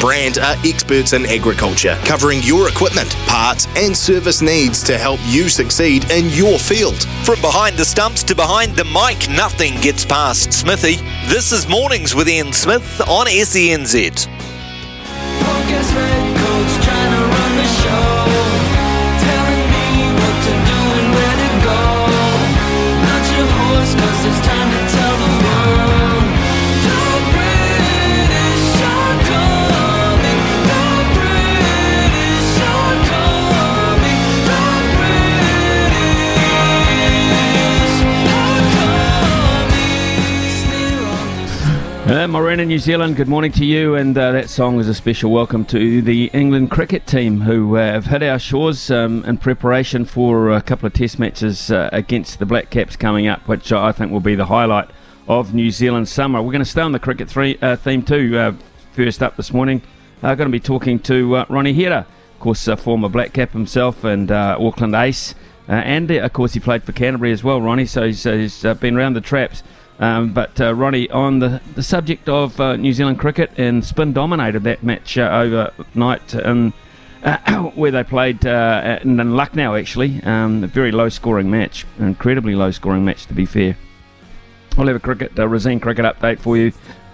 Brand are experts in agriculture, covering your equipment, parts, and service needs to help you succeed in your field. From behind the stumps to behind the mic, nothing gets past Smithy. This is Mornings with Ian Smith on SENZ. Uh, Morena, New Zealand, good morning to you. And uh, that song is a special welcome to the England cricket team who uh, have hit our shores um, in preparation for a couple of test matches uh, against the Black Caps coming up, which I think will be the highlight of New Zealand summer. We're going to stay on the cricket three, uh, theme too. Uh, first up this morning, I'm going to be talking to Ronnie Hira, of course, a former Black Cap himself and Auckland ace. and of course, he played for Canterbury as well, Ronnie, so he's, he's been around the traps. Um, but uh, Ronnie, on the, the subject of uh, New Zealand cricket, and Spin dominated that match uh, overnight, in, where they played uh, in, in Lucknow. Actually, um, a very low scoring match, an incredibly low scoring match to be fair. I'll have a cricket uh, Resene cricket update for you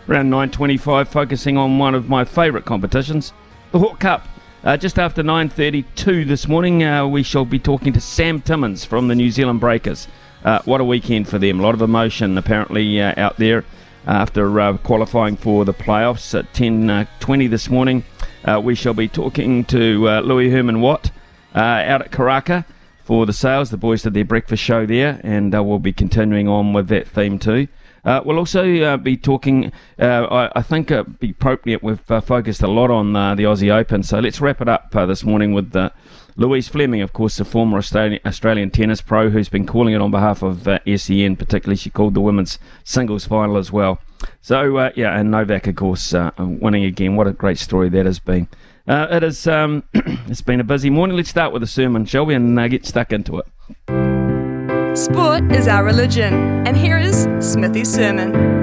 around 9:25, focusing on one of my favourite competitions, the Hawke Cup. Uh, just after 9:32 this morning, we shall be talking to Sam Timmins from the New Zealand Breakers. Uh, what a weekend for them. A lot of emotion apparently uh, out there after uh, qualifying for the playoffs at 10.20 this morning. Uh, we shall be talking to uh, Louis Herman Watt uh, out at Karaka for the sales. The boys did their breakfast show there, and we'll be continuing on with that theme too. we'll also be talking, I, I, think it'd be appropriate, we've focused a lot on the Aussie Open, so let's wrap it up this morning with the Louise Fleming, of course, the former Australian, tennis pro who's been calling it on behalf of uh, SEN, particularly. She called the women's singles final as well. So, uh, yeah, and Novak, of course, uh, winning again. What a great story that has been. Uh, it is, um, it's been a busy morning. Let's start with the sermon, shall we, and uh, get stuck into it. Sport is our religion, and here is Smithy's sermon.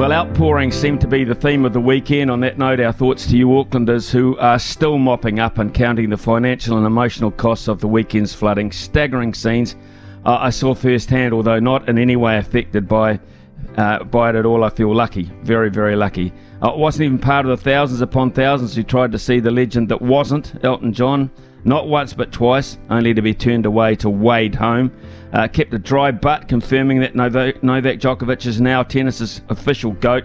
Well, outpourings seem to be the theme of the weekend. On that note, our thoughts to you Aucklanders who are still mopping up and counting the financial and emotional costs of the weekend's flooding. Staggering scenes uh, I saw firsthand, although not in any way affected by uh, by it at all. I feel lucky, very, very lucky. I wasn't even part of the thousands upon thousands who tried to see the legend that wasn't Elton John. Not once but twice, only to be turned away to wade home. Uh, kept a dry butt, confirming that Novak, Djokovic is now tennis's official GOAT.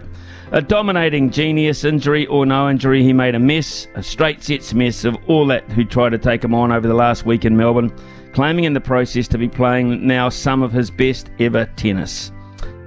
A dominating genius, injury or no injury, he made a mess, a straight sets mess of all that who tried to take him on over the last week in Melbourne, claiming in the process to be playing now some of his best ever tennis.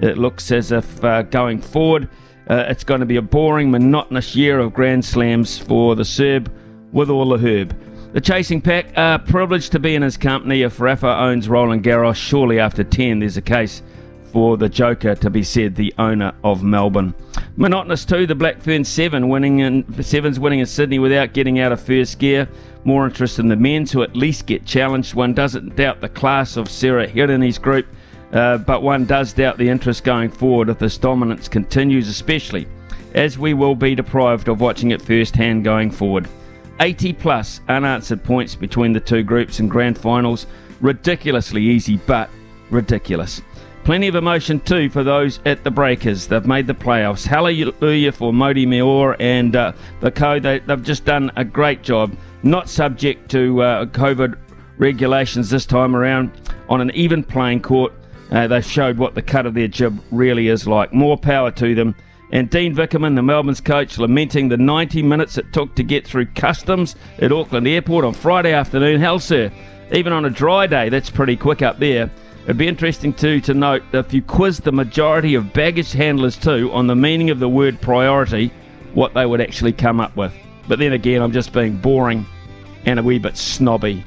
It looks as if uh, going forward, uh, it's going to be a boring, monotonous year of Grand Slams for the Serb with all the herb. The chasing pack are privileged to be in his company. If Rafa owns Roland Garros, surely after 10 there's a case for the Joker to be said the owner of Melbourne. Monotonous too, the Blackfern Seven winning in Sevens winning in Sydney without getting out of first gear. More interest in the men to at least get challenged. One doesn't doubt the class of Sarah Hirini's group, uh, but one does doubt the interest going forward if this dominance continues, especially as we will be deprived of watching it firsthand going forward. 80 plus unanswered points between the two groups in grand finals. Ridiculously easy, but ridiculous. Plenty of emotion too for those at the Breakers. They've made the playoffs. Hallelujah for Mody Maor and uh, the co. They, have just done a great job. Not subject to uh, COVID regulations this time around. On an even playing court, uh, they showed what the cut of their jib really is like. More power to them. And Dean Vickerman, the Melbourne's coach, lamenting the 90 minutes it took to get through customs at Auckland Airport on Friday afternoon. Hell, sir, even on a dry day, that's pretty quick up there. It'd be interesting too to note if you quiz the majority of baggage handlers too on the meaning of the word priority, what they would actually come up with. But then again, I'm just being boring and a wee bit snobby.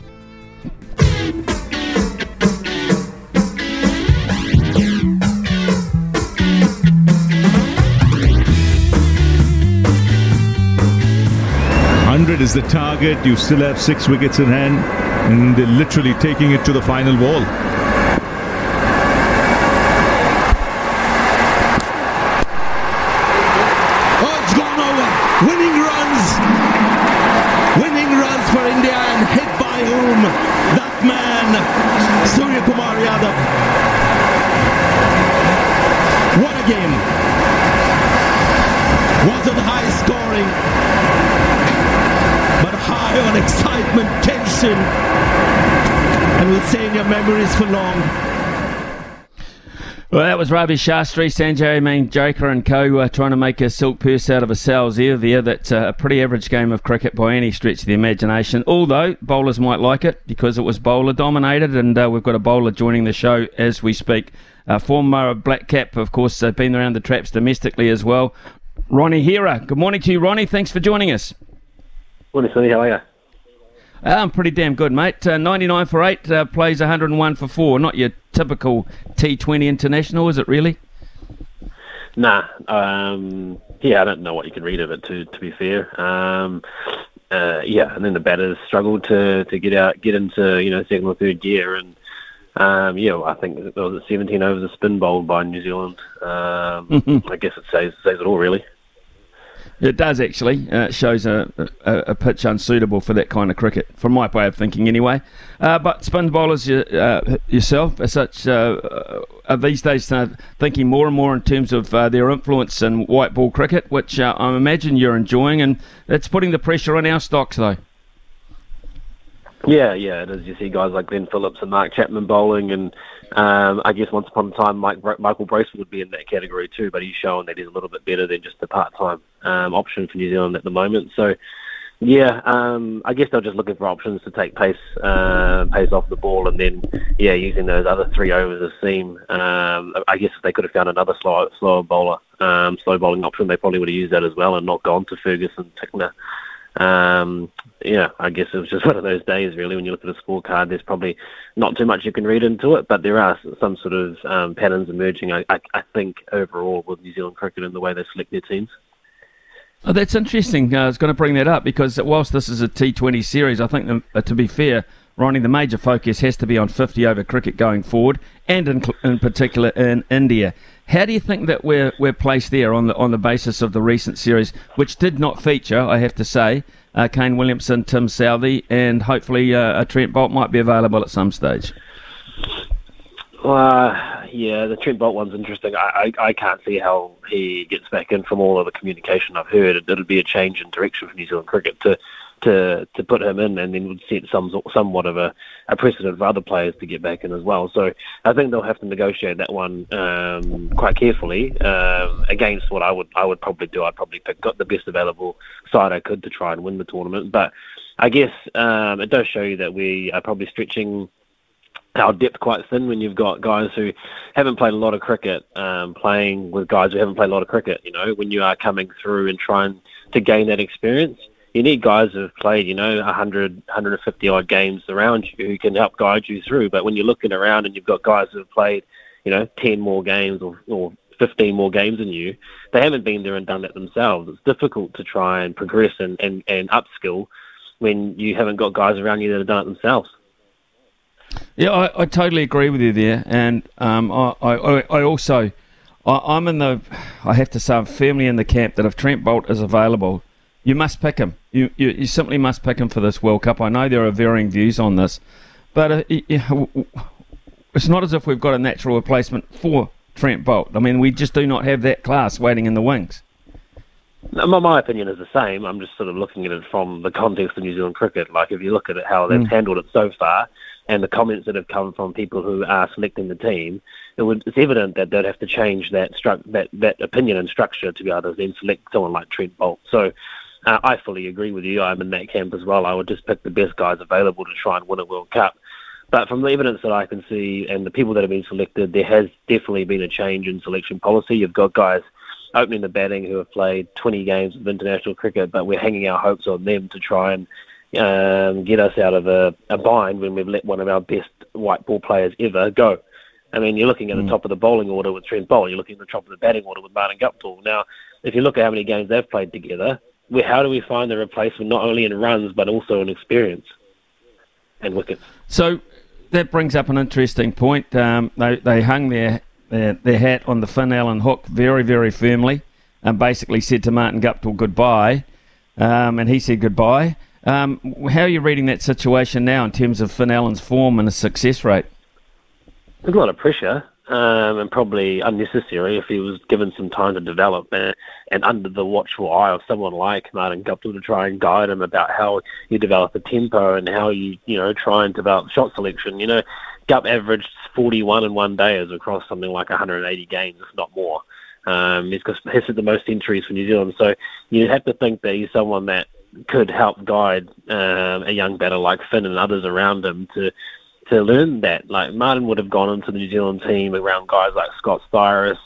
Hundred is the target. You still have six wickets in hand, and they're literally taking it to the final ball. Well, that was Ravi Shastri, Sanjay Manjrekar and co uh, trying to make a silk purse out of a sow's ear there. That's uh, a pretty average game of cricket by any stretch of the imagination. Although bowlers might like it because it was bowler dominated, and uh, we've got a bowler joining the show as we speak. Uh, former Black Cap, of course, uh, been around the traps domestically as well. Ronnie Hira. Good morning to you, Ronnie. Thanks for joining us. Morning, Sonny. How are you? Uh, I'm pretty damn good, mate. Uh, 99 for 8, uh, plays 101 for 4. Not your typical T20 international, is it really? Nah. Um, yeah, I don't know what you can read of it, to, to be fair. Um, uh, yeah, and then the batters struggled to, to get out, get into, you know, second or third gear. And, um, yeah, well, I think there was 17 overs of spin bowled by New Zealand. Um, I guess it says, says it all, really. It does actually. Uh, it shows a, a, a, pitch unsuitable for that kind of cricket, from my way of thinking anyway. Uh, but spin bowlers uh, yourself, as such, uh, are these days uh, thinking more and more in terms of uh, their influence in white ball cricket, which I imagine you're enjoying, and it's putting the pressure on our stocks though. Yeah, yeah, it is. You see guys like Glenn Phillips and Mark Chapman bowling, and um, I guess once upon a time, Mike, Michael Bracewell would be in that category too, but he's showing that he's a little bit better than just a part-time um, option for New Zealand at the moment. So, yeah, um, I guess they're just looking for options to take pace, uh, pace off the ball, and then yeah, using those other three overs as seam. Um, I guess if they could have found another slow, slower bowler, um, slow bowling option, they probably would have used that as well and not gone to Ferguson, Tickner, um, yeah, I guess it was just one of those days, really. When you look at a scorecard, there's probably not too much you can read into it, but there are some sort of um, patterns emerging. I, I, I, think overall with New Zealand cricket and the way they select their teams. Oh, that's interesting. Uh, I was going to bring that up because whilst this is a T20 series, I think uh, to be fair, Ronnie, the major focus has to be on 50 over cricket going forward, and in, in particular in India. How do you think that we're we're placed there on the on the basis of the recent series, which did not feature, I have to say, uh, Kane Williamson, Tim Southee, and hopefully uh, a Trent Boult might be available at some stage. Uh, yeah, the Trent Boult one's interesting. I, I, I can't see how he gets back in from all of the communication I've heard. It, it'll be a change in direction for New Zealand cricket to to to put him in, and then would set some somewhat of a, a precedent for other players to get back in as well. So I think they'll have to negotiate that one um, quite carefully um, against what I would I would probably do. I'd probably pick the best available side I could to try and win the tournament. But I guess um, it does show you that we are probably stretching our depth quite thin when you've got guys who haven't played a lot of cricket um, playing with guys who haven't played a lot of cricket. You know, when you are coming through and trying to gain that experience you need guys who have played, you know, 100, 150 odd games around you who can help guide you through. But when you're looking around and you've got guys who have played, you know, 10 more games or, or 15 more games than you, they haven't been there and done that themselves. It's difficult to try and progress and, and, and upskill when you haven't got guys around you that have done it themselves. Yeah, I, I totally agree with you there. And um, I, I, I also, I, am in the, I have to say, I'm firmly in the camp that if Trent Boult is available, you must pick him. You, you, you simply must pick him for this World Cup. I know there are varying views on this, but uh, it's not as if we've got a natural replacement for Trent Boult. I mean, we just do not have that class waiting in the wings. My, my opinion is the same. I'm just sort of looking at it from the context of New Zealand cricket. Like, if you look at it, how they've mm. handled it so far, and the comments that have come from people who are selecting the team, it would, it's evident that they'd have to change that, stru- that that opinion and structure to be able to then select someone like Trent Boult. So uh, I fully agree with you. I'm in that camp as well. I would just pick the best guys available to try and win a World Cup. But from the evidence that I can see and the people that have been selected, there has definitely been a change in selection policy. You've got guys opening the batting who have played 20 games of international cricket, but we're hanging our hopes on them to try and um, get us out of a, a bind when we've let one of our best white ball players ever go. I mean, you're looking at the mm. top of the bowling order with Trent Boult. You're looking at the top of the batting order with Martin Guptill. Now, if you look at how many games they've played together, we, how do we find the replacement not only in runs but also in experience and wickets? So that brings up an interesting point. Um, they, they hung their, their, their hat on the Finn Allen hook very, very firmly and basically said to Martin Guptill goodbye, um, and he said goodbye. Um, how are you reading that situation now in terms of Finn Allen's form and his success rate? There's a lot of pressure um, and probably unnecessary if he was given some time to develop and, and under the watchful eye of someone like Martin Guptill to try and guide him about how you develop a tempo and how you, you know, try and develop shot selection. You know, Gup averaged 41 in one day as across something like 180 games, if not more. Um, he's, got, he's the most centuries for New Zealand, so you have to think that he's someone that could help guide um, a young batter like Finn and others around him to to learn that. Like Martin would have gone into the New Zealand team around guys like Scott Styris,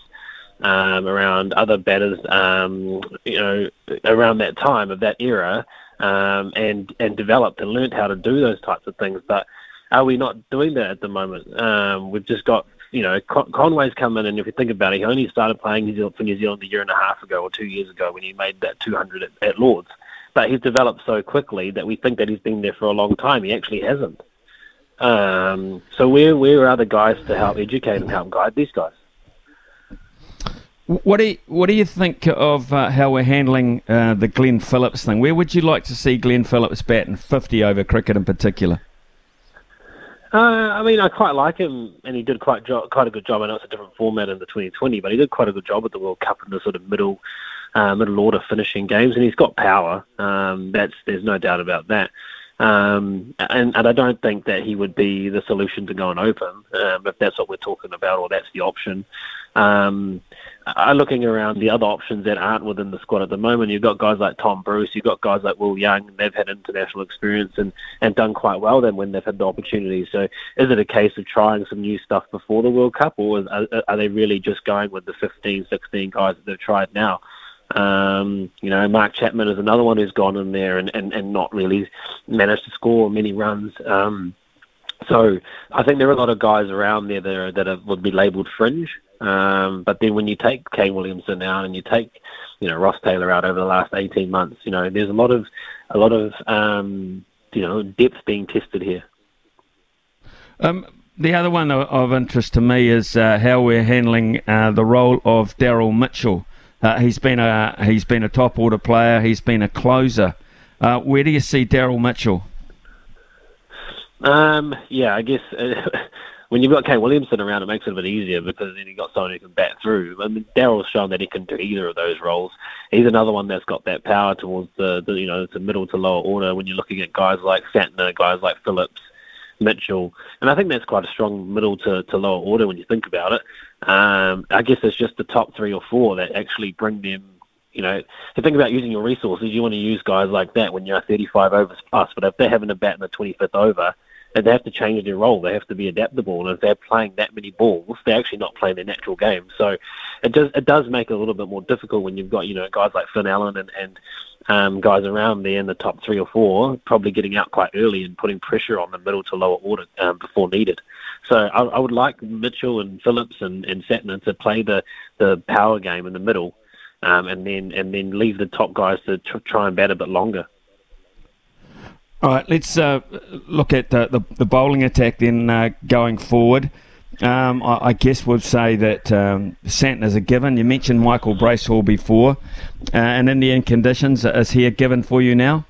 um, around other batters, um, you know, around that time of that era, um, and and developed and learned how to do those types of things. But are we not doing that at the moment? Um, we've just got you know, Con- Conway's come in, and if you think about it, he only started playing for New Zealand a year and a half ago or two years ago when he made that 200 at, at Lords but he's developed so quickly that we think that he's been there for a long time. He actually hasn't. Um, so where where are the guys to help educate and help guide these guys? What do you, what do you think of uh, how we're handling uh, the Glenn Phillips thing? Where would you like to see Glenn Phillips batting 50 over cricket in particular? Uh, I mean, I quite like him, and he did quite jo- quite a good job. I know it's a different format in the 2020, but he did quite a good job at the World Cup in the sort of middle uh, middle order finishing games, and he's got power. Um, that's there's no doubt about that. Um, and, and I don't think that he would be the solution to go and open um, if that's what we're talking about or that's the option. Um, I'm looking around the other options that aren't within the squad at the moment. You've got guys like Tom Bruce, you've got guys like Will Young, they've had international experience and, and done quite well then when they've had the opportunity. So is it a case of trying some new stuff before the World Cup or are, are they really just going with the 15, 16 guys that they've tried now? Um, you know, Mark Chapman is another one who's gone in there and, and, and not really managed to score many runs. Um, so I think there are a lot of guys around there that, are, that are, would be labelled fringe. Um, but then when you take Kane Williamson out and you take, you know, Ross Taylor out over the last 18 months, you know, there's a lot of, a lot of, um, you know, depth being tested here. Um, the other one of interest to me is uh, how we're handling uh, the role of Daryl Mitchell. Uh, he's been a he's been a top order player. He's been a closer. Uh, where do you see Daryl Mitchell? Um, yeah, I guess uh, when you've got Kane Williamson around, it makes it a bit easier because then you've got someone who can bat through. I mean, Daryl's shown that he can do either of those roles. He's another one that's got that power towards the, the you know the middle to lower order. When you're looking at guys like Santner, guys like Phillips, Mitchell, and I think that's quite a strong middle to, to lower order when you think about it. Um, I guess it's just the top three or four that actually bring them. You know, to think about using your resources, you want to use guys like that when you're 35 overs plus. But if they're having a bat in the 25th over, and they have to change their role. They have to be adaptable, and if they're playing that many balls, they're actually not playing their natural game. So it does it does make it a little bit more difficult when you've got you know guys like Finn Allen and and um, guys around there in the top three or four probably getting out quite early and putting pressure on the middle to lower order um, before needed. So I, I would like Mitchell and Phillips and, and Santner to play the, the power game in the middle, um, and then and then leave the top guys to tr- try and bat a bit longer. All right, let's uh, look at the, the, the bowling attack then uh, going forward. Um, I, I, guess we'll say that um, Santner's a given. You mentioned Michael Bracewell before. Uh, and Indian conditions, is he a given for you now?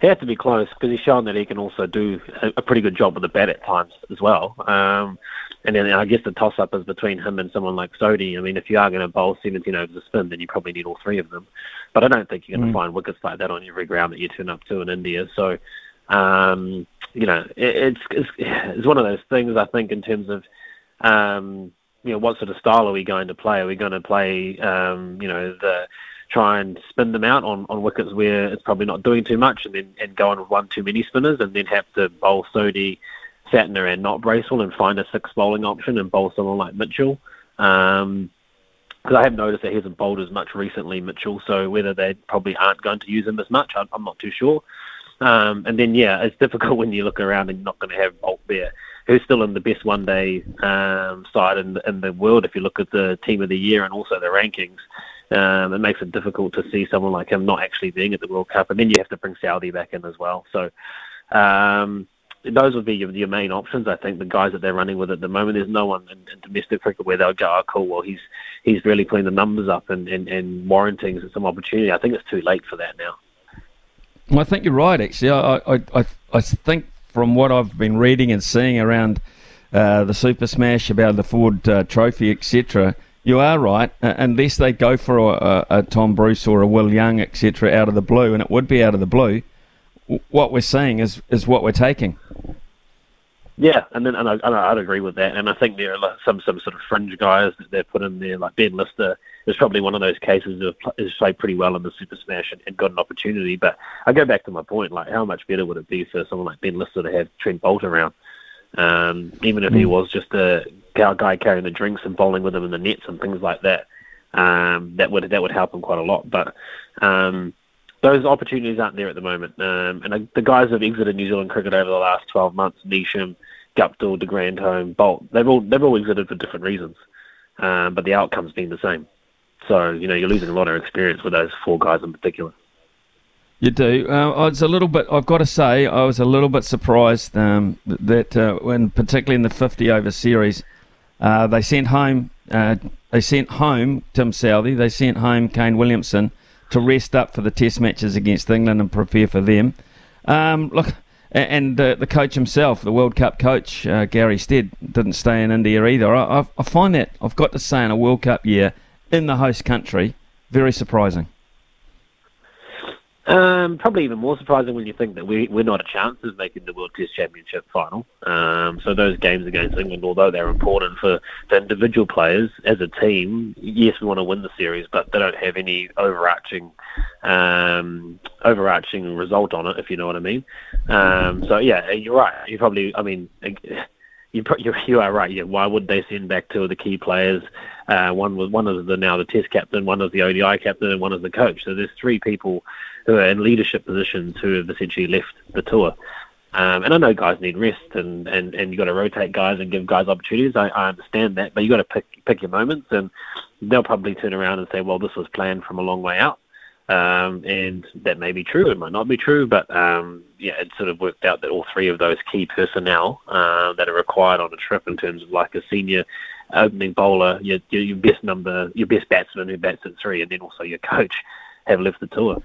He has to be close because he's shown that he can also do a, a pretty good job with the bat at times as well. Um, and then I guess the toss up is between him and someone like Sodhi. I mean, if you are going to bowl 17 overs a spin, then you probably need all three of them. But I don't think you're going to mm. find wickets like that on every ground that you turn up to in India. So um, you know, it, it's, it's it's one of those things. I think in terms of um, you know what sort of style are we going to play? Are we going to play um, you know the try and spin them out on, on wickets where it's probably not doing too much, and then and go on with one too many spinners, and then have to bowl Sodhi, Santner, and not Bracewell, and find a six bowling option and bowl someone like Mitchell. Um, because I have noticed that he hasn't bowled as much recently, Mitchell. So whether they probably aren't going to use him as much, I'm, not too sure. Um, and then yeah, it's difficult when you look around and you're not going to have Boult there, who's still in the best one-day um, side in, in the world. If you look at the team of the year and also the rankings, um, it makes it difficult to see someone like him not actually being at the World Cup. And then you have to bring Saudi back in as well. So. Um, those would be your, your main options. I think the guys that they're running with at the moment, there's no one in, in domestic cricket where they'll go, oh, cool, well, he's he's really putting the numbers up and, and, and warranting some opportunity. I think it's too late for that now. Well, I think you're right, actually. I, I, I, I think from what I've been reading and seeing around uh, the Super Smash, about the Ford uh, Trophy, etc., you are right, uh, unless they go for a, a, Tom Bruce or a Will Young, etc., out of the blue, and it would be out of the blue what we're seeing is is what we're taking. Yeah, and then and I, and I'd agree with that. And I think there are some some sort of fringe guys that they've put in there, like Ben Lister is probably one of those cases who has played pretty well in the Super Smash and, and got an opportunity. But I go back to my point, like how much better would it be for someone like Ben Lister to have Trent Boult around, um, even if he hmm. was just a guy carrying the drinks and bowling with him in the nets and things like that. Um, that would that would help him quite a lot. But um, those opportunities aren't there at the moment. Um, and the guys who have exited New Zealand cricket over the last 12 months, Neesham, Guptill, de Grandhomme, Boult, they've all they've all exited for different reasons, um, but the outcome's been the same. So you know you're losing a lot of experience with those four guys in particular. You do. Uh, was a little bit. I've got to say, I was a little bit surprised um, that uh, when, particularly in the 50 over series, uh, they sent home. Uh, they sent home Tim Southee. They sent home Kane Williamson to rest up for the Test matches against England and prepare for them. Um, look, and uh, the coach himself, the World Cup coach uh, Gary Stead, didn't stay in India either. I, I, find that I've got to say in a World Cup year in the host country very surprising. Um, probably even more surprising when you think that we, we're not a chance of making the World Test Championship final. Um, so those games against England, although they're important for the individual players as a team, yes, we want to win the series, but they don't have any overarching um, overarching result on it, if you know what I mean. Um, so yeah, you're right. You probably, I mean, you you are right. Yeah, why would they send back two of the key players? Uh, one was one is the now the Test captain, one is the ODI captain, and one is the coach. So there's three people who are in leadership positions who have essentially left the tour. Um, and I know guys need rest, and, and, and you got to rotate guys and give guys opportunities. I, I understand that, but you got to pick pick your moments, and they'll probably turn around and say, "Well, this was planned from a long way out," um, and that may be true. It might not be true, but um, yeah, it sort of worked out that all three of those key personnel uh, that are required on a trip, in terms of like a senior opening bowler, your, your best number, your best batsman who bats at three, and then also your coach, have left the tour.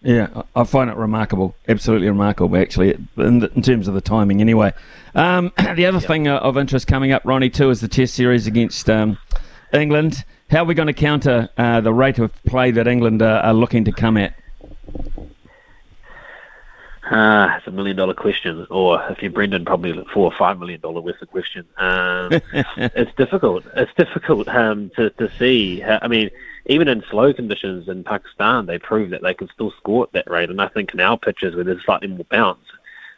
Yeah, I find it remarkable, absolutely remarkable, actually, in, the, in terms of the timing. Anyway, um, the other yep. thing uh, of interest coming up, Ronnie, too, is the Test series against um, England. How are we going to counter uh, the rate of play that England uh, are looking to come at? Ah, it's a million dollar question, or if you're Brendan, probably four or five million dollar worth of question. Um, it's difficult. It's difficult um, to to see. I mean, even in slow conditions in Pakistan, they proved that they could still score at that rate. And I think in our pitches where there's slightly more bounce,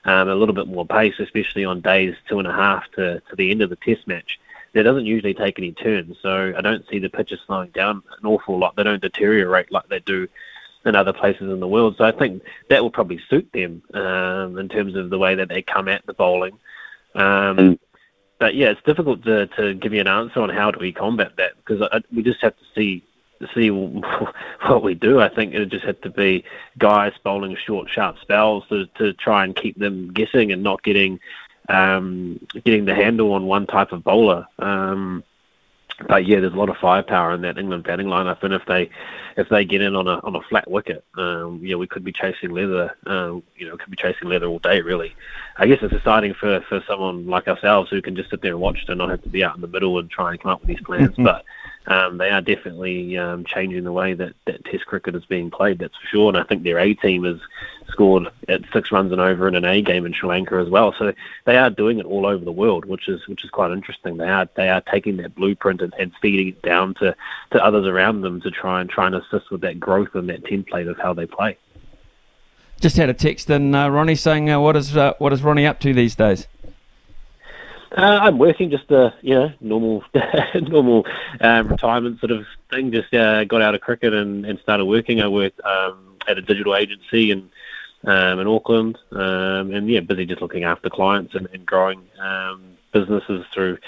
um, a little bit more pace, especially on days two and a half to, to the end of the test match, there doesn't usually take any turns. So I don't see the pitches slowing down an awful lot. They don't deteriorate like they do in other places in the world. So I think that will probably suit them um, in terms of the way that they come at the bowling. Um, but yeah, it's difficult to, to give you an answer on how do we combat that because I, we just have to see see what we do. I think it just had to be guys bowling short, sharp spells to, to try and keep them guessing and not getting um, getting the handle on one type of bowler. Um, but yeah, there's a lot of firepower in that England batting lineup, and if they if they get in on a on a flat wicket, um, yeah, we could be chasing leather. Uh, you know, could be chasing leather all day. Really, I guess it's exciting for for someone like ourselves who can just sit there and watch it and not have to be out in the middle and try and come up with these plans. but um, they are definitely um, changing the way that, that Test cricket is being played. That's for sure. And I think their A team has scored at six runs and over in an A game in Sri Lanka as well. So they are doing it all over the world, which is which is quite interesting. They are they are taking that blueprint and, and feeding it down to, to others around them to try and try and assist with that growth and that template of how they play. Just had a text in uh, Ronnie saying, uh, "What is uh, what is Ronnie up to these days?" Uh, I'm working just a you know normal normal um, retirement sort of thing. Just uh, got out of cricket and, and started working. I worked um, at a digital agency and um, in Auckland, um, and yeah, busy just looking after clients and, and growing um, businesses through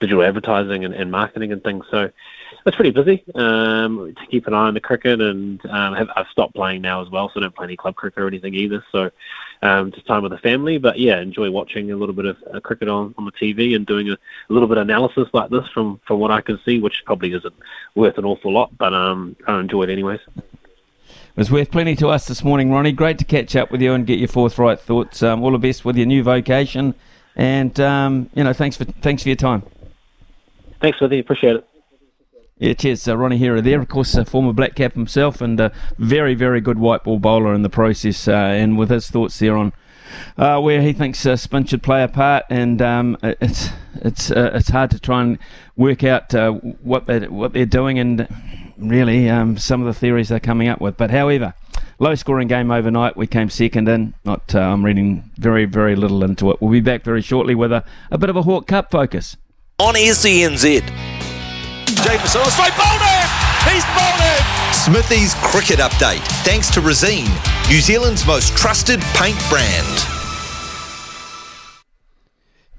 digital advertising and, and marketing and things. So it's pretty busy um, to keep an eye on the cricket, and um, have, I've stopped playing now as well, so I don't play any club cricket or anything either. So um, just time with the family, but yeah, enjoy watching a little bit of uh, cricket on, on the TV and doing a, a little bit of analysis like this from, from what I can see, which probably isn't worth an awful lot, but um, I enjoy it anyways. It was worth plenty to us this morning, Ronnie. Great to catch up with you and get your forthright thoughts. Um, all the best with your new vocation, and um, you know, thanks for thanks for your time. Thanks, Smithy. Appreciate it. Yeah, cheers. Uh, Ronnie Hira there, of course, a former black cap himself and a very, very good white ball bowler in the process. Uh, and with his thoughts there on uh, where he thinks uh, spin should play a part, and um, it's it's uh, it's hard to try and work out uh, what they what they're doing and really um, some of the theories they're coming up with. But however, low scoring game overnight. We came second in. Not uh, I'm reading very very little into it. We'll be back very shortly with a, a bit of a Hawke Cup focus on SENZ. Jamieson, straight bowled it! He's bowled it! Smithy's cricket update, thanks to Resene, New Zealand's most trusted paint brand.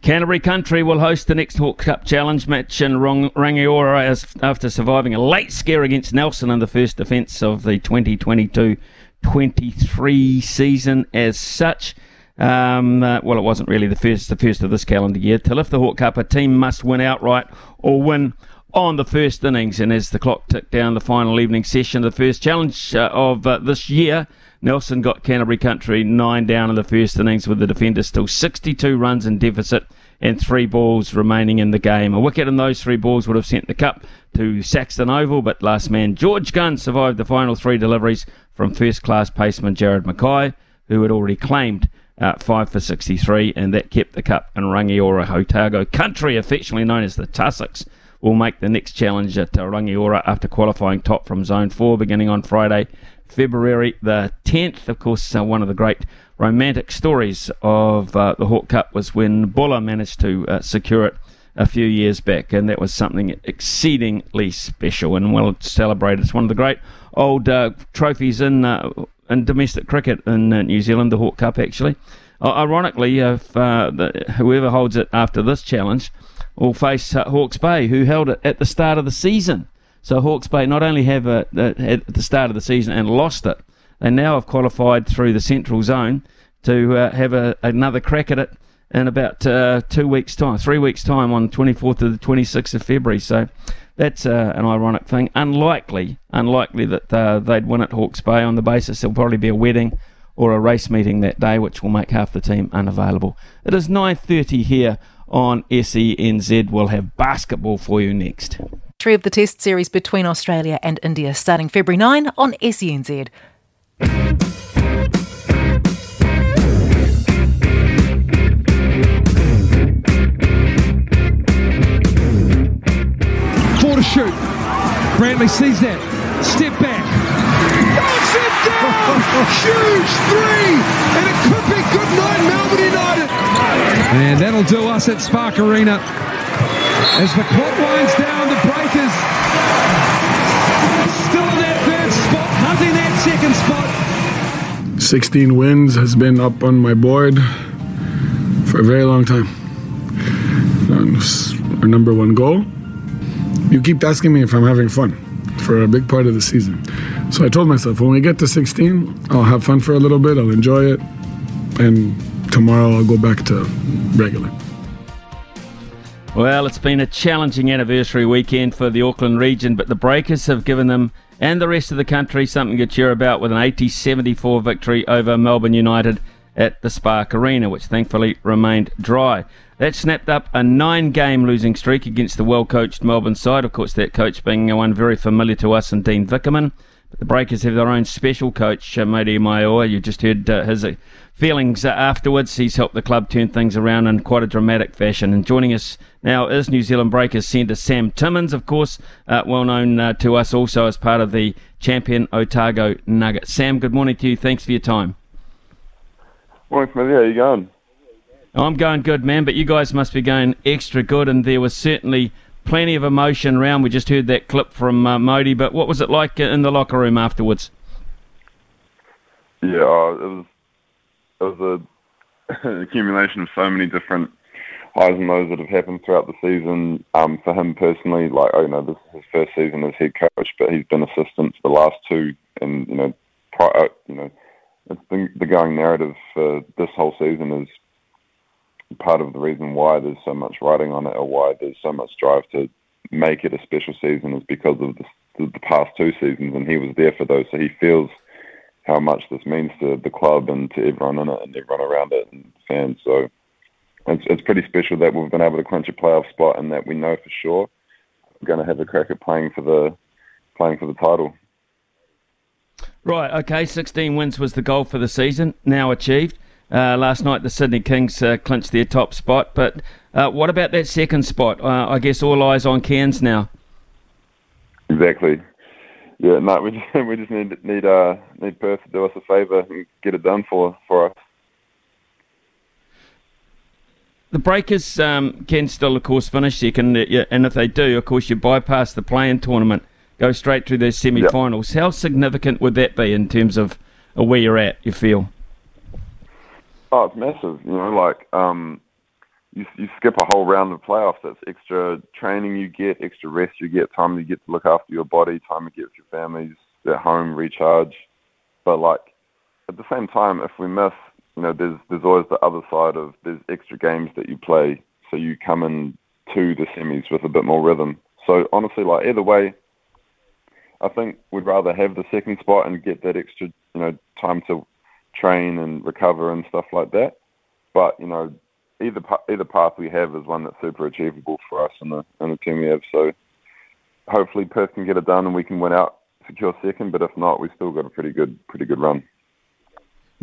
Canterbury Country will host the next Hawke Cup Challenge match in Rangiora as, after surviving a late scare against Nelson in the first defence of the 2022-23 season. As such, um, uh, well, it wasn't really the first the first of this calendar year. To lift the Hawke Cup, a team must win outright or win on the first innings. And as the clock ticked down the final evening session, the first challenge uh, of uh, this year, Nelson got Canterbury Country nine down in the first innings with the defenders still 62 runs in deficit and three balls remaining in the game. A wicket in those three balls would have sent the cup to Saxton Oval, but last man George Gunn survived the final three deliveries from first class paceman Jared Mackay, who had already claimed uh, 5 for 63, and that kept the cup in Rangiora Otago country, affectionately known as the Tussocks will make the next challenge at Rangiora after qualifying top from Zone 4 beginning on Friday, February the 10th. Of course, uh, one of the great romantic stories of uh, the Hawke Cup was when Buller managed to uh, secure it a few years back, and that was something exceedingly special and well celebrated. It's one of the great old uh, trophies in uh, in domestic cricket in uh, New Zealand, the Hawke Cup actually. ironically, if the, whoever holds it after this challenge will face uh, Hawke's Bay, who held it at the start of the season. So Hawke's Bay not only have a, at the start of the season and lost it, they now have qualified through the Central Zone to uh, have a, another crack at it in about uh, two weeks' time, three weeks' time on 24th to the 26th of February. So that's uh, an ironic thing. Unlikely, unlikely that uh, they'd win at Hawke's Bay on the basis there'll probably be a wedding or a race meeting that day, which will make half the team unavailable. It is 9:30 here on SENZ. We'll have basketball for you next. Three of the test series between Australia and India starting February 9 on SENZ. Four to shoot. Brantley sees that. Step back. Knocks it down! Huge three! And it could be good night, Melbourne United. And that'll do us at Spark Arena. As the clock winds down, the Breakers still in that third spot, hunting that second spot. 16 wins has been up on my board for a very long time. Our number one goal. You keep asking me if I'm having fun for a big part of the season. So I told myself when we get to 16, I'll have fun for a little bit, I'll enjoy it, and tomorrow I'll go back to regular. Well, it's been a challenging anniversary weekend for the Auckland region, but the Breakers have given them and the rest of the country something to cheer about with an 80 74 victory over Melbourne United at the Spark Arena, which thankfully remained dry. That snapped up a nine game losing streak against the well coached Melbourne side. Of course, that coach being one very familiar to us and Dean Vickerman. But the Breakers have their own special coach, uh, Mody Maor. You just heard uh, his uh, feelings uh, afterwards. He's helped the club turn things around in quite a dramatic fashion. And joining us now is New Zealand Breakers centre Sam Timmins, of course, uh, well known uh, to us also as part of the champion Otago Nugget. Sam, good morning to you. Thanks for your time. Morning, Smithy. How you going? I'm going good, man, but you guys must be going extra good, and there was certainly plenty of emotion around. We just heard that clip from uh, Mody, but what was it like in the locker room afterwards? Yeah, it was it was a, an accumulation of so many different highs and lows that have happened throughout the season. Um, for him personally, like oh, you know, this is his first season as head coach, but he's been assistant for the last two, and you know, prior, you know, it's the, the going narrative for this whole season is part of the reason why there's so much writing on it, or why there's so much drive to make it a special season, is because of the, the past two seasons, and he was there for those, so he feels how much this means to the club and to everyone in it and everyone around it and fans. So it's, it's pretty special that we've been able to clinch a playoff spot and that we know for sure we're going to have a crack at playing for the playing for the title. Right. Okay. 16 wins was the goal for the season. Now achieved. Uh, last night, the Sydney Kings uh, clinched their top spot. But uh, what about that second spot? Uh, I guess all eyes on Cairns now. Exactly. Yeah, no, we just, we just need need uh, need Perth to do us a favour and get it done for for us. The Breakers um, can still, of course, finish second, uh, and if they do, of course, you bypass the play-in tournament, go straight to the semi-finals. Yep. How significant would that be in terms of where you're at? You feel? Oh, it's massive. You know, like um, you you skip a whole round of playoffs. That's extra training you get, extra rest you get, time you get to look after your body, time you get with your families at home, recharge. But like at the same time, if we miss, you know, there's there's always the other side of there's extra games that you play, so you come in to the semis with a bit more rhythm. So honestly, like either way, I think we'd rather have the second spot and get that extra, you know, time to train and recover and stuff like that. But you know, either either path we have is one that's super achievable for us and the and the team we have. So hopefully Perth can get it done and we can win out, secure second. But if not, we've still got a pretty good pretty good run.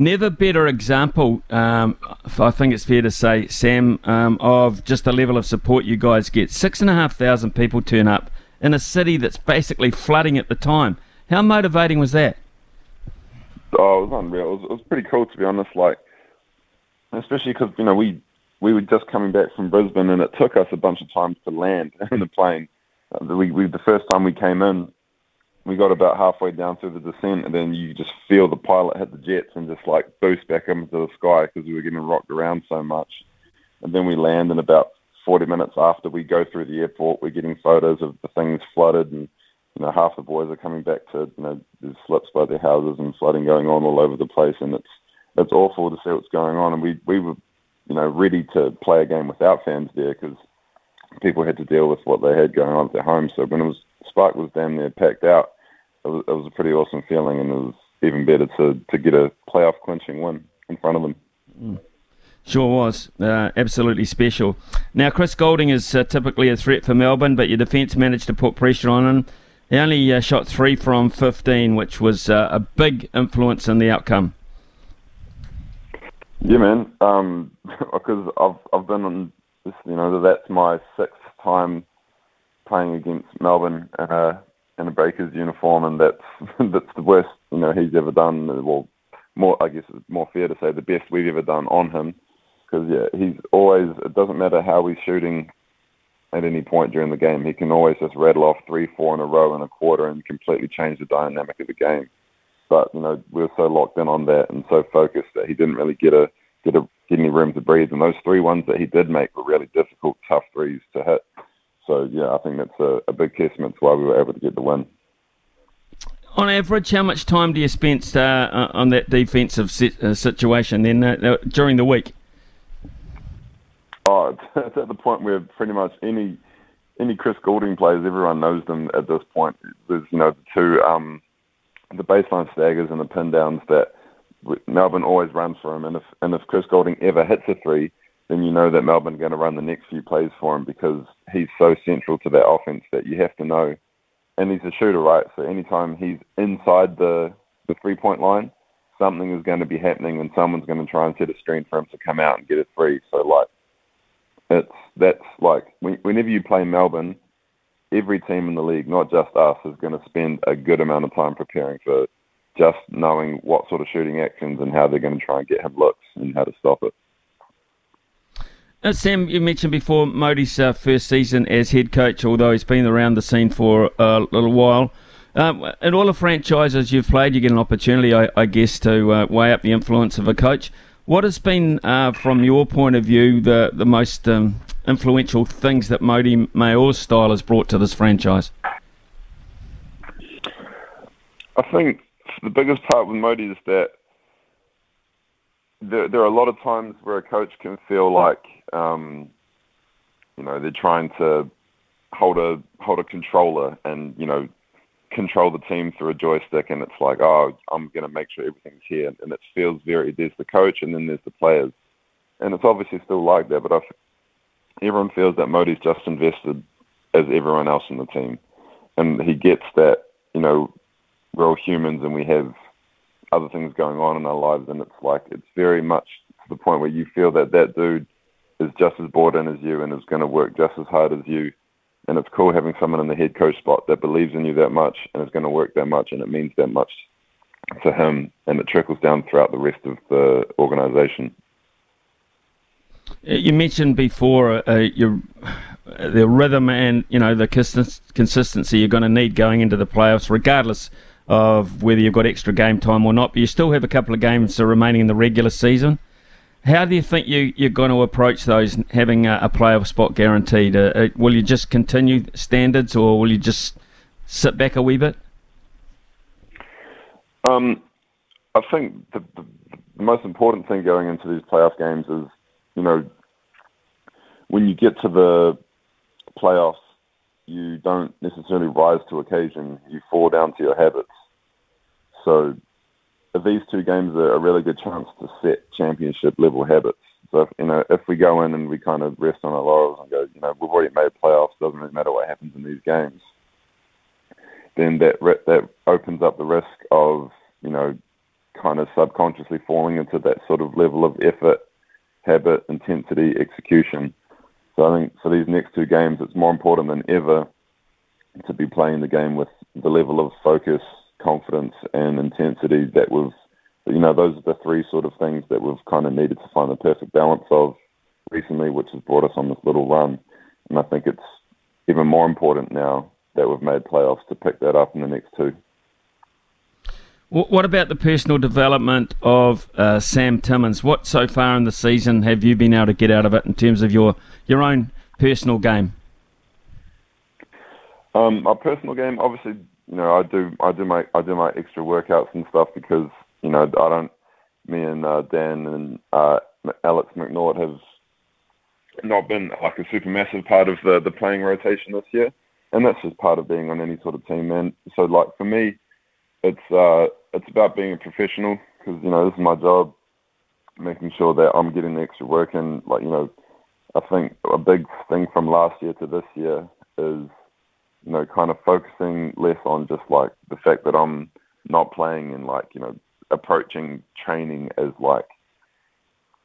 Never better example, um, I think it's fair to say, Sam, um, of just the level of support you guys get. Six and a half thousand people turn up in a city that's basically flooding at the time. How motivating was that? Oh, it was unreal. It was, it was pretty cool to be honest. Like, especially because you know we we were just coming back from Brisbane, and it took us a bunch of time to land in the plane. Uh, we, we the first time we came in, we got about halfway down through the descent, and then you just feel the pilot hit the jets and just like boost back into the sky because we were getting rocked around so much. And then we land, and about 40 minutes after we go through the airport, we're getting photos of the things flooded, and you know half the boys are coming back to you know there's slips by their houses and flooding going on all over the place, and it's it's awful to see what's going on. And we we were you know, ready to play a game without fans there because people had to deal with what they had going on at their home. So when it was Spark was damn near packed out, it was, it was a pretty awesome feeling, and it was even better to to get a playoff clinching win in front of them. Mm. Sure was. Uh, absolutely special. Now, Chris Goulding is uh, typically a threat for Melbourne, but your defence managed to put pressure on him. He only uh, shot three from 15, which was uh, a big influence in the outcome. Yeah, man. Um, because I've I've been on this. You know, that's my sixth time playing against Melbourne in a in a Breakers uniform, and that's that's the worst you know he's ever done. Well, more I guess it's more fair to say the best we've ever done on him, because yeah, he's always. It doesn't matter how he's shooting at any point during the game. He can always just rattle off three, four in a row in a quarter and completely change the dynamic of the game. But you know, we were so locked in on that and so focused that he didn't really get a get a get any room to breathe. And those three ones that he did make were really difficult, tough threes to hit. So yeah, I think that's a, a big testament to why we were able to get the win. On average, how much time do you spend uh, on that defensive sit, uh, situation then uh, during the week? Oh, it's, at the point where pretty much any any Chris Goulding players, everyone knows them at this point. There's you know the two um, the baseline staggers and the pin downs that Melbourne always runs for him. And if and if Chris Goulding ever hits a three, then you know that Melbourne are going to run the next few plays for him because he's so central to that offense that you have to know. And he's a shooter, right? So anytime he's inside the the three point line, something is going to be happening, and someone's going to try and set a screen for him to come out and get a three. So like, it's that's like whenever you play Melbourne, every team in the league, not just us, is going to spend a good amount of time preparing for just knowing what sort of shooting actions and how they're going to try and get him looks and how to stop it. Uh, Sam, you mentioned before Mody's uh, first season as head coach, although he's been around the scene for a little while. Um, in all the franchises you've played, you get an opportunity, I, I guess, to uh, weigh up the influence of a coach. What has been, uh, from your point of view, the the most um, influential things that Mody Maor's style has brought to this franchise? I think the biggest part with Modi is that there, there are a lot of times where a coach can feel like, um, you know, they're trying to hold a hold a controller and you know control the team through a joystick, and it's like, oh, I'm going to make sure everything's here, and it feels very. There's the coach, and then there's the players, and it's obviously still like that. But I, everyone feels that Mody's just invested as everyone else in the team, and he gets that. You know, we're all humans, and we have other things going on in our lives, and it's like it's very much to the point where you feel that that dude is just as bought in as you and is going to work just as hard as you and it's cool having someone in the head coach spot that believes in you that much and is going to work that much and it means that much to him and it trickles down throughout the rest of the organization. Uh, you mentioned before uh, your the rhythm and you know the consistency you're going to need going into the playoffs, regardless of whether you've got extra game time or not. But you still have a couple of games remaining in the regular season. How do you think you, you're going to approach those having a, a playoff spot guaranteed? Uh, uh, will you just continue standards or will you just sit back a wee bit? Um, I think the, the most important thing going into these playoff games is, you know, when you get to the playoffs, you don't necessarily rise to occasion. You fall down to your habits. So these two games are a really good chance to set championship level habits. So if, you know, if we go in and we kind of rest on our laurels and go, you know, we've already made playoffs, doesn't really matter what happens in these games, then that that opens up the risk of you know, kind of subconsciously falling into that sort of level of effort, habit, intensity, execution. So I think for these next two games, it's more important than ever to be playing the game with the level of focus, confidence and intensity that we've, you know, those are the three sort of things that we've kind of needed to find the perfect balance of recently, which has brought us on this little run. And I think it's even more important now that we've made playoffs to pick that up in the next two. What about the personal development of uh, Sam Timmins? What so far in the season have you been able to get out of it in terms of your, your own personal game? Um, our personal game, obviously, you know, I do I do my I do my extra workouts and stuff because you know I don't. Me and uh, Dan and uh, Alex McNaught have not been like a super massive part of the the playing rotation this year, and that's just part of being on any sort of team. And so, like for me, it's uh, it's about being a professional because you know this is my job, making sure that I'm getting the extra work in. Like you know, I think a big thing from last year to this year is you know, kind of focusing less on just like the fact that I'm not playing and like, you know, approaching training as like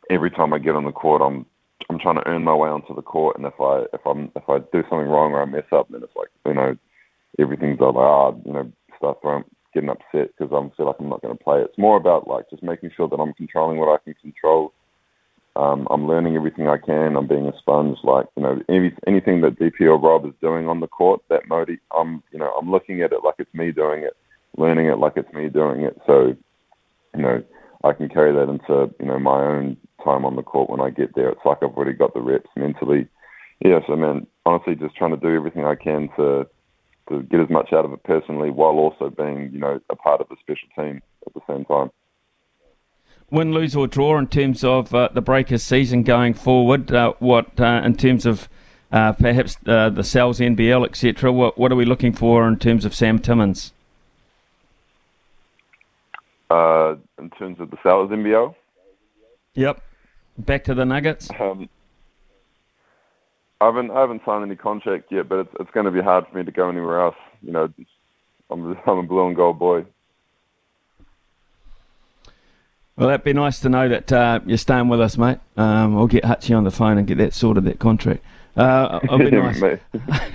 every time I get on the court I'm I'm trying to earn my way onto the court and if I if I'm if I do something wrong or I mess up then it's like, you know, everything's like, ah, oh, you know, start throwing getting upset because I feel like I'm not going to play. It's more about like just making sure that I'm controlling what I can control um, I'm learning everything I can. I'm being a sponge. Like you know, any, anything that DP or Rob is doing on the court, that Mody, I'm you know, I'm looking at it like it's me doing it, learning it like it's me doing it. So, you know, I can carry that into you know my own time on the court when I get there. It's like I've already got the reps mentally. Yeah, so man, honestly, just trying to do everything I can to to get as much out of it personally, while also being you know a part of the special team at the same time win, lose or draw in terms of uh, the Breakers season going forward? Uh, what uh, in terms of uh, perhaps uh, the Sal's NBL, etc. What what are we looking for in terms of Sam Timmins? Uh, in terms of the Sal's NBL. Yep. Back to the Nuggets. Um, I haven't I haven't signed any contract yet, but it's it's going to be hard for me to go anywhere else. You know, I'm I'm a blue and gold boy. Well, that'd be nice to know that uh, you're staying with us, mate. Um, I'll get Hutchie on the phone and get that sorted, that contract. Uh, it'll be nice.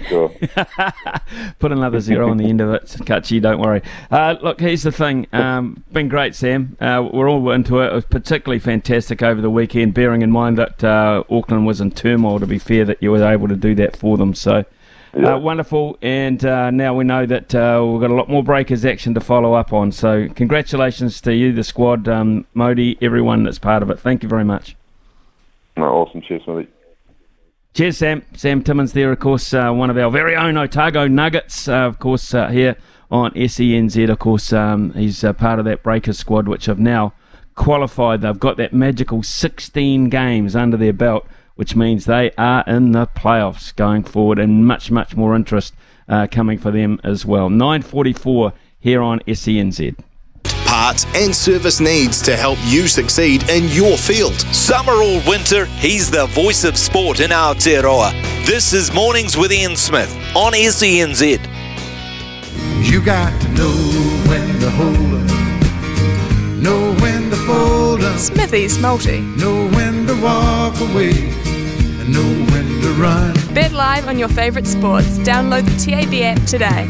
sure. Put another zero on the end of it, Hutchie, don't worry. Uh, look, here's the thing. Um, been great, Sam. Uh, we're all into it. It was particularly fantastic over the weekend, bearing in mind that uh, Auckland was in turmoil, to be fair, that you were able to do that for them. So Yeah. uh, wonderful. And uh, now we know that uh, we've got a lot more breakers action to follow up on. So congratulations to you, the squad, um, Mody, everyone that's part of it. Thank you very much. No, awesome. Cheers, Smithy. Cheers, Sam. Sam Timmins there, of course, uh, one of our very own Otago Nuggets, uh, of course, uh, here on SENZ. Of course, um, he's uh, part of that Breakers squad, which have now qualified. They've got that magical 16 games under their belt, which means they are in the playoffs going forward, and much, much more interest uh, coming for them as well. 9:44 here on SENZ. Parts and service needs to help you succeed in your field. Summer or winter, he's the voice of sport in Aotearoa. This is Mornings with Ian Smith on SENZ. You got to know when to hold up, know when to fold up, Smithy's multi. know when to walk away, and know when to run. Bet live on your favourite sports. Download the TAB app today.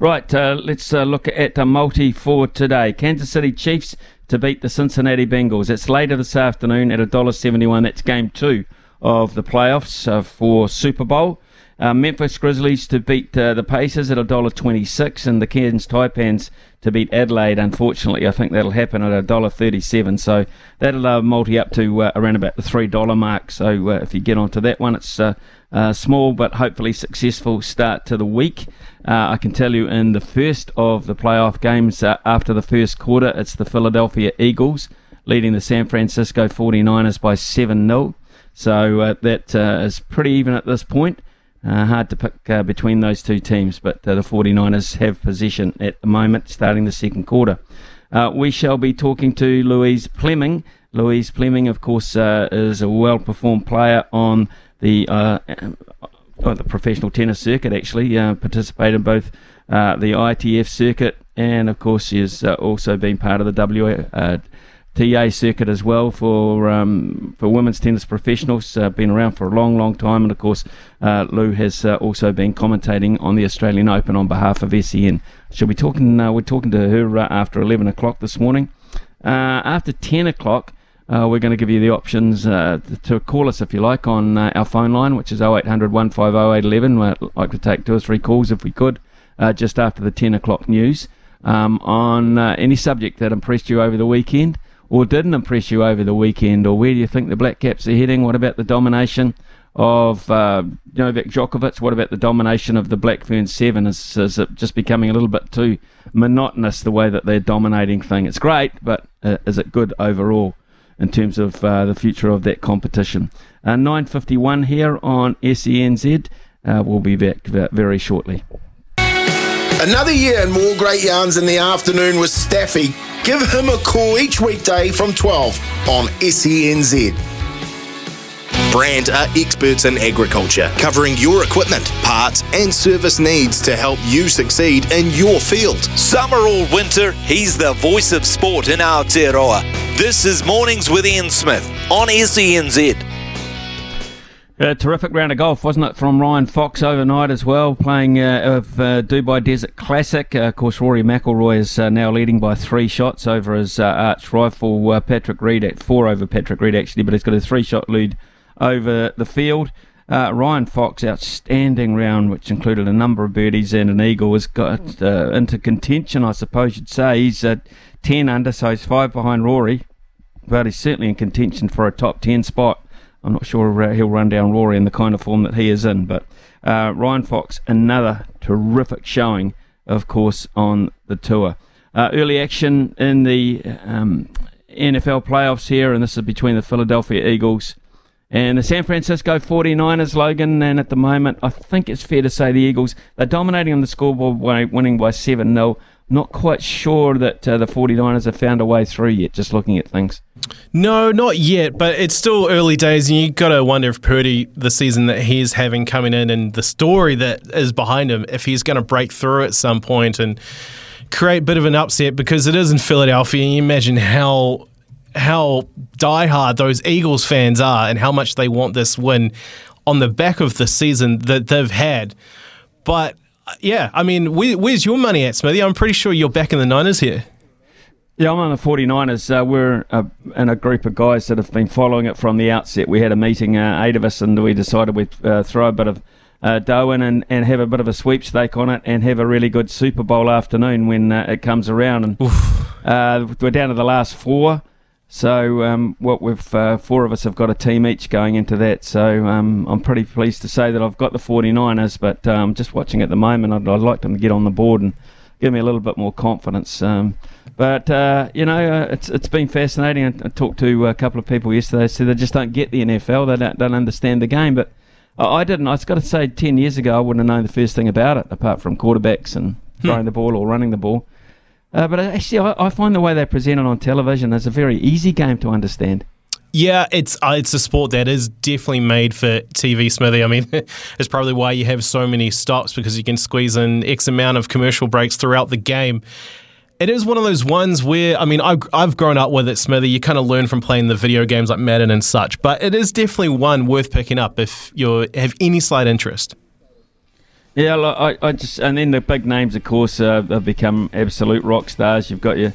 Right, uh, let's uh, look at a multi for today. Kansas City Chiefs to beat the Cincinnati Bengals. It's later this afternoon at $1.71. That's game two of the playoffs uh, for Super Bowl. Uh, Memphis Grizzlies to beat uh, the Pacers at $1.26 and the Cairns Taipans to beat Adelaide. Unfortunately, I think that'll happen at $1.37. So that'll uh, multi up to uh, around about the $3 mark. So uh, if you get onto that one, it's uh, uh, small but hopefully successful start to the week. Uh, I can tell you in the first of the playoff games uh, after the first quarter, it's the Philadelphia Eagles leading the San Francisco 49ers by 7 0. So uh, that uh, is pretty even at this point. Uh, hard to pick uh, between those two teams, but the 49ers have possession at the moment, starting the second quarter. We shall be talking to Louise Fleming. Louise Fleming, of course, is a well performed player on the uh, uh, the professional tennis circuit, actually, uh, participated in both uh, the ITF circuit and, of course, she has uh, also been part of the W. Uh, TA circuit as well for um, for women's tennis professionals. Uh, been around for a long, long time, and of course, uh, Lou has also been commentating on the Australian Open on behalf of SEN. She'll be talking. We're talking to her after eleven o'clock this morning. After ten o'clock. Uh, we're going to give you the options uh, to call us if you like on uh, our phone line, which is 0800 150 811. We'd like to take two or three calls if we could, uh, just after the 10 o'clock news, um, on uh, any subject that impressed you over the weekend or didn't impress you over the weekend, or where do you think the Black Caps are heading? What about the domination of uh, Novak Djokovic? What about the domination of the Black Fern Seven? Is, is it just becoming a little bit too monotonous the way that they're dominating thing? It's great, but is it good overall in terms of uh, the future of that competition? Uh, 9.51 here on SENZ. Uh, we'll be back very shortly. Another year and more great yarns in the afternoon with Staffy. Give him a call each weekday from 12 on SENZ. Brandt are experts in agriculture, covering your equipment, parts, and service needs to help you succeed in your field. Summer or winter, he's the voice of sport in Aotearoa. This is Mornings with Ian Smith on SENZ. A terrific round of golf, wasn't it, from Ryan Fox overnight as well, playing uh, of uh, Dubai Desert Classic. Uh, of course, Rory McIlroy is uh, now leading by three shots over his uh, arch rival uh, Patrick Reed at four over Patrick Reed actually, but he's got a three-shot lead over the field. Uh, Ryan Fox, outstanding round, which included a number of birdies and an eagle, has got uh, into contention, I suppose you'd say. He's uh, 10 under, so he's five behind Rory, but he's certainly in contention for a top 10 spot. I'm not sure uh, he'll run down Rory in the kind of form that he is in, but uh, Ryan Fox, another terrific showing, of course, on the tour. Uh, early action in the um, NFL playoffs here, and this is between the Philadelphia Eagles and the San Francisco 49ers, Logan. And at the moment, I think it's fair to say the Eagles, they're dominating on the scoreboard, by winning by 7 0. Not quite sure that uh, the 49ers have found a way through yet, just looking at things. No, not yet, but it's still early days, and you've got to wonder if Purdy, the season that he's having coming in, and the story that is behind him, if he's going to break through at some point and create a bit of an upset because it is in Philadelphia. And you imagine how how diehard those Eagles fans are and how much they want this win on the back of the season that they've had. But yeah, I mean, where, where's your money at, Smithy? I'm pretty sure you're back in the Niners here. Yeah, I'm on the 49ers. Uh, we're uh, in a group of guys that have been following it from the outset. We had a meeting, uh, eight of us, and we decided we'd uh, throw a bit of uh, dough in and, and have a bit of a sweepstake on it and have a really good Super Bowl afternoon when uh, it comes around. And we're down to the last four. So um, what we've uh, four of us have got a team each going into that. So um, I'm pretty pleased to say that I've got the 49ers, but um, just watching at the moment, I'd, I'd, like them to get on the board and give me a little bit more confidence. Um, but uh, you know, uh, it's it's been fascinating. I, I, talked to a couple of people yesterday. Said they just don't get the NFL. They don't, don't understand the game. But I, I didn't. I have got to say, ten years ago, I wouldn't have known the first thing about it, apart from quarterbacks and hmm. throwing the ball or running the ball. Uh, but actually, I, I, find the way they present it on television is a very easy game to understand. Yeah, it's uh, it's a sport that is definitely made for TV, Smithy. I mean, it's probably why you have so many stops because you can squeeze in X amount of commercial breaks throughout the game. It is one of those ones where, I mean, I've, I've grown up with it, Smithy. You kind of learn from playing the video games like Madden and such, but it is definitely one worth picking up if you have any slight interest. Yeah, I, I just and then the big names, of course, uh, have become absolute rock stars. You've got your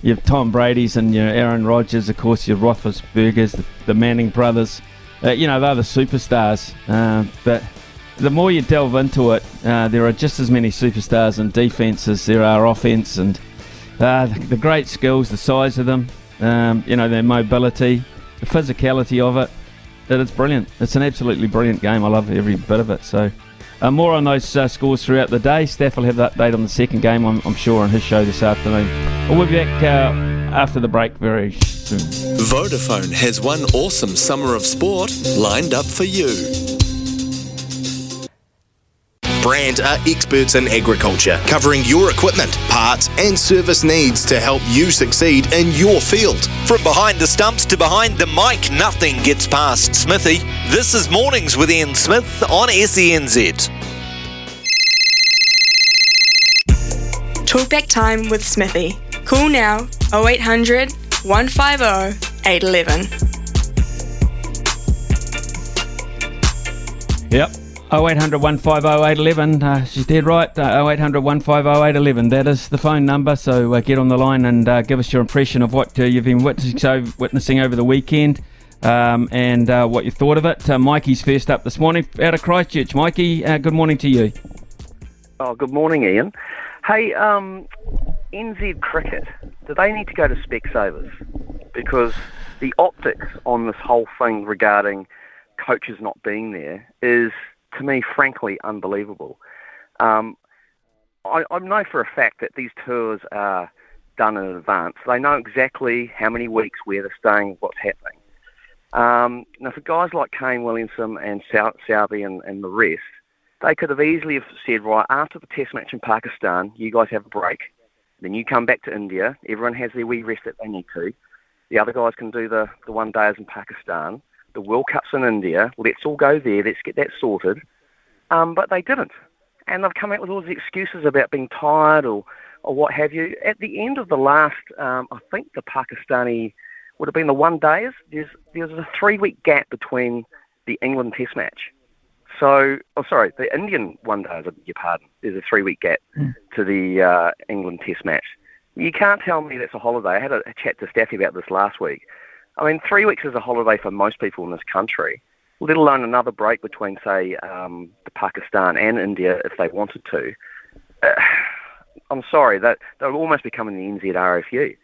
your Tom Brady's and your Aaron Rodgers, of course, your Roethlisberger's, the, the Manning brothers. Uh, you know, they're the superstars. Uh, but the more you delve into it, uh, there are just as many superstars in defense as there are offense, and uh, the, the, great skills, the size of them, um, you know, their mobility, the physicality of it. That it's brilliant. It's an absolutely brilliant game. I love every bit of it. So. Uh, more on those uh, scores throughout the day. Steph will have that update on the second game, I'm, I'm sure, on his show this afternoon. We'll be back uh, after the break very soon. Vodafone has one awesome summer of sport lined up for you. Brandt are experts in agriculture, covering your equipment, parts, and service needs to help you succeed in your field. From behind the stumps to behind the mic, nothing gets past Smithy. This is Mornings with Ian Smith on SENZ. Talkback time with Smithy. Call now 0800 150 811. Yep. 0800 150 811. Uh, she's dead right. Uh, 0800 150 811. That is the phone number. So uh, get on the line and uh, give us your impression of what uh, you've been witnessing, over the weekend um, and uh, what you thought of it. Mikey's first up this morning out of Christchurch. Mikey, good morning to you. Oh, good morning, Ian. Hey, um, NZ Cricket, do they need to go to Specsavers? Because the optics on this whole thing regarding coaches not being there is to me, frankly, unbelievable. Um, I, I know for a fact that these tours are done in advance. They know exactly how many weeks where they're staying, what's happening. Um, now, for guys like Kane Williamson and Southey and, and the rest, they could have easily have said, right, after the test match in Pakistan, you guys have a break. Then you come back to India. Everyone has their wee rest that they need to. The other guys can do the, the one days in Pakistan the World Cup's in India. Let's all go there. Let's get that sorted. Um, but they didn't. And they've come out with all these excuses about being tired or, or what have you. At the end of the last, um, I think the Pakistani would have been the one days, there's, there's a three week gap between the England Test match. So, oh, sorry, the Indian one days, I beg your pardon. There's a three week gap mm. to the uh, England Test match. You can't tell me that's a holiday. I had a, a chat to Staffy about this last week. I mean, three weeks is a holiday for most people in this country, let alone another break between, say, um, Pakistan and India if they wanted to. Uh, I'm sorry, that they're almost becoming the NZ RFU.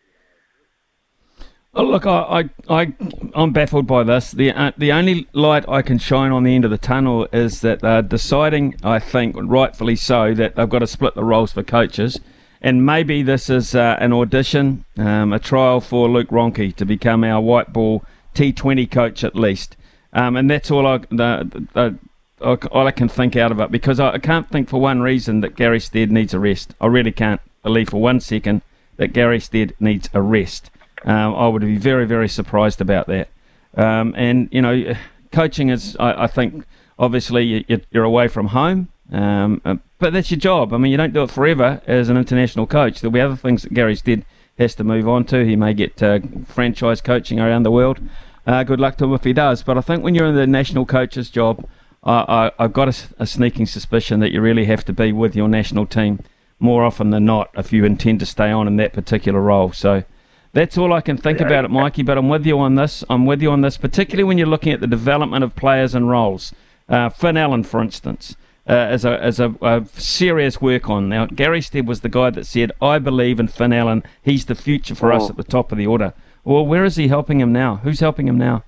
Oh, look, I, I, I, am baffled by this. The uh, the only light I can shine on the end of the tunnel is that they're deciding, I think, rightfully so, that they've got to split the roles for coaches and maybe this is uh, an audition, um, a trial for Luke Ronchi to become our white ball T20 coach at least. Um, and that's all I, the, the, all I can think out of it because I, I can't think for one reason that Gary Stead needs a rest. I really can't believe for one second that Gary Stead needs a rest. Um, I would be very, very surprised about that. Um, and, you know, coaching is, I, I think, obviously you're away from home. Um, uh, but that's your job. I mean, you don't do it forever as an international coach. There'll be other things that Gary Stead has to move on to. He may get uh, franchise coaching around the world. Uh, good luck to him if he does. But I think when you're in the national coach's job, I, I, have got a, a, sneaking suspicion that you really have to be with your national team more often than not if you intend to stay on in that particular role. So that's all I can think yeah, about it, Mikey. But I'm with you on this. I'm with you on this, particularly when you're looking at the development of players and roles. Uh, Finn Allen, for instance, uh, as a as a, a, serious work on. Now, Gary Stead was the guy that said, "I believe in Finn Allen. He's the future for us at the top of the order." Well, where is he helping him now? Who's helping him now?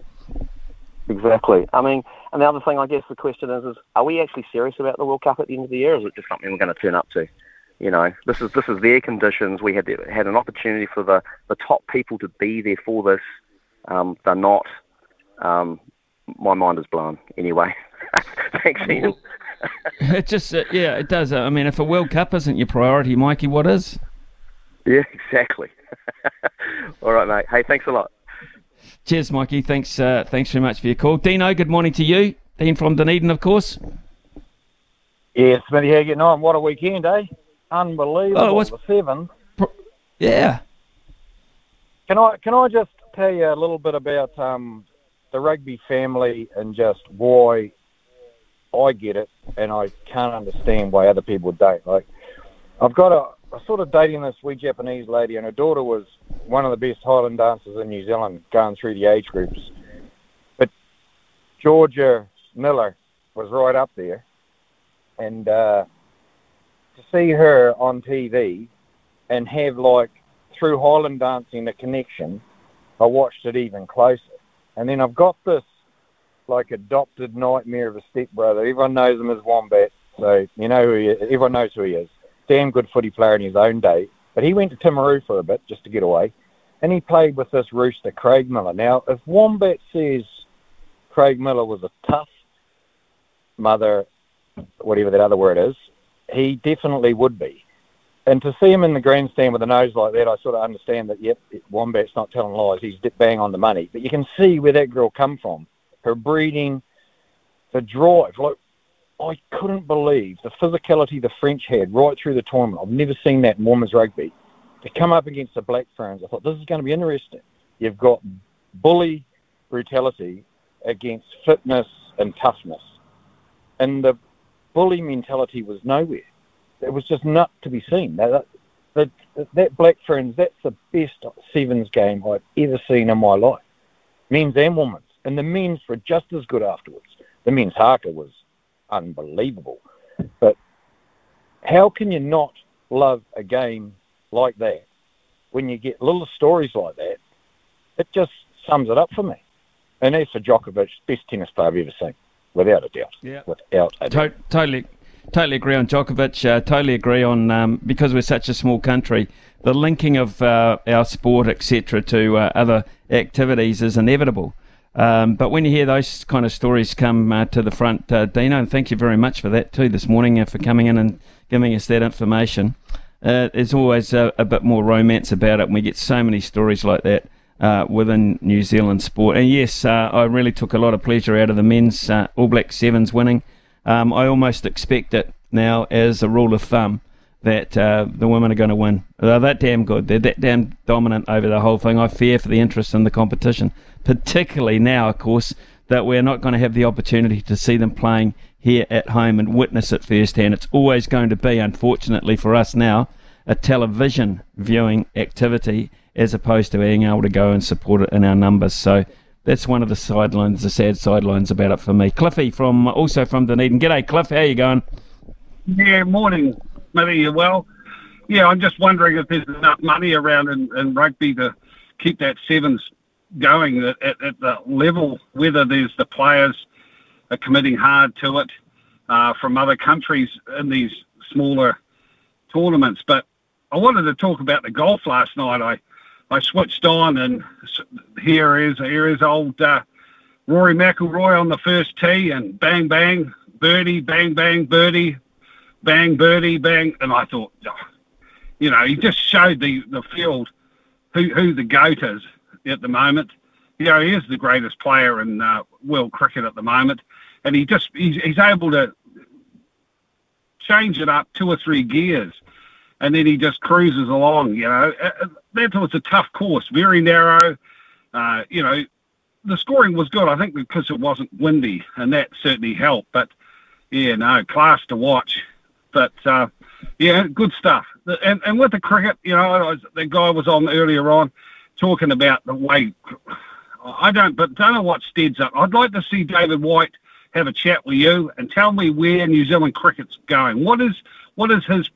Exactly. I mean, and the other thing, I guess, the question is, is are we actually serious about the World Cup at the end of the year, or is it just something we're going to turn up to? You know, this is this is their conditions. We had had an opportunity for the, the top people to be there for this. Um, they're not. Um, my mind is blown. Anyway, thanks, Ian. it just uh, yeah, it does. I mean, if a World Cup isn't your priority, Mikey, what is? Yeah, exactly. All right, mate. Hey, thanks a lot. Cheers, Mikey. Thanks, uh, thanks very much for your call. Dino, good morning to you. Dean from Dunedin, of course. Yeah, Smitty, how you getting on? What a weekend, eh? Unbelievable. Oh, what's... The seven. Yeah. Can I can I just tell you a little bit about um, the rugby family and just why I get it and I can't understand why other people don't. Like, I've got a sort of dating this wee Japanese lady, and her daughter was one of the best Highland dancers in New Zealand, going through the age groups. But Georgia Miller was right up there, and uh, to see her on TV and have like through Highland dancing a connection, I watched it even closer. And then I've got this like adopted nightmare of a stepbrother. Everyone knows him as Wombat, so you know who he is. Everyone knows who he is damn good footy player in his own day. But he went to Timaru for a bit just to get away, and he played with this rooster, Craig Miller. Now, if Wombat says Craig Miller was a tough mother, whatever that other word is, he definitely would be. And to see him in the grandstand with a nose like that, I sort of understand that, yep, Wombat's not telling lies. He's bang on the money. But you can see where that girl come from. Her breeding, the drive. Like, I couldn't believe the physicality the French had right through the tournament. I've never seen that in women's rugby. To come up against the Black Ferns, I thought this is going to be interesting. You've got bully brutality against fitness and toughness. And the bully mentality was nowhere. It was just not to be seen. That, that, that Black Ferns, that's the best Sevens game I've ever seen in my life, men's and women's. And the men's were just as good afterwards. The men's haka was unbelievable. But how can you not love a game like that when you get little stories like that? It just sums it up for me. And as for Djokovic, best tennis player I've ever seen, without a doubt. Yeah. Without a to- doubt. Totally. Totally agree on Djokovic. Uh, totally agree on um, because we're such a small country, the linking of uh, our sport, etc., to uh, other activities is inevitable. Um, but when you hear those kind of stories come uh, to the front, uh, Dino, and thank you very much for that too this morning uh, for coming in and giving us that information. Uh, there's always a, a, bit more romance about it, and we get so many stories like that uh, within New Zealand sport. And yes, I really took a lot of pleasure out of the men's All Black Sevens winning. Um, I almost expect it now as a rule of thumb that uh, the women are going to win. They're that damn good. They're that damn dominant over the whole thing. I fear for the interest in the competition particularly now, of course, that we're not going to have the opportunity to see them playing here at home and witness it firsthand. It's always going to be, unfortunately for us now, a television viewing activity as opposed to being able to go and support it in our numbers. So that's one of the sidelines, the sad sidelines about it for me. Cliffy from also from Dunedin. G'day, Cliff. How you going? Yeah, morning, You well? Yeah, I'm just wondering if there's enough money around in, in rugby to keep that sevens going at, at, at, the level, whether there's the players are committing hard to it uh, from other countries in these smaller tournaments. But I wanted to talk about the golf last night. I, I switched on and here is here is old uh, Rory McIlroy on the first tee and bang bang birdie bang bang birdie bang birdie bang and I thought, oh, you know, he just showed the the field who who the goat is at the moment. You know, he is the greatest player in uh, world cricket at the moment, and he just he's, he's able to change it up two or three gears, and then he just cruises along. You know, Uh, uh, that was a tough course, very narrow. Uh, you know, the scoring was good. I think because it wasn't windy, and that certainly helped. But yeah, no, class to watch. But uh, yeah, good stuff. And and with the cricket, you know, was- the guy was on earlier on talking about the way. I don't, but don't know what Stead's up. I'd like to see David White have a chat with you and tell me where New Zealand cricket's going. What is what is his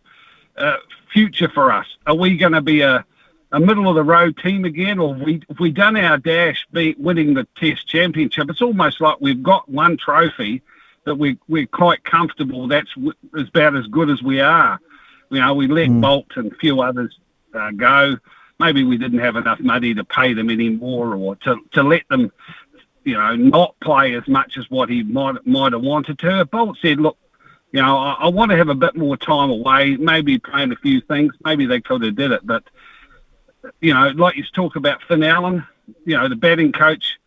uh, future for us? Are we going to be a a middle of the road team again, or have we have we done our dash, be winning the Test Championship? It's almost like we've got one trophy that we we're quite comfortable. That's w- about as good as we are. You know, we let Boult and a few others uh, go. Maybe we didn't have enough money to pay them anymore, or to to let them, you know, not play as much as what he might might have wanted to. Boult said, "Look, you know, I, I want to have a bit more time away. Maybe playing a few things. Maybe they could have did it, but." you know, like you talk about Finn Allen, you know, the batting coach,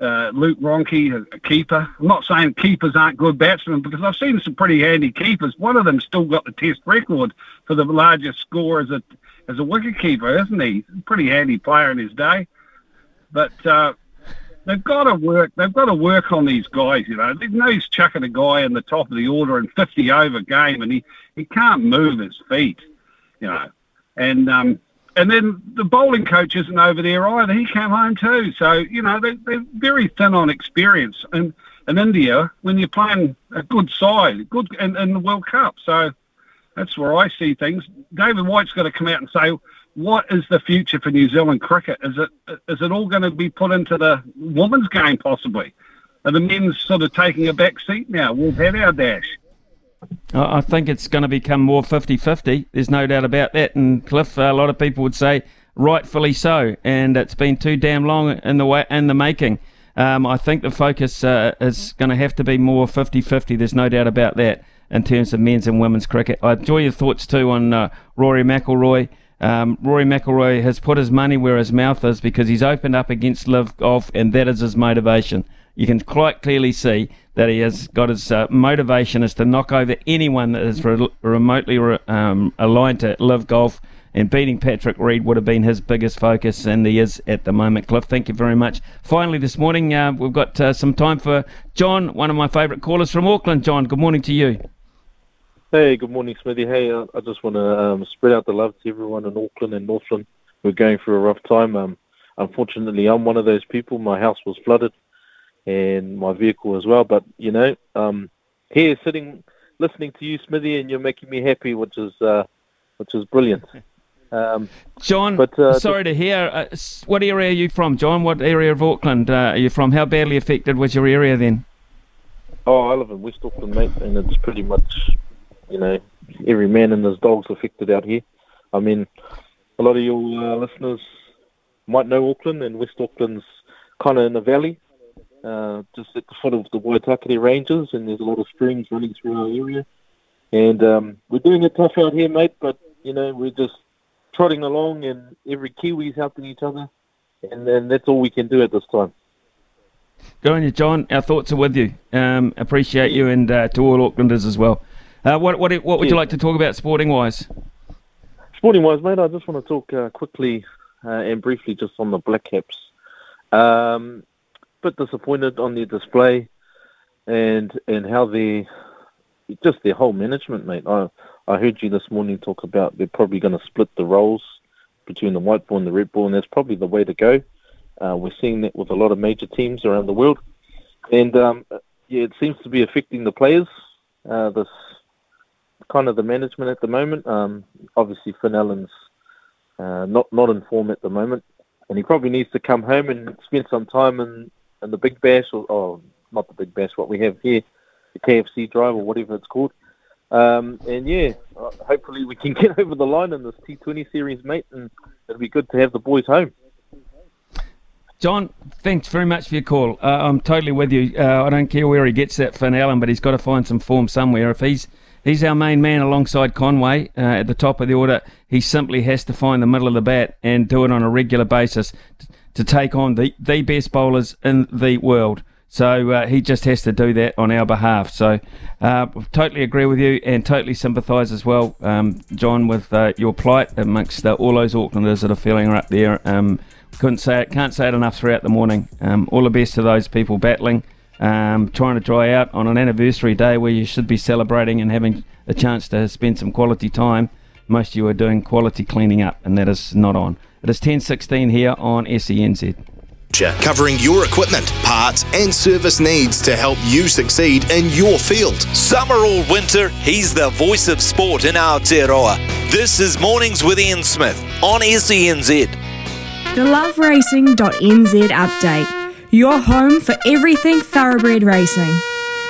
uh, Luke Ronchi, a, keeper. I'm not saying keepers aren't good batsmen because I've seen some pretty handy keepers. One of them still got the Test record for the largest score as a as a wicket keeper, isn't he? Pretty handy player in his day. But uh, they've got to work. They've got to work on these guys. You know, there's no use chucking a guy in the top of the order in 50 over game, and he he can't move his feet. You know, and um, and then the bowling coach isn't over there either. He came home too. So, you know, they, they're very thin on experience. And in India, when you're playing a good side, good in, in the World Cup. So that's where I see things. David White's got to come out and say, what is the future for New Zealand cricket? Is it is it all going to be put into the women's game possibly? Are the men's sort of taking a back seat now? We've had our dash. I think it's going to become more 50 50. There's no doubt about that. And Cliff, a lot of people would say rightfully so. And it's been too damn long in the way in the making. Um, I think the focus uh, is going to have to be more 50 50. There's no doubt about that in terms of men's and women's cricket. I enjoy your thoughts too on uh, Rory McIlroy. Um, Rory McIlroy has put his money where his mouth is because he's opened up against Live Golf, and that is his motivation. You can quite clearly see that he has got his uh, motivation is to knock over anyone that is re- remotely re- um, aligned to Live Golf. And beating Patrick Reed would have been his biggest focus, and he is at the moment. Cliff, thank you very much. Finally, this morning uh, we've got uh, some time for John, one of my favourite callers from Auckland. John, good morning to you. Hey, good morning, Smithy. Hey, I just want to um, spread out the love to everyone in Auckland and Northland. We're going through a rough time. Um, unfortunately, I'm one of those people. My house was flooded, and my vehicle as well. But you know, um, here sitting, listening to you, Smithy, and you're making me happy, which is uh, which is brilliant. Um, John, but, uh, sorry to hear. Uh, what area are you from, John? What area of Auckland uh, are you from? How badly affected was your area then? Oh, I live in West Auckland, mate, and it's pretty much, you know, every man and his dog's affected out here. I mean, a lot of your uh, listeners might know Auckland, and West Auckland's kind of in the valley, uh, just at the foot of the Waitakere Ranges, and there's a lot of streams running through our area. And um, we're doing it tough out here, mate, but, you know, we're just trotting along, and every Kiwi's helping each other, and, and that's all we can do at this time. Good on you, John. Our thoughts are with you. Um, appreciate you, and uh, to all Aucklanders as well. Uh, what what what would you like to talk about sporting wise? Sporting wise, mate, I just want to talk uh, quickly uh, and briefly just on the Black Caps. Um, bit disappointed on their display and and how they just their whole management, mate. I I heard you this morning talk about they're probably going to split the roles between the white ball and the red ball, and that's probably the way to go. Uh, we're seeing that with a lot of major teams around the world, and um, yeah, it seems to be affecting the players. Uh, this kind of the management at the moment. Um, obviously, Finn Allen's uh, not not in form at the moment, and he probably needs to come home and spend some time in, in the Big Bash, or oh, not the Big Bash, what we have here, the KFC Drive or whatever it's called. Um, and yeah, uh, hopefully we can get over the line in this T20 series, mate, and it'll be good to have the boys home. John, thanks very much for your call. Uh, I'm totally with you. Uh, I don't care where he gets that Finn Allen, but he's got to find some form somewhere. If he's he's our main man alongside Conway uh, at the top of the order, he simply has to find the middle of the bat and do it on a regular basis to take on the, the best bowlers in the world. So uh, he just has to do that on our behalf. So uh, totally agree with you and totally sympathise as well, um, John, with uh, your plight amongst uh, all those Aucklanders that are feeling right there. Um, couldn't say it, can't say it enough throughout the morning. Um, all the best to those people battling, um, trying to dry out on an anniversary day where you should be celebrating and having a chance to spend some quality time. Most of you are doing quality cleaning up, and that is not on. It is 10:16 here on SENZ covering your equipment, parts, and service needs to help you succeed in your field. Summer or winter, he's the voice of sport in Aotearoa. This is Mornings with Ian Smith on SENZ. The loveracing.nz update, your home for everything thoroughbred racing.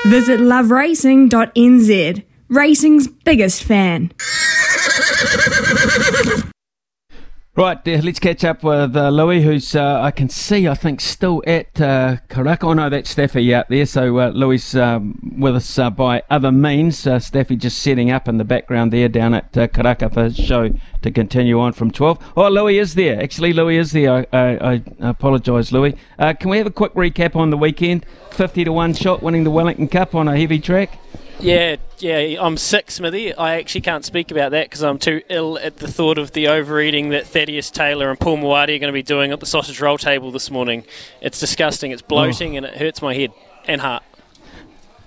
Visit loveracing.nz, racing's biggest fan. Right, uh, let's catch up with uh, Louis, who's uh, I can see, I think, still at uh, Karaka. Oh no, that's Staffy out there. So uh, Louis um, with us uh, by other means. Uh, Staffy just setting up in the background there down at Karaka for his show to continue on from 12. Oh, Louis is there. Actually, Louis is there. I, I, I apologise, Louis. can we have a quick recap on the weekend? 50 to 1 shot winning the Wellington Cup on a heavy track? Yeah, yeah, I'm sick, Smithy. I actually can't speak about that because I'm too ill at the thought of the overeating that Thaddeus Taylor and Paul Moati are going to be doing at the sausage roll table this morning. It's disgusting. It's bloating oh. and it hurts my head and heart.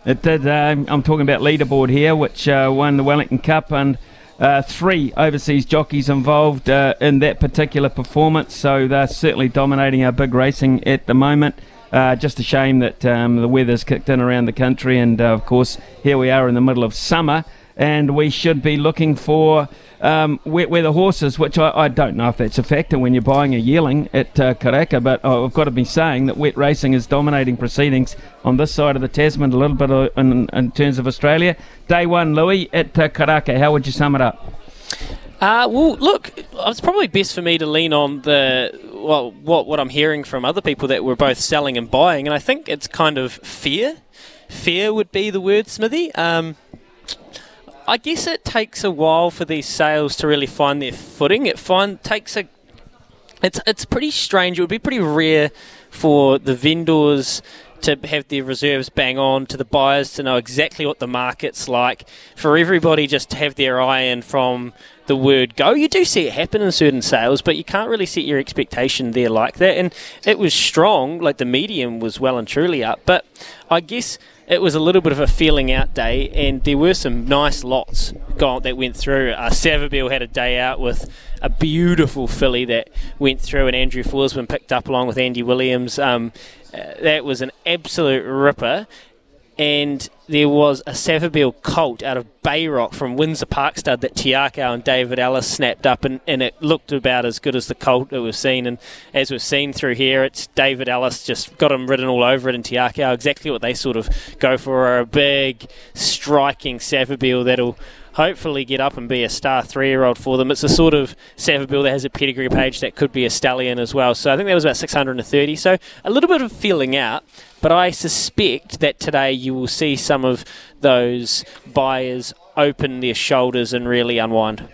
It did. Uh, I'm talking about leaderboard here, which uh, won the Wellington Cup and. Uh, three overseas jockeys involved uh, in that particular performance, so they're certainly dominating our big racing at the moment. Uh, just a shame that um, the weather's kicked in around the country, and uh, of course, here we are in the middle of summer, and we should be looking for um, wet weather horses, which I, I, don't know if that's a factor when you're buying a yearling at uh, Karaka, but I've got to be saying that wet racing is dominating proceedings on this side of the Tasman, a little bit in, in, terms of Australia. Day one, Louis, at uh, Karaka, how would you sum it up? Uh, well, look, it's probably best for me to lean on the well, what what I'm hearing from other people that were both selling and buying, and I think it's kind of fear. Fear would be the word, Smithy. Um, I guess it takes a while for these sales to really find their footing. It find takes a it's it's pretty strange. It would be pretty rare for the vendors to have their reserves bang on, to the buyers to know exactly what the market's like, for everybody just to have their eye in from the word go. You do see it happen in certain sales, but you can't really set your expectation there like that. And it was strong, like the medium was well and truly up, but I guess it was a little bit of a feeling out day, and there were some nice lots that went through. Uh, had a day out with a beautiful filly that went through, and Andrew Forsman picked up along with Andy Williams. Um, uh, that was an absolute ripper. And there was a Savabeel colt out of Bayrock from Windsor Park Stud that Te Akau and David Ellis snapped up, and, and it looked about as good as the colt that we've seen. And as we've seen through here, it's David Ellis just got him written all over it and Te Akau exactly what they sort of go for a big, striking Savabeel that'll hopefully get up and be a star three year old for them. It's a sort of Savabeel that has a pedigree page that could be a stallion as well. So I think that was about 630. So a little bit of feeling out, but I suspect that today you will see some of those buyers open their shoulders and really unwind.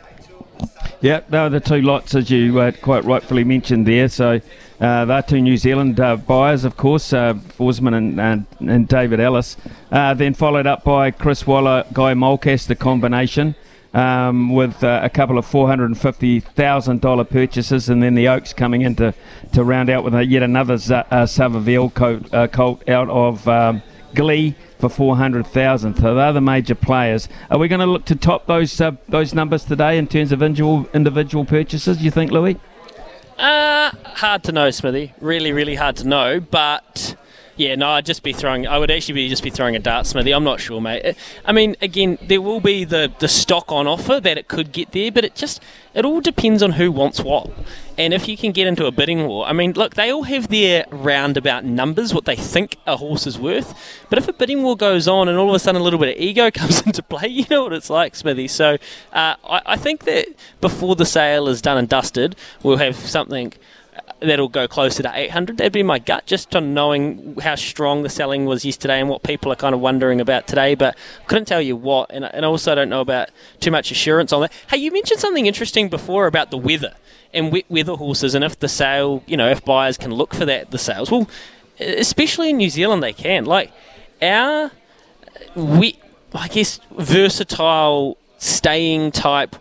Yeah, they were the two lots, as you uh, quite rightfully mentioned there. So uh, they're two New Zealand uh, buyers, of course, uh, Forsman and, and, and, David Ellis. Uh, then followed up by Chris Waller, Guy Mulcaster combination. Um, with uh, a couple of $450,000 purchases, and then the Oaks coming in to, to round out with a, yet another Z- uh, uh, colt out of um, Glee for 400,000. So they're the major players. Are we going to look to top those uh, those numbers today in terms of individual individual purchases? You think, Louis? Uh, hard to know, Smithy. Really, really hard to know. But yeah, no, I'd just be throwing. I would actually be just be throwing a dart, Smithy. I'm not sure, mate. I mean, again, there will be the the stock on offer that it could get there, but it just it all depends on who wants what. And if you can get into a bidding war, I mean, look, they all have their roundabout numbers, what they think a horse is worth. But if a bidding war goes on and all of a sudden a little bit of ego comes into play, you know what it's like, Smithy. So uh, I, I think that before the sale is done and dusted, we'll have something that'll go closer to 800. That'd be my gut, just on knowing how strong the selling was yesterday and what people are kind of wondering about today. But couldn't tell you what, and, and also I don't know about too much assurance on that. Hey, you mentioned something interesting before about the weather and wet weather horses, and if the sale, you know, if buyers can look for that, the sales. Well, especially in New Zealand, they can. Like our we, I guess, versatile staying type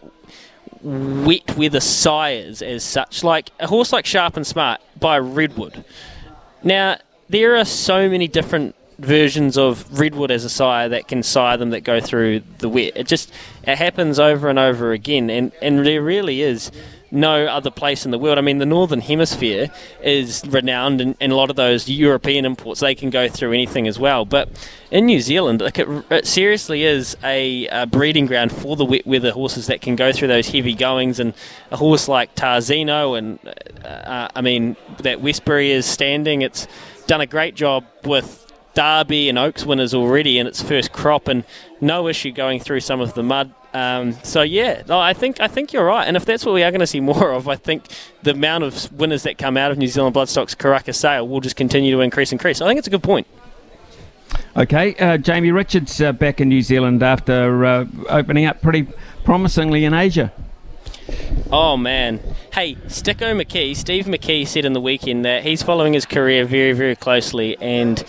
wet weather sires as such. Like a horse like Sharp and Smart by Redwood. Now there are so many different versions of redwood as a sire that can sire them that go through the wet. It just it happens over and over again, and and there really is no other place in the world. I mean, the northern hemisphere is renowned, and, and a lot of those European imports they can go through anything as well. But in New Zealand, like it, it seriously is a, a, breeding ground for the wet weather horses that can go through those heavy goings. And a horse like Tarzino, and uh, I mean that Westbury is standing. It's done a great job with Derby and Oaks winners already in its first crop, and no issue going through some of the mud. Um, so yeah, no, I think I think you're right, and if that's what we are going to see more of, I think the amount of winners that come out of New Zealand Bloodstock's Karaka sale will just continue to increase, increase. I think it's a good point. Okay, uh, Jamie Richards uh, back in New Zealand after uh, opening up pretty promisingly in Asia. Oh man. Hey, Sticko McKee, Steve McKee said in the weekend that he's following his career very, very closely and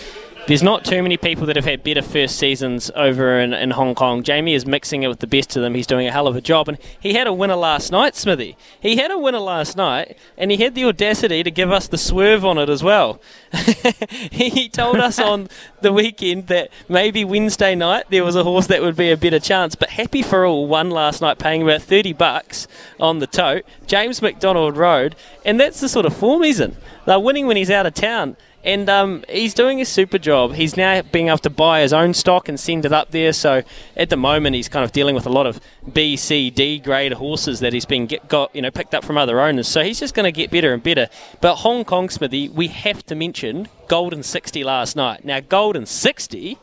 there's not too many people that have had better first seasons over in, in Hong Kong. Jamie is mixing it with the best of them. He's doing a hell of a job. And he had a winner last night, Smithy. He had a winner last night, and he had the audacity to give us the swerve on it as well. he told us on the weekend that maybe Wednesday night there was a horse that would be a better chance. But Happy for All won last night, paying about 30 bucks on the tote. James McDonald rode, and that's the sort of form he's in. They're winning when he's out of town and um, he's doing a super job. He's now being able to buy his own stock and send it up there. So at the moment, he's kind of dealing with a lot of B, C, D grade horses that he's been get, got you know picked up from other owners. So he's just going to get better and better. But Hong Kong Smithy, we have to mention Golden 60 last night. Now Golden 60,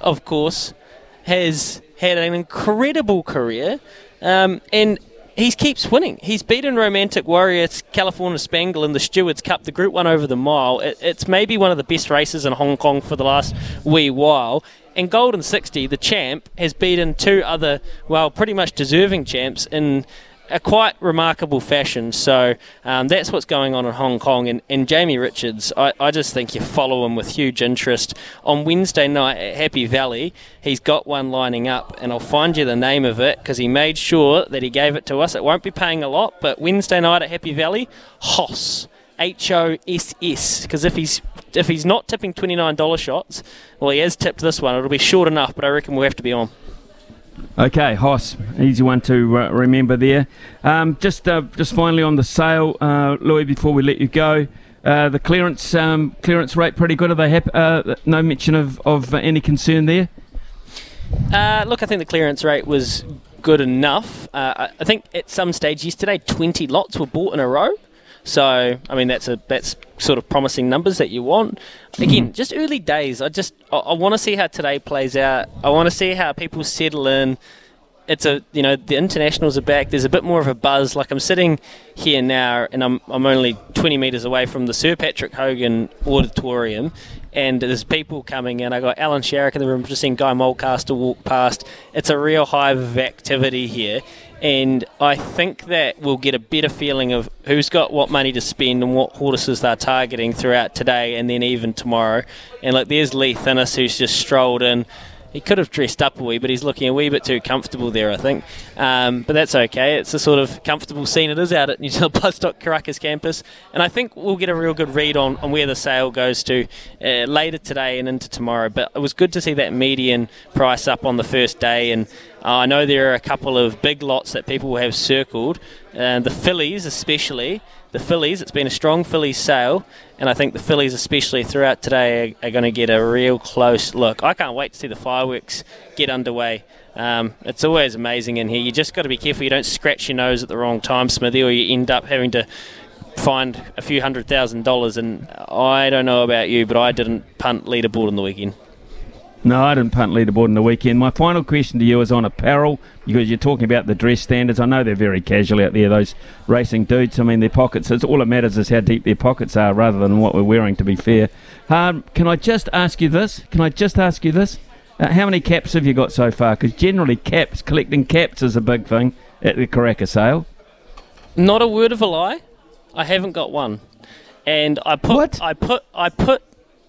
of course, has had an incredible career. Um, and he keeps winning. He's beaten Romantic Warrior, California Spangle in the Stewards Cup, the Group 1 over the mile. It, it's maybe one of the best races in Hong Kong for the last wee while. And Golden 60, the champ, has beaten two other, well, pretty much deserving champs in a quite remarkable fashion. So um, that's what's going on in Hong Kong. And, and Jamie Richards, I, I, just think you follow him with huge interest. On Wednesday night at Happy Valley, he's got one lining up, and I'll find you the name of it because he made sure that he gave it to us. It won't be paying a lot, but Wednesday night at Happy Valley, Hoss. H O S S. Because if he's if he's not tipping twenty nine dollar shots, well, he has tipped this one. It'll be short enough, but I reckon we'll have to be on. Okay, Hoss, easy one to uh, remember there. Um, just, uh, just finally on the sale, uh, Louis. Before we let you go, uh, the clearance um, clearance rate pretty good. Are they happy? Uh, no mention of of any concern there. Uh, look, I think the clearance rate was good enough. I think at some stage yesterday, twenty lots were bought in a row. So I mean that's a that's sort of promising numbers that you want. Again, mm. just early days. I just I, I want to see how today plays out. I want to see how people settle in. It's a you know the internationals are back. There's a bit more of a buzz. Like I'm sitting here now, and I'm I'm only 20 meters away from the Sir Patrick Hogan Auditorium, and there's people coming in. I got Alan Sharrock in the room, just seeing Guy Mulcaster walk past. It's a real hive of activity here, and I think that we'll get a better feeling of who's got what money to spend and what horses they're targeting throughout today and then even tomorrow. And like, there's Lee Thinnis who's just strolled in he could have dressed up a wee, but he's looking a wee bit too comfortable there, I think. Um, but that's okay. It's the sort of comfortable scene it is out at New Zealand Bloodstock Karaka campus. And I think we'll get a real good read on, on where the sale goes to uh, later today and into tomorrow. But it was good to see that median price up on the first day. And uh, I know there are a couple of big lots that people have circled, uh, the fillies especially the fillies. It's been a strong fillies sale, and I think the fillies, especially throughout today, are, are going to get a real close look. I can't wait to see the fireworks get underway. Um, it's always amazing in here. You just got to be careful you don't scratch your nose at the wrong time, Smithy, or you end up having to find a few hundred thousand dollars. And I don't know about you, but I didn't punt leaderboard on the weekend. No, I didn't punt leaderboard in the weekend. My final question to you is on apparel because you're talking about the dress standards. I know they're very casual out there, those racing dudes. I mean, their pockets, it's, all that matters is how deep their pockets are rather than what we're wearing, to be fair. Um, can I just ask you this? Can I just ask you this? Uh, how many caps have you got so far? Because generally, caps, collecting caps is a big thing at the Karaka sale. Not a word of a lie. I haven't got one. And I put, what? I put, I put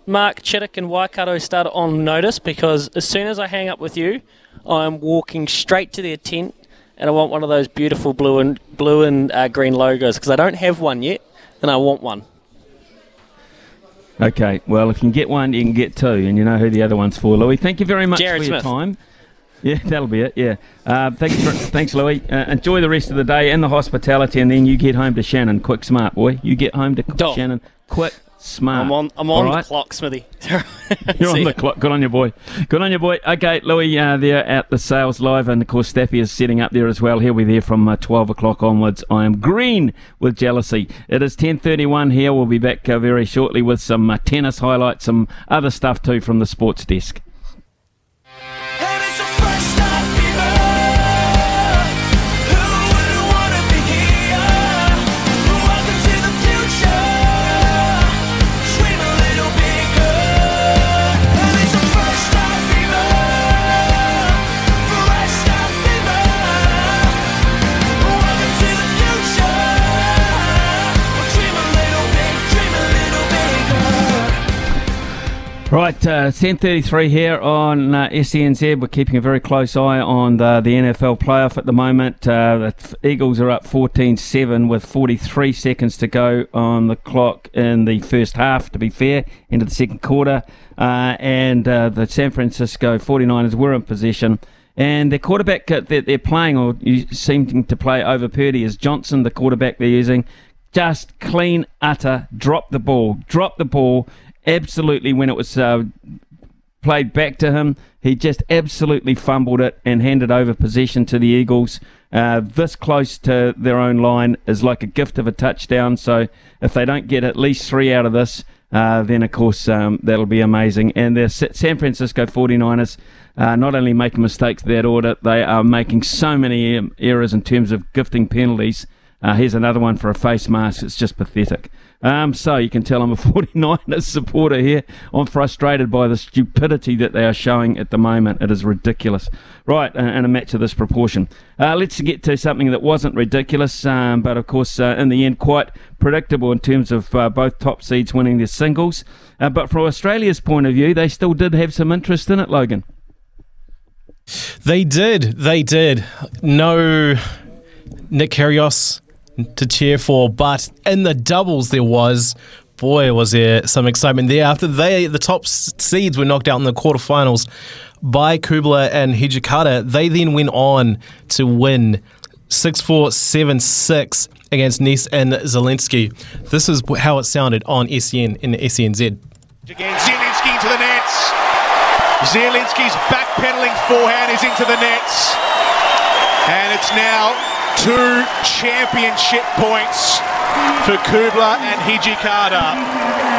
Mark Chittick and Waikato Stud on notice because as soon as I hang up with you, I'm walking straight to their tent and I want one of those beautiful blue and blue and uh, green logos because I don't have one yet and I want one. Okay, well, if you can get one, you can get two, and you know who the other one's for, Louis. Thank you very much Jared for your Smith. time. Yeah, that'll be it. Yeah, uh, thanks, for, thanks, Louis. Uh, enjoy the rest of the day and the hospitality, and then you get home to Shannon, quick, smart boy. You get home to Shannon, quick, smart. I'm on. I'm on right? the clock, Smithy. You're on the clock. Good on you, boy. Good on you, boy. Okay, Louis, uh, they're at the sales live, and of course, Staffy is setting up there as well. He'll be there from uh, 12 o'clock onwards. I am green with jealousy. It is 10.31 here. We'll be back uh, very shortly with some uh, tennis highlights, some other stuff too from the sports desk. Right, uh, 10.33 here on uh, SENZ. We're keeping a very close eye on the, the NFL playoff at the moment. Uh, the Eagles are up 14-7 with 43 seconds to go on the clock in the first half, to be fair, into the second quarter. Uh, and uh, the San Francisco 49ers were in possession. And the quarterback that they're, they're playing, or seeming to play over Purdy, is Johnson, the quarterback they're using. Just clean, utter, drop the ball, drop the ball. Absolutely, when it was uh, played back to him, he just absolutely fumbled it and handed over possession to the Eagles. Uh, this close to their own line is like a gift of a touchdown. So if they don't get at least three out of this, uh, then of course um, that'll be amazing. And the San Francisco 49ers uh, not only making mistakes that order, they are making so many um, errors in terms of gifting penalties. Uh, here's another one for a face mask. It's just pathetic. Um, so you can tell I'm a 49ers supporter here. I'm frustrated by the stupidity that they are showing at the moment. It is ridiculous. Right, and a match of this proportion. Uh, let's get to something that wasn't ridiculous, um, but of course, uh, in the end, quite predictable in terms of uh, both top seeds winning their singles. Uh, but from Australia's point of view, they still did have some interest in it, Logan. They did. They did. No Nick Kyrgios to cheer for, but in the doubles there was. Boy, was there some excitement there after they the top seeds were knocked out in the quarterfinals by Kubler and Hijikata. They then went on to win 6-4, 7-6 against Nys and Zielinski. This is how it sounded on SEN in SENZ. Again, Zielinski into the nets. Zielinski's backpedaling forehand is into the nets. And it's now two championship points for Kubler and Hijikata.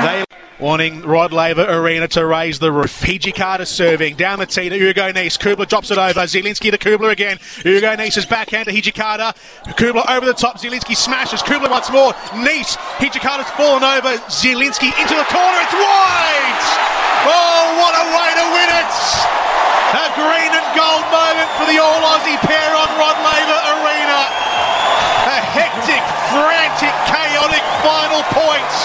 They wanting Rod Laver Arena to raise the roof. Hijikata serving down the tee to Hugo Nys. Kubler drops it over. Zielinski to Kubler again. Hugo Nys's backhand to Hijikata. Kubler over the top. Zielinski smashes. Kubler once more. Nice. Hijikata's fallen over. Zielinski into the corner. It's wide. Oh, what a way to win it! A green and gold moment for the All Aussie pair on Rod Laver frantic, chaotic final points.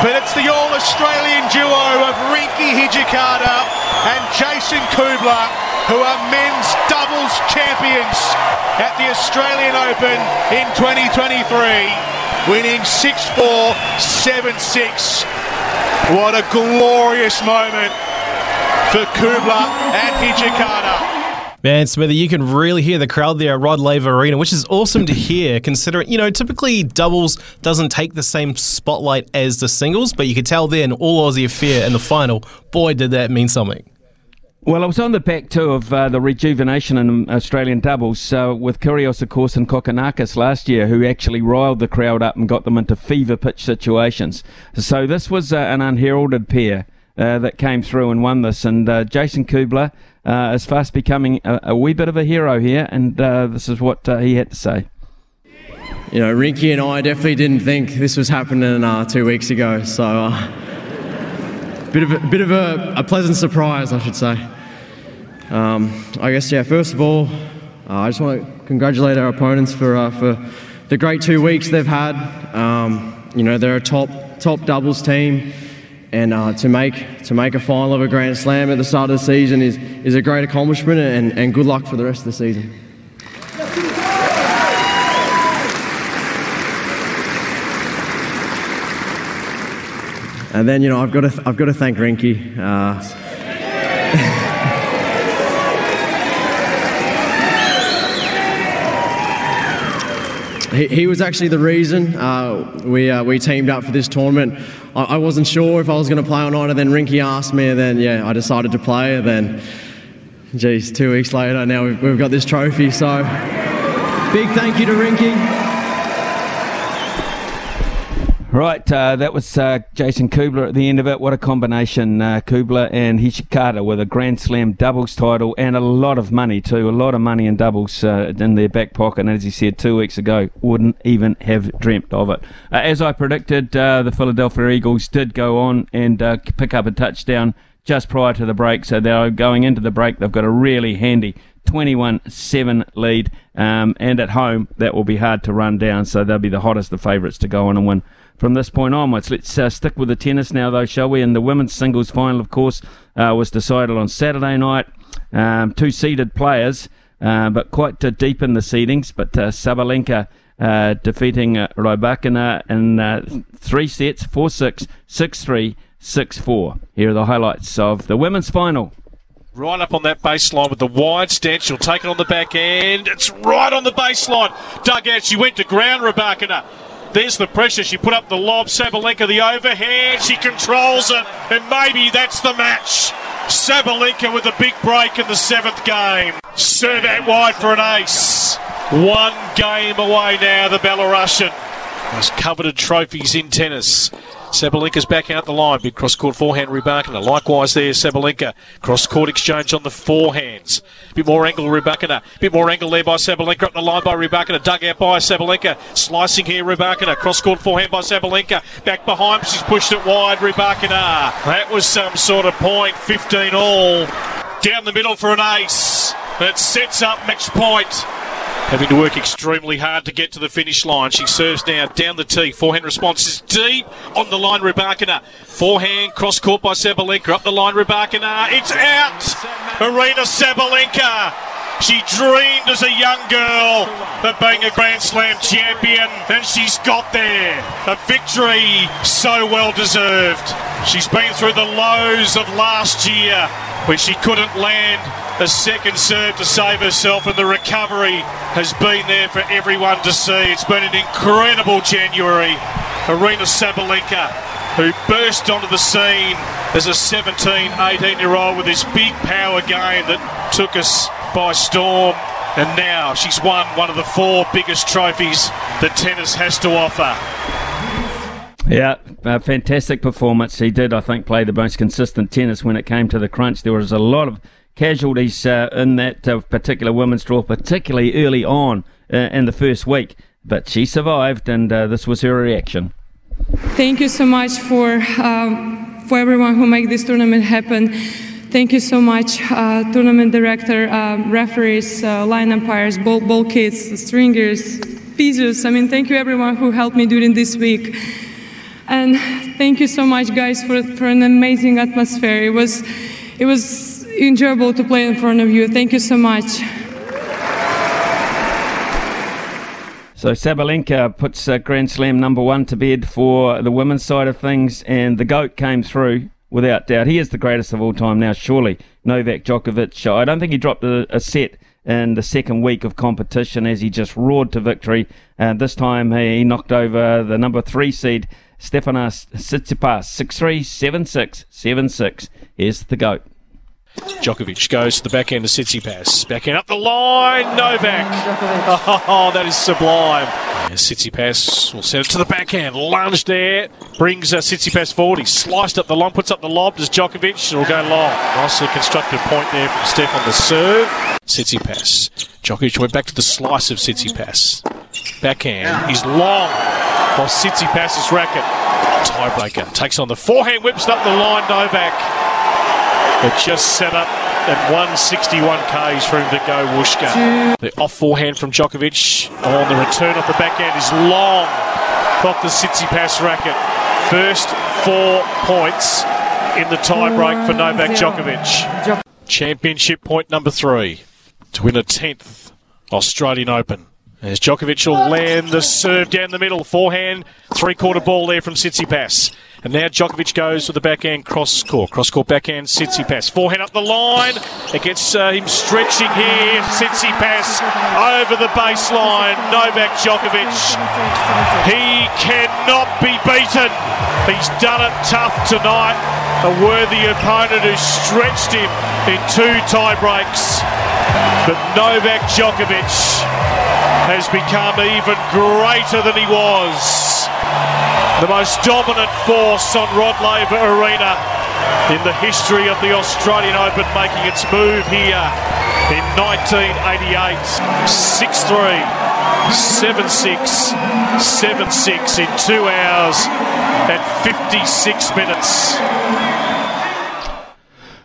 But it's the All Australian duo of Rinky Hijikata and Jason Kubler, who are men's doubles champions at the Australian Open in 2023, winning 6 4, 7 6. What a glorious moment for Kubler and Hijikata. Man, Smithy, you can really hear the crowd there at Rod Laver Arena, which is awesome to hear considering, you know, typically doubles doesn't take the same spotlight as the singles, but you could tell then all Aussie affair in the final, boy, did that mean something. Well, I was on the back two of uh, the rejuvenation in Australian doubles uh, with Kyrgios, of course, and Kokkinakis last year, who actually riled the crowd up and got them into fever pitch situations. So this was uh, an unheralded pair uh, that came through and won this. And uh, Jason Kubler uh, is fast becoming a, a wee bit of a hero here, and uh, this is what uh, he had to say. you know, Rinky and I definitely didn't think this was happening two weeks ago. So, uh, bit of a, bit of a, a pleasant surprise, I should say. Um, I guess, yeah. First of all, I just want to congratulate our opponents for for the great two weeks they've had. Um, you know, they're a top top doubles team, and uh, to make to make a final of a Grand Slam at the start of the season is is a great accomplishment, and, and good luck for the rest of the season. And then you know I've got to I've got to thank Rinky. Uh, he, he was actually the reason uh, we uh, we teamed up for this tournament. I, I wasn't sure if I was going to play or not, and then Rinky asked me, and then yeah, I decided to play. And then, geez, two weeks later, now we've, we've got this trophy. So, big thank you to Rinky. Right, uh, that was uh, Jason Kubler at the end of it. What a combination, uh, Kubler and Hijikata with a Grand Slam doubles title and a lot of money too. A lot of money in doubles uh, in their back pocket. And as he said two weeks ago, wouldn't even have dreamt of it. Uh, as I predicted, uh, the Philadelphia Eagles did go on and pick up a touchdown just prior to the break. So they're going into the break. They've got a really handy 21 7 lead. Um, and at home, that will be hard to run down. So they'll be the hottest of favourites to go on and win from this point onwards. Let's uh, stick with the tennis now, though, shall we? And the women's singles final, of course, uh, was decided on Saturday night. Um, two seeded players, uh, but quite uh, deep in the seedings. But uh, Sabalenka uh, defeating uh, Rybakina in three sets 4 6, 6 3, 6 4. Here are the highlights of the women's final. Right up on that baseline with the wide stance. She'll take it on the back end. It's right on the baseline. Dug out. She went to ground, Rybakina. There's the pressure. She put up the lob. Sabalenka the overhand. She controls it. And maybe that's the match. Sabalenka with a big break in the seventh game. Serve out wide for an ace. One game away now, the Belarusian. Most coveted trophies in tennis. Sabalenka's back out the line. Big cross court forehand Rybakina. Likewise there, Sabalenka. Cross court exchange on the forehands. Bit more angle Rybakina. Bit more angle there by Sabalenka. Up the line by Rybakina. Dug out by Sabalenka. Slicing here Rybakina. Cross court forehand by Sabalenka. Back behind. She's pushed it wide. Rybakina. That was some sort of point. 15 all. Down the middle for an ace. That sets up match point having to work extremely hard to get to the finish line. She serves now down the tee. Forehand response is deep on the line. Rybakina. Forehand cross court by Sabalenka. Up the line. Rybakina. It's out. Aryna Sabalenka. She dreamed as a young girl of being a Grand Slam champion, and she's got there. A victory so well deserved. She's been through the lows of last year when she couldn't land a second serve to save herself, and the recovery has been there for everyone to see. It's been an incredible January. Aryna Sabalenka, who burst onto the scene as a 17, 18 year old with this big power game that took us by storm. And now she's won one of the four biggest trophies that tennis has to offer. Yeah, a fantastic performance. He did, I think, play the most consistent tennis when it came to the crunch. There was a lot of casualties uh, in that uh, particular women's draw, particularly early on uh, in the first week. But she survived, and uh, this was her reaction. Thank you so much for um, for everyone who made this tournament happen. Thank you so much, uh, tournament director, uh, referees, line umpires, ball, ball kids, stringers, physios. I mean, thank you everyone who helped me during this week. And thank you so much, guys, for, for an amazing atmosphere. It was, it was enjoyable to play in front of you. Thank you so much. So Sabalenka puts uh, Grand Slam number one to bed for the women's side of things, and the GOAT came through without doubt. He is the greatest of all time now, surely. Novak Djokovic. I don't think he dropped a, a set in the second week of competition as he just roared to victory. And this time he knocked over the number three seed Stefanos Tsitsipas, 6-3, 7-6, 7-6. Here's the GOAT. Djokovic goes to the back end of Tsitsipas. Back end up the line, Novak. Oh, that is sublime. Tsitsipas will send it to the backhand. Lunge there. Brings uh, Tsitsipas forward. He sliced up the line, puts up the lob. Does Djokovic? It'll go long. Nicely constructed point there from Steph on the serve. Tsitsipas. Djokovic went back to the slice of Tsitsipas. Backhand. He's long. While Tsitsipas' racket. Tiebreaker. Takes on the forehand, whips up the line, Novak. It just set up at 161 Ks for him to go Wooshka. The off forehand from Djokovic on the return off the backhand is long off the Tsitsipas racket. First four points in the tiebreak for Novak Djokovic. Championship point number three to win a 10th Australian Open. As Djokovic will land the serve down the middle, forehand, three quarter ball there from Tsitsipas. And now Djokovic goes for the backhand cross court. Cross court backhand Tsitsipas. Forehand up the line. It gets uh, him stretching here. Tsitsipas over the baseline. Novak Djokovic. He cannot be beaten. He's done it tough tonight. A worthy opponent who stretched him in two tie breaks. But Novak Djokovic has become even greater than he was. The most dominant force on Rod Laver Arena in the history of the Australian Open, making its move here in 1988. 6 3, 7 6, 7 6 in two hours and 56 minutes.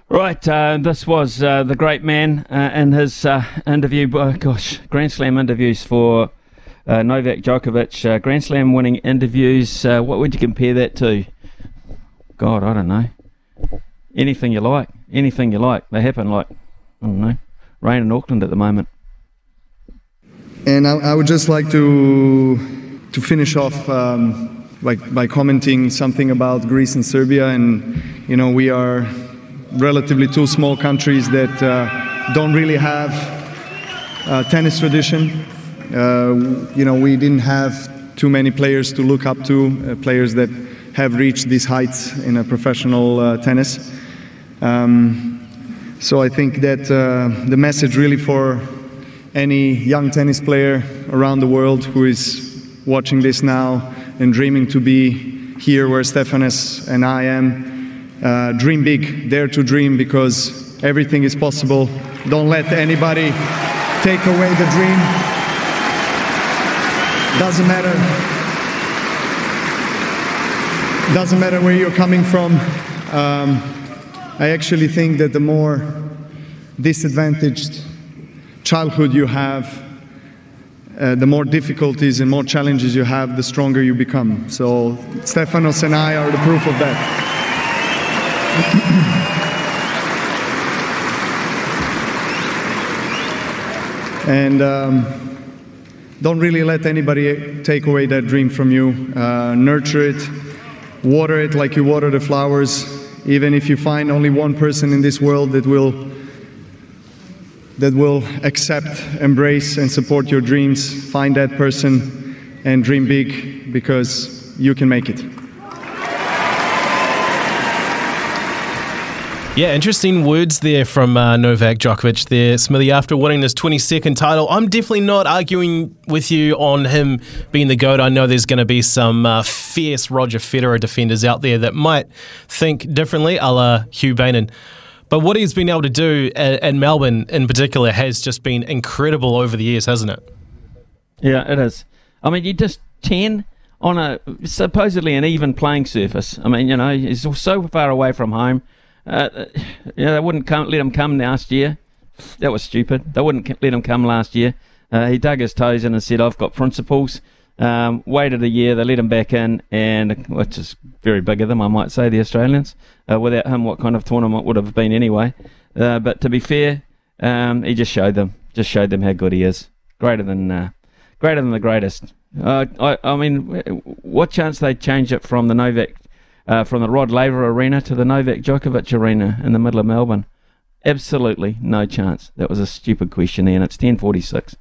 Right, uh, this was uh, the great man uh, in his uh, interview. Oh, gosh, Grand Slam interviews for uh, Novak Djokovic. Uh, Grand Slam winning interviews. what would you compare that to? God, I don't know. Anything you like. Anything you like. They happen like, I don't know, rain in Auckland at the moment. And I, I would just like to to finish off um, by commenting something about Greece and Serbia. And you know, we are relatively two small countries that uh, don't really have a tennis tradition. Uh, you know, we didn't have too many players to look up to, uh, players that have reached these heights in a professional uh, tennis. Um, so I think that uh, the message really for any young tennis player around the world who is watching this now and dreaming to be here where Stefanos and I am, uh, dream big, dare to dream because everything is possible. Don't let anybody take away the dream. Doesn't matter. Doesn't matter where you're coming from. Um, I actually think that the more disadvantaged childhood you have, uh, the more difficulties and more challenges you have, the stronger you become. So, Stefanos and I are the proof of that. And um, don't really let anybody take away that dream from you. Uh, nurture it, water it like you water the flowers. Even if you find only one person in this world that will that will accept, embrace, and support your dreams, find that person and dream big because you can make it. Yeah, interesting words there from uh, Novak Djokovic there, Smithy, after winning this 22nd title. I'm definitely not arguing with you on him being the GOAT. I know there's going to be some uh, fierce Roger Federer defenders out there that might think differently, a la Hugh Baynon. But what he's been able to do at, at Melbourne in particular has just been incredible over the years, hasn't it? Yeah, it is. I mean, you just 10 on a supposedly an even playing surface. I mean, you know, he's so far away from home. Uh, yeah, they wouldn't come, let him come last year. That was stupid. They wouldn't let him come last year. Uh, he dug his toes in and said, "I've got principles." Um, waited a year, they let him back in, and which is very big of them, I might say, the Australians. Uh, without him, what kind of tournament would have been anyway? Uh, but to be fair, um, he just showed them, just showed them how good he is, greater than, uh, greater than the greatest. Uh, I, I mean, what chance they change it from the Novak uh, from the Rod Laver Arena to the Novak Djokovic Arena in the middle of Melbourne? Absolutely no chance. That was a stupid question, there, and it's 1046.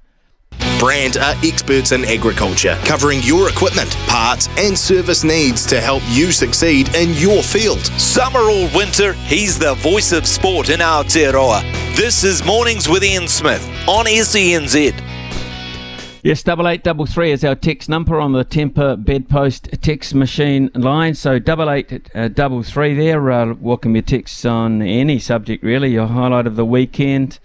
Brand are experts in agriculture, covering your equipment, parts, and service needs to help you succeed in your field. Summer or winter, he's the voice of sport in Aotearoa. This is Mornings with Ian Smith on SENZ. Yes, double eight double three is our text number on the Temper bedpost text machine line. So double eight uh, double three there. Uh, welcome your texts on any subject really. Your highlight of the weekend,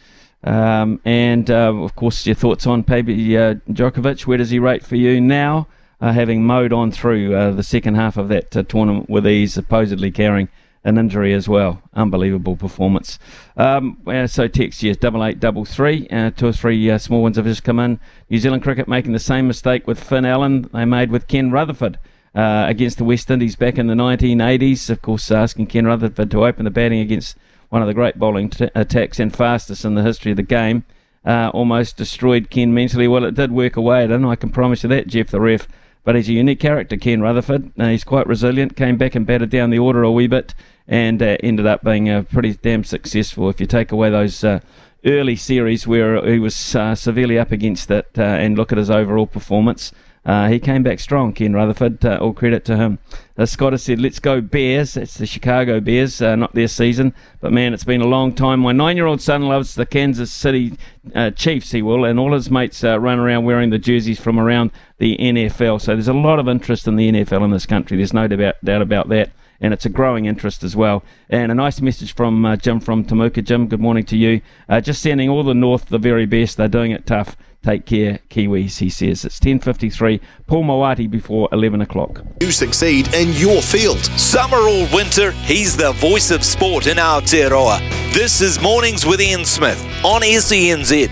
um, and uh, of course your thoughts on Paby uh, Djokovic. Where does he rate for you now? Uh, having mowed on through uh, the second half of that tournament with ease, supposedly carrying an injury as well. Unbelievable performance. Um, so text yes, double eight double three. Uh, two or three uh, small ones have just come in. New Zealand cricket making the same mistake with Finn Allen they made with Ken Rutherford. uh, against the West Indies back in the 1980s. Of course, asking Ken Rutherford to open the batting against one of the great bowling t- attacks and fastest in the history of the game. Uh, almost destroyed Ken mentally. Well, it did work away I can promise you that, Jeff the ref. But he's a unique character, Ken Rutherford. Uh, he's quite resilient, came back and batted down the order a wee bit, and uh, ended up being uh, pretty damn successful. If you take away those uh, early series where he was uh, severely up against it and look at his overall performance, uh, he came back strong, Ken Rutherford. Uh, all credit to him. Uh, Scott has said, let's go Bears. It's the Chicago Bears, uh, not their season. But man, it's been a long time. My nine year old son loves the Kansas City uh, Chiefs, he will, and all his mates uh, run around wearing the jerseys from around the NFL. So there's a lot of interest in the NFL in this country. There's no doubt, doubt about that and it's a growing interest as well. And a nice message from Jim from Temuka. Jim, good morning to you. Just sending all the North the very best. They're doing it tough. Take care, Kiwis, he says. It's 10.53, Paul Mawati before 11 o'clock. You succeed in your field. Summer or winter, he's the voice of sport in Aotearoa. This is Mornings with Ian Smith on SENZ.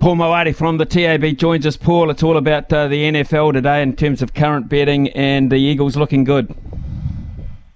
Paul Mawati from the TAB joins us. Paul, it's all about uh, the NFL today in terms of current betting and the Eagles looking good.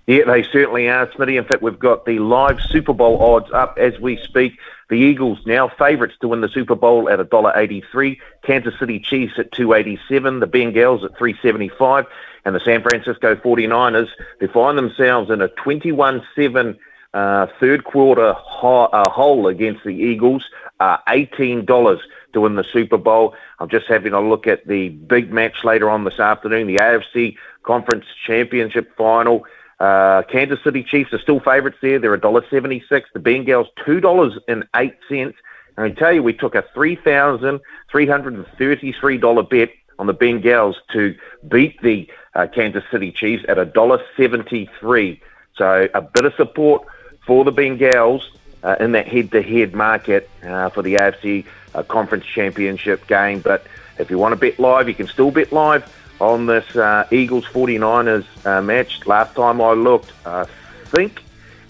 Yeah, they certainly are, Smitty. In fact, we've got the live Super Bowl odds up as we speak. The Eagles now favourites to win the Super Bowl at $1.83. Kansas City Chiefs at 287. The Bengals at 375. And the San Francisco 49ers, they find themselves in a 21-7 uh, third quarter ho- uh, hole against the Eagles. Uh, $18 to win the Super Bowl. I'm just having a look at the big match later on this afternoon, the AFC Conference Championship Final. Uh, Kansas City Chiefs are still favourites there. They're $1.76. The Bengals, $2.08. And I tell you, we took a $3,333 bet on the Bengals to beat the uh, Kansas City Chiefs at $1.73. So a bit of support for the Bengals uh, in that head-to-head market uh, for the AFC uh, Conference Championship game. But if you want to bet live, you can still bet live on this uh, Eagles 49ers uh, match. Last time I looked, I think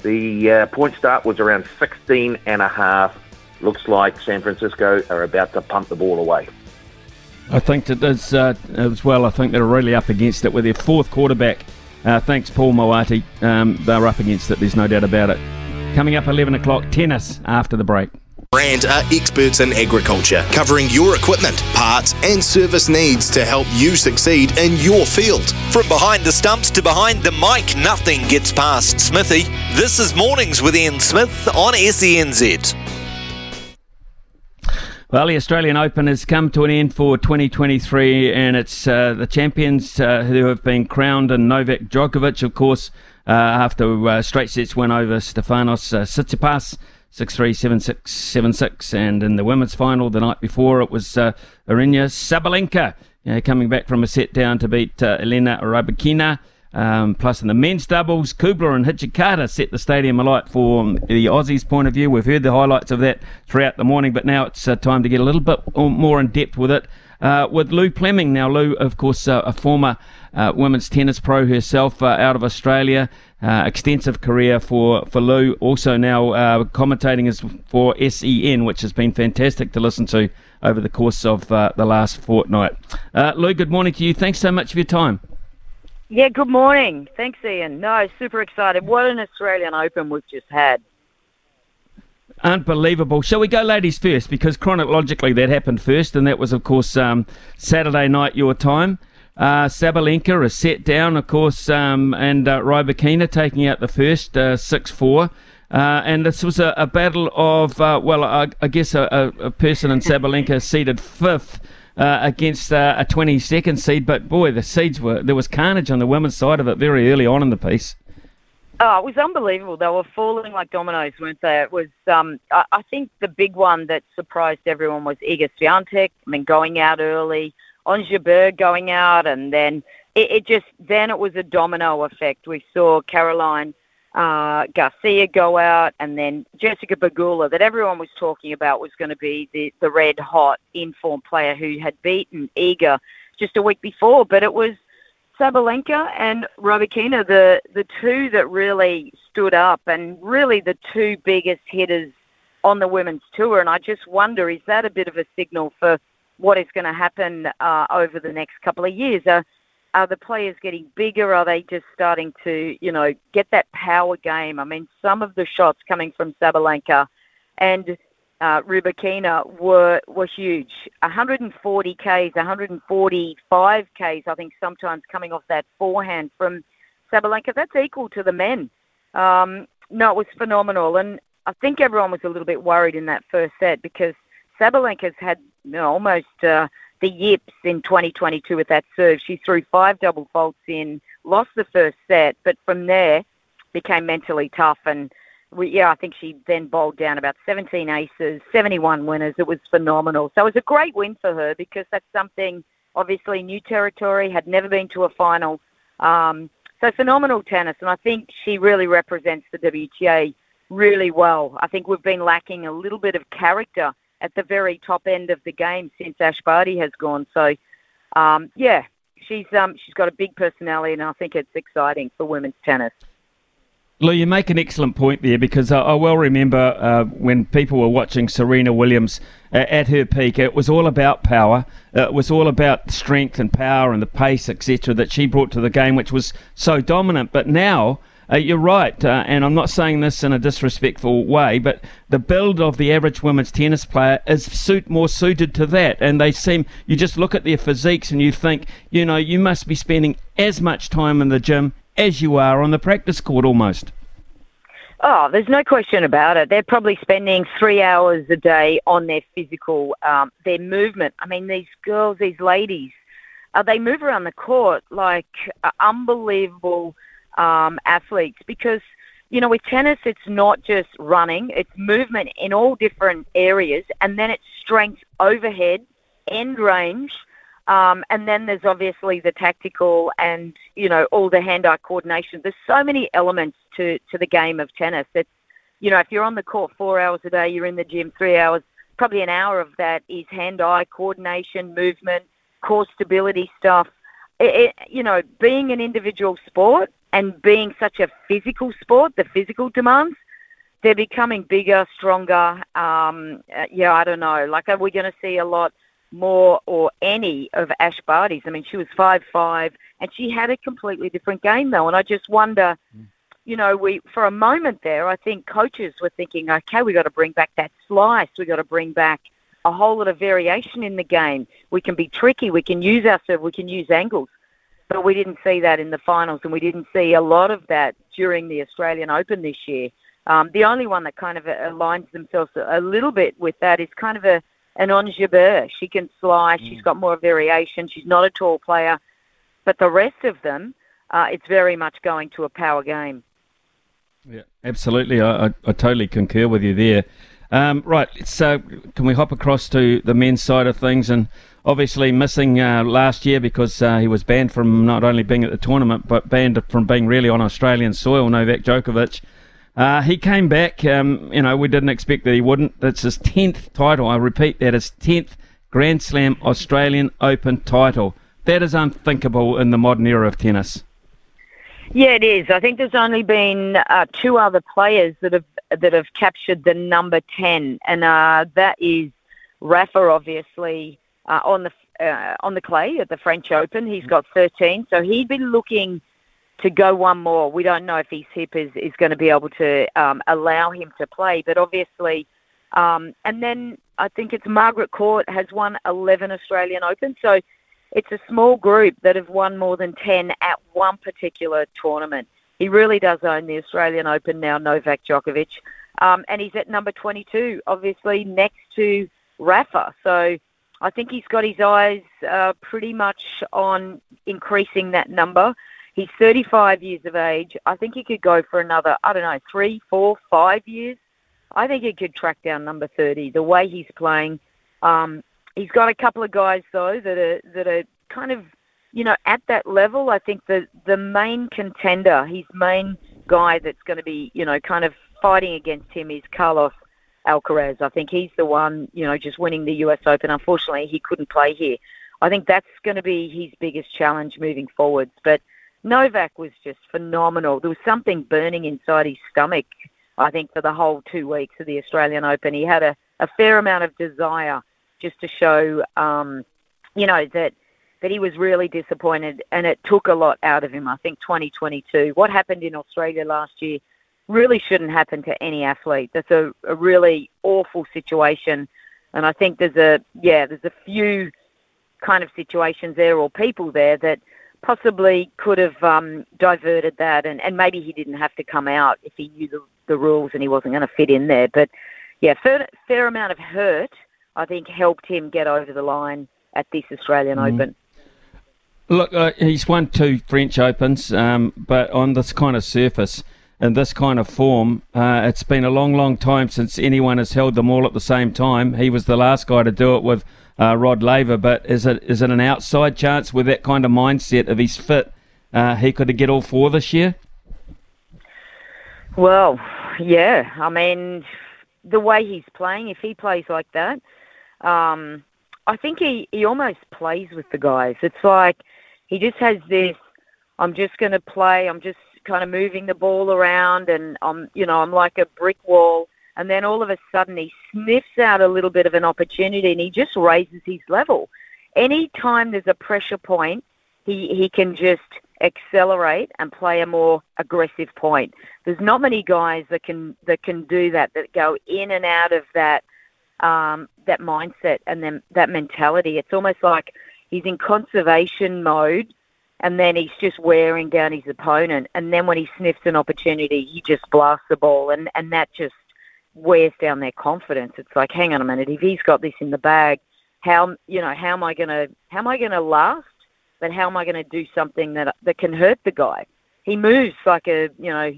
the uh, point start was around 16 and a half. Looks like San Francisco are about to pump the ball away. I think it is uh, as well. I think they're really up against it with their fourth quarterback. Uh, thanks, Paul Mawati. Um, they're up against it. There's no doubt about it. Coming up 11 o'clock, tennis after the break. Brand are experts in agriculture, covering your equipment, parts, and service needs to help you succeed in your field. From behind the stumps to behind the mic, nothing gets past Smithy. This is Mornings with Ian Smith on SENZ. Well, the Australian Open has come to an end for 2023, and it's uh, the champions uh, who have been crowned, and Novak Djokovic, of course, uh, after uh, straight sets win over Stefanos uh, Tsitsipas. 6-3, 7-6, 7-6. And in the women's final the night before, it was uh, Aryna Sabalenka coming back from a set down to beat uh, Elena Rybakina. Um, plus, in the men's doubles, Kubler and Hijikata set the stadium alight for the Aussies' point of view. We've heard the highlights of that throughout the morning, but now it's uh, time to get a little bit more in depth with it. Uh, with Lou Pleming. Now, Lou, of course, uh, a former uh, women's tennis pro herself uh, out of Australia. Uh, extensive career for, for Lou. Also now uh, commentating as for SEN, which has been fantastic to listen to over the course of uh, the last fortnight. Lou, good morning to you. Thanks so much for your time. Yeah, good morning. Thanks, Ian. No, super excited. What an Australian Open we've just had. Unbelievable. Shall we go ladies first? Because chronologically that happened first, and that was, of course, um, Saturday night your time. Uh, Sabalenka is set down, of course, um, and uh, Rybakina taking out the first, uh, 6 4. Uh, and this was a, a battle of, uh, well, I, I guess a, a, person in Sabalenka seeded fifth uh, against uh, a 22nd seed. But boy, the seeds were, there was carnage on the women's side of it very early on in the piece. Oh, it was unbelievable. They were falling like dominoes, weren't they? It was. Um, I, I think the big one that surprised everyone was Iga Swiatek. I mean, going out early, Ons Jabeur going out, and then it, it, just then it was a domino effect. We saw Caroline uh, Garcia go out, and then Jessica Pegula, that everyone was talking about was going to be the the red hot informed player who had beaten Iga just a week before, but it was Sabalenka and Rybakina, the the two that really stood up and really the two biggest hitters on the women's tour. And I just wonder, is that a bit of a signal for what is going to happen uh, over the next couple of years? Uh, Are the players getting bigger? Are they just starting to, you know, get that power game? I mean, some of the shots coming from Sabalenka and uh, were were huge. 140 Ks, 145 Ks, I think sometimes coming off that forehand from Sabalenka. That's equal to the men. Um, no, it was phenomenal, and I think everyone was a little bit worried in that first set because Sabalenka's had you know, almost uh, the yips in 2022 with that serve. She threw five double faults in, lost the first set, but from there became mentally tough and we, yeah, I think she then bowled down about 17 aces, 71 winners. It was phenomenal. So it was a great win for her because that's something obviously new territory, had never been to a final. Um, so phenomenal tennis, and I think she really represents the WTA really well. I think we've been lacking a little bit of character at the very top end of the game since Ash Barty has gone. So, um, yeah, she's um, she's got a big personality, and I think it's exciting for women's tennis. Lou, you make an excellent point there because I, I well remember uh, when people were watching Serena Williams uh, at her peak, it was all about power. Uh, it was all about strength and power and the pace, etc., that she brought to the game, which was so dominant. But now, uh, you're right, uh, and I'm not saying this in a disrespectful way, but the build of the average women's tennis player is suit more suited to that. And they seem, you just look at their physiques and you think, you know, you must be spending as much time in the gym as you are on the practice court almost. Oh, there's no question about it. They're probably spending three hours a day on their physical, um, their movement. I mean, these girls, these ladies, uh, they move around the court like uh, unbelievable um, athletes because, you know, with tennis, it's not just running, it's movement in all different areas, and then it's strength overhead, end range, um, and then there's obviously the tactical and, you know, all the hand-eye coordination. There's so many elements to, to the game of tennis. It's, you know, if you're on the court four hours a day, you're in the gym three hours, probably an hour of that is hand-eye coordination, movement, core stability stuff. It, it, you know, being an individual sport and being such a physical sport, the physical demands, they're becoming bigger, stronger. Um, uh, yeah, I don't know. Like, are we going to see a lot – more or any of Ash Barty's. I mean, she was five five, and she had a completely different game though. And I just wonder, you know, we for a moment there, I think coaches were thinking, okay, we got to bring back that slice. We got to bring back a whole lot of variation in the game. We can be tricky. We can use our serve. We can use angles. But we didn't see that in the finals, and we didn't see a lot of that during the Australian Open this year. Um, the only one that kind of aligns themselves a little bit with that is kind of a Ons Jabeur. She can slice. Mm. She's got more variation. She's not a tall player. But the rest of them, uh, it's very much going to a power game. Yeah, absolutely. I, I, I totally concur with you there. Um, right, so can we hop across to the men's side of things? And obviously missing uh, last year because uh, he was banned from not only being at the tournament but banned from being really on Australian soil. Novak Djokovic. Uh, he came back. Um, you know, we didn't expect that he wouldn't. That's his tenth title. I repeat, that his tenth Grand Slam Australian Open title. That is unthinkable in the modern era of tennis. Yeah, it is. I think there's only been uh, two other players that have that have captured the number ten, and uh, that is Rafa, obviously uh, on the uh, on the clay at the French Open. He's got 13, so he'd been looking to go one more. We don't know if his hip is, is going to be able to um, allow him to play, but obviously, um, and then I think it's Margaret Court has won 11 Australian Open, so it's a small group that have won more than 10 at one particular tournament. He really does own the Australian Open now, Novak Djokovic, um, and he's at number 22, obviously next to Rafa. So I think he's got his eyes uh, pretty much on increasing that number. He's 35 years of age. I think he could go for another, I don't know, three, four, five years. I think he could track down number 30. The way he's playing, um, he's got a couple of guys though that are that are kind of, you know, at that level. I think the the main contender, his main guy that's going to be, you know, kind of fighting against him is Carlos Alcaraz. I think he's the one, you know, just winning the US Open. Unfortunately, he couldn't play here. I think that's going to be his biggest challenge moving forwards. But Novak was just phenomenal. There was something burning inside his stomach, I think, for the whole two weeks of the Australian Open. He had a, a fair amount of desire just to show, um, you know, that but he was really disappointed, and it took a lot out of him. I think 2022. What happened in Australia last year really shouldn't happen to any athlete. That's a, a really awful situation, and I think there's a yeah, there's a few kind of situations there or people there that possibly could have um, diverted that, and, and maybe he didn't have to come out if he knew the, the rules and he wasn't going to fit in there. But yeah, fair, fair amount of hurt, I think, helped him get over the line at this Australian mm. Open. Look, uh, he's won two French Opens, um, but on this kind of surface, in this kind of form, uh, it's been a long, long time since anyone has held them all at the same time. He was the last guy to do it with uh, Rod Laver, but is it is it an outside chance with that kind of mindset if he's fit, uh, he could get all four this year? Well, yeah. I mean, the way he's playing, if he plays like that, um, I think he, he almost plays with the guys. It's like he just has this. I'm just going to play. I'm just kind of moving the ball around, and I'm, you know, I'm like a brick wall. And then all of a sudden, he sniffs out a little bit of an opportunity, and he just raises his level. Anytime there's a pressure point, he he can just accelerate and play a more aggressive point. There's not many guys that can that can do that that go in and out of that um, that mindset and then that mentality. It's almost like he's in conservation mode and then he's just wearing down his opponent. And then when he sniffs an opportunity, he just blasts the ball, and and that just wears down their confidence. It's like, hang on a minute, if he's got this in the bag, how you know how am I gonna how am I gonna last? But how am I gonna do something that that can hurt the guy? He moves like a you know.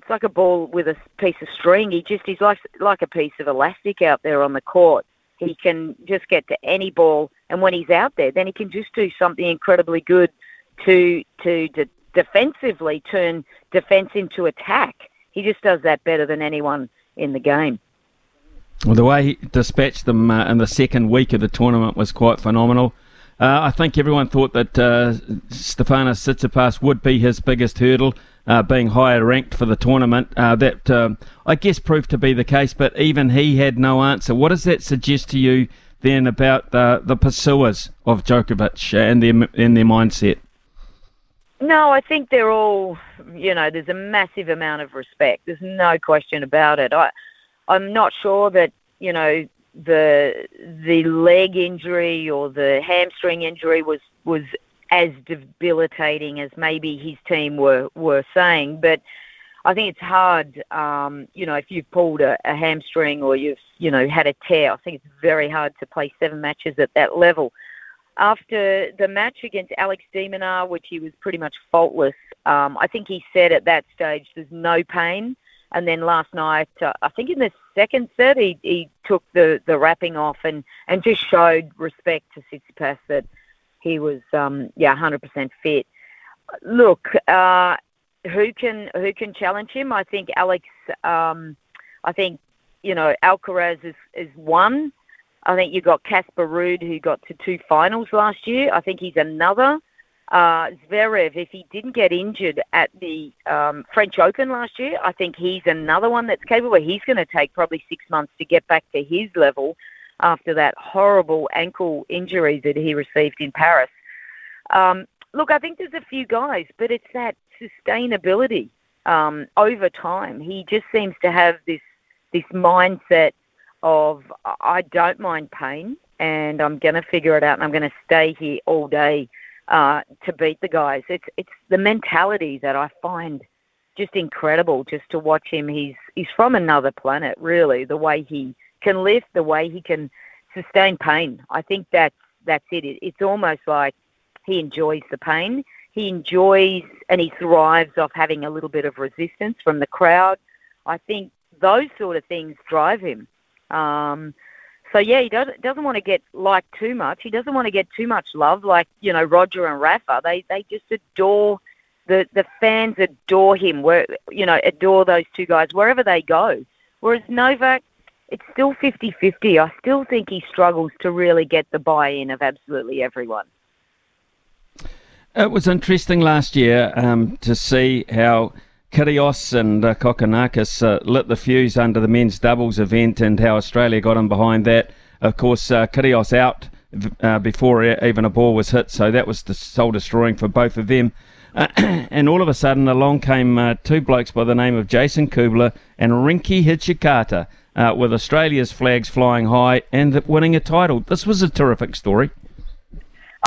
It's like a ball with a piece of string. He just he's like like a piece of elastic out there on the court. He can just get to any ball, and when he's out there, then he can just do something incredibly good to to de- defensively turn defense into attack. He just does that better than anyone in the game. Well, the way he dispatched them uh, in the second week of the tournament was quite phenomenal. Uh, I think everyone thought that uh, Stefanos Tsitsipas would be his biggest hurdle, uh, being higher ranked for the tournament. Uh, that um, I guess proved to be the case, but even he had no answer. What does that suggest to you then about the the pursuers of Djokovic and their and their mindset? No, I think they're all, you know, there's a massive amount of respect. There's no question about it. I, I'm not sure that, you know, the the leg injury or the hamstring injury was was as debilitating as maybe his team were were saying, but I think it's hard, um, you know, if you've pulled a, a hamstring or you've, you know, had a tear. I think it's very hard to play seven matches at that level after the match against Alex de Minaur, which he was pretty much faultless, um, I think he said at that stage there's no pain. And then last night, uh, I think in the second set, he, he took the, the wrapping off and, and just showed respect to Tsitsipas that he was, um, yeah, 100% fit. Look, uh, who can who can challenge him? I think Alex. Um, I think you know Alcaraz is is one. I think you've got Casper Ruud, who got to two finals last year. I think he's another. Uh, Zverev, if he didn't get injured at the um, French Open last year, I think he's another one that's capable. He's going to take probably six months to get back to his level after that horrible ankle injury that he received in Paris. Um, look, I think there's a few guys, but it's that sustainability um, over time. He just seems to have this this mindset of I don't mind pain and I'm going to figure it out and I'm going to stay here all day uh, to beat the guys. It's it's the mentality that I find just incredible just to watch him. He's he's from another planet, really. The way he can lift, the way he can sustain pain. I think that's that's it. it it's almost like he enjoys the pain. He enjoys and he thrives off having a little bit of resistance from the crowd. I think those sort of things drive him. Um, so yeah, he doesn't doesn't want to get liked too much. He doesn't want to get too much love, like you know Roger and Rafa. They they just adore the the fans adore him. Where you know adore those two guys wherever they go. Whereas Novak, it's still 50-50. I still think he struggles to really get the buy-in of absolutely everyone. It was interesting last year um, to see how Kyrgios and uh, Kokkinakis uh, lit the fuse under the men's doubles event and how Australia got in behind that. Of course, uh, Kyrgios out uh, before even a ball was hit. So that was the soul destroying for both of them. And all of a sudden, along came uh, two blokes by the name of Jason Kubler and Rinky Hijikata, uh, with Australia's flags flying high and winning a title. This was a terrific story.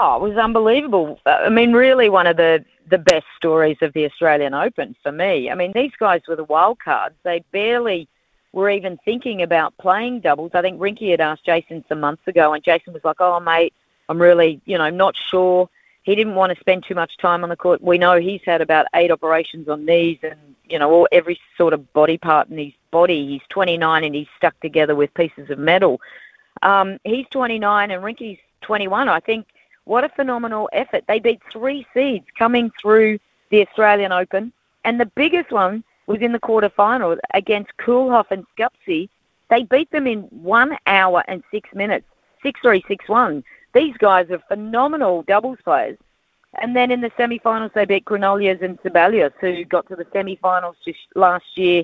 Oh, it was unbelievable. I mean, really one of the, the best stories of the Australian Open for me. I mean, these guys were the wild cards. They barely were even thinking about playing doubles. I think Rinky had asked Jason some months ago, and Jason was like, "Oh, mate, I'm really, you know, not sure." He didn't want to spend too much time on the court. We know he's had about eight operations on knees and, you know, all, every sort of body part in his body. He's 29 and he's stuck together with pieces of metal. Um, he's 29 and Rinky's 21. I think what a phenomenal effort. They beat three seeds coming through the Australian Open. And the biggest one was in the quarterfinal against Koolhof and Skupski. They beat them in one hour and six minutes, six three, six one. These guys are phenomenal doubles players. And then in the semi-finals, they beat Granollers and Zeballos, who got to the semi-finals just last year.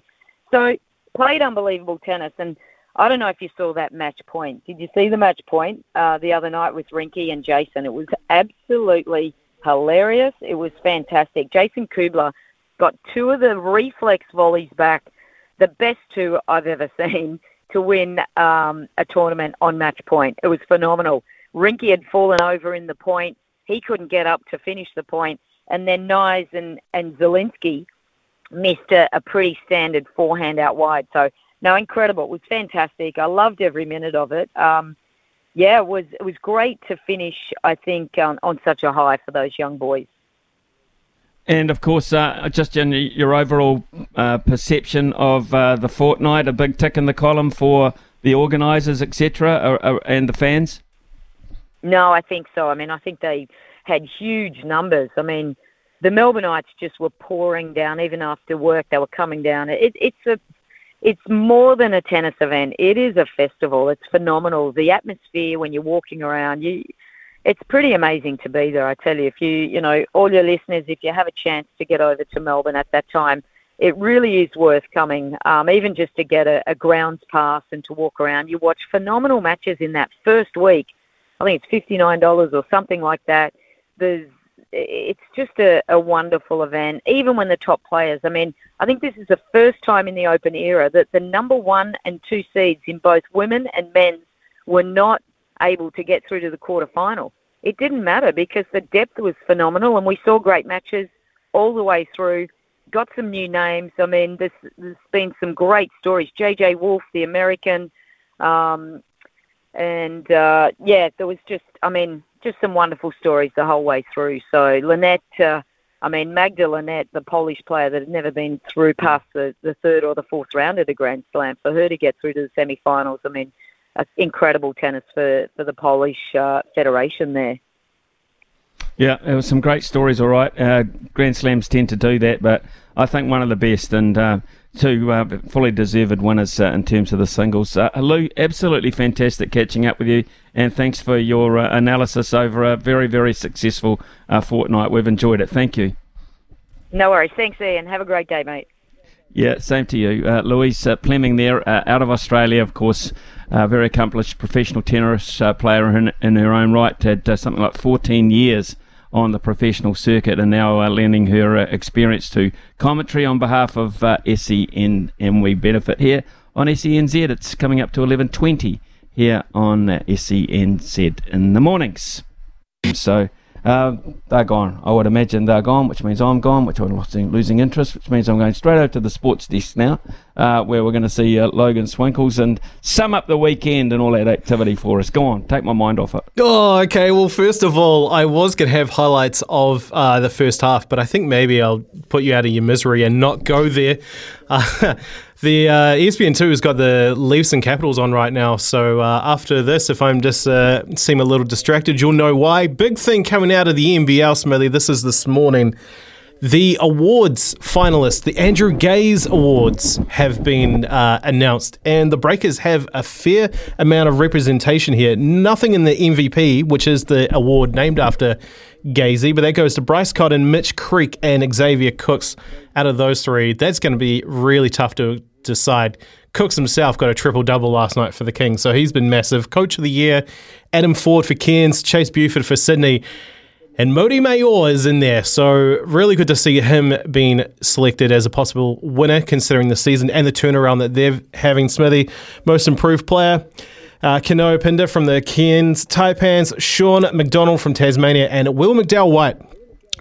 So played unbelievable tennis. And I don't know if you saw that match point. Did you see the match point uh, the other night with Rinky and Jason? It was absolutely hilarious. It was fantastic. Jason Kubler got two of the reflex volleys back, the best two I've ever seen to win um, a tournament on match point. It was phenomenal. Rinky had fallen over in the point. He couldn't get up to finish the point. And then Nys and, and Zielinski missed a, a pretty standard forehand out wide. So, no, incredible. It was fantastic. I loved every minute of it. Um, yeah, it was it was great to finish. I think on, on such a high for those young boys. And of course, uh, just in your overall uh, perception of uh, the fortnight, a big tick in the column for the organisers, etc., and the fans. No, I think so. I mean, I think they had huge numbers. I mean, the Melbourneites just were pouring down even after work. They were coming down. It, it's a, it's more than a tennis event. It is a festival. It's phenomenal. The atmosphere when you're walking around, you, it's pretty amazing to be there. I tell you, if you, you know, all your listeners, if you have a chance to get over to Melbourne at that time, it really is worth coming. Um, even just to get a, a grounds pass and to walk around, you watch phenomenal matches in that first week I think it's fifty nine dollars or something like that. There's it's just a, a wonderful event, even when the top players. I mean, I think this is the first time in the Open era that the number one and two seeds in both women and men's were not able to get through to the quarterfinal. It didn't matter because the depth was phenomenal, and we saw great matches all the way through. Got some new names. I mean, there's, there's been some great stories. JJ Wolf, the American, um, and uh, yeah, there was just, I mean, just some wonderful stories the whole way through. So Linette, uh, I mean, Magda Linette, the Polish player that had never been through past the, the third or the fourth round of the Grand Slam, for her to get through to the semi-finals, I mean, incredible tennis for, for the Polish uh, Federation there. Yeah, there was some great stories, all right. Uh, Grand Slams tend to do that, but I think one of the best, and uh, two uh, fully deserved winners uh, in terms of the singles. Uh, Lou, absolutely fantastic catching up with you, and thanks for your uh, analysis over a very, very successful uh, fortnight. We've enjoyed it. Thank you. No worries. Thanks, Ian. Have a great day, mate. Yeah, same to you. Uh, Louise Pleming there, out of Australia, of course. A very accomplished professional tennis player in, in her own right. Had something like 14 years on the professional circuit and now uh, lending her uh, experience to commentary on behalf of uh, SEN and we benefit here on SENZ. It's coming up to 11.20 here on uh, SENZ in the mornings. So uh, they're gone. I would imagine they're gone, which means I'm gone, which I'm losing, losing interest, which means I'm going straight over to the sports desk now, uh, where we're going to see uh, Logan Swinkles and sum up the weekend and all that activity for us. Go on, take my mind off it. Oh, okay. Well, first of all, I was going to have highlights of uh, the first half, but I think maybe I'll put you out of your misery and not go there. Uh, the uh, ESPN2 has got the Leafs and Capitals on right now. So uh, after this, if I'm just uh, seem a little distracted, you'll know why. Big thing coming out of the NBL, Smithy. This is this morning. The awards finalists, the Andrew Gaze Awards, have been uh, announced, and the Breakers have a fair amount of representation here. Nothing in the MVP, which is the award named after Gazy, but that goes to Bryce Cotton, Mitch Creek, and Xavier Cooks. Out of those three, that's going to be really tough to decide. Cooks himself got a triple double last night for the Kings, so he's been massive. Coach of the year, Adam Forde for Cairns, Chase Buford for Sydney. And Mody Maor is in there, so really good to see him being selected as a possible winner, considering the season and the turnaround that they're having. Smithy, most improved player. Uh, Keanu Pinder from the Cairns Taipans, Sean McDonald from Tasmania, and Will McDowell White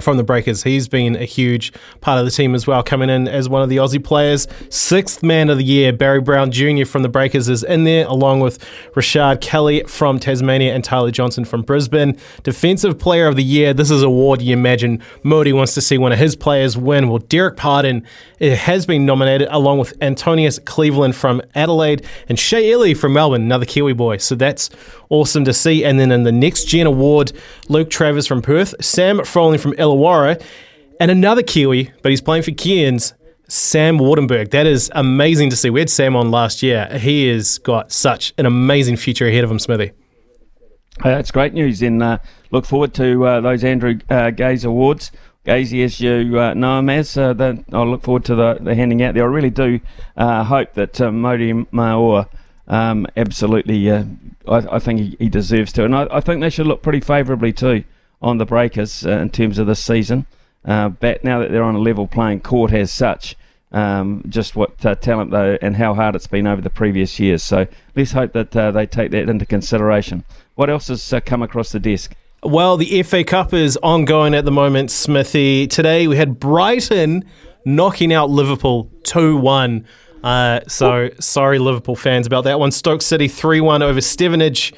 from the Breakers. He's been a huge part of the team as well, coming in as one of the Aussie players. Sixth man of the year, Barry Brown Jr. from the Breakers is in there, along with Rashard Kelly from Tasmania and Tyler Johnson from Brisbane. Defensive player of the year, this is award you imagine Mody wants to see one of his players win. Well, Dererk Pardon eh, has been nominated, along with Antonius Cleveland from Adelaide and Shea Ili from Melbourne, another Kiwi boy. So that's awesome to see. And then in the next gen award, Luke Travers from Perth, Sam Froling from Illawarra, and another Kiwi, but he's playing for Cairns, Sam Waardenburg. That is amazing to see. We had Sam on last year. He has got such an amazing future ahead of him, Smithy. Uh, that's great news. And uh, look forward to uh, those Andrew uh, Gaze Awards. Gazy, as you uh, know him as, uh, that I look forward to the, the handing out there. I really do uh, hope that uh, Mody Maor um, absolutely, uh, I, I, think he, he, deserves to. And I, I, think they should look pretty favourably too on the Breakers uh, in terms of this season. Uh, but now that they're on a level playing court as such, um, just what uh, talent though and how hard it's been over the previous years. So let's hope that uh, they take that into consideration. What else has uh, come across the desk? Well, the FA Cup is ongoing at the moment, Smithy. Today we had Brighton knocking out Liverpool 2 1. Uh, so sorry, Liverpool fans, about that one. Stoke City 3 1 over Stevenage.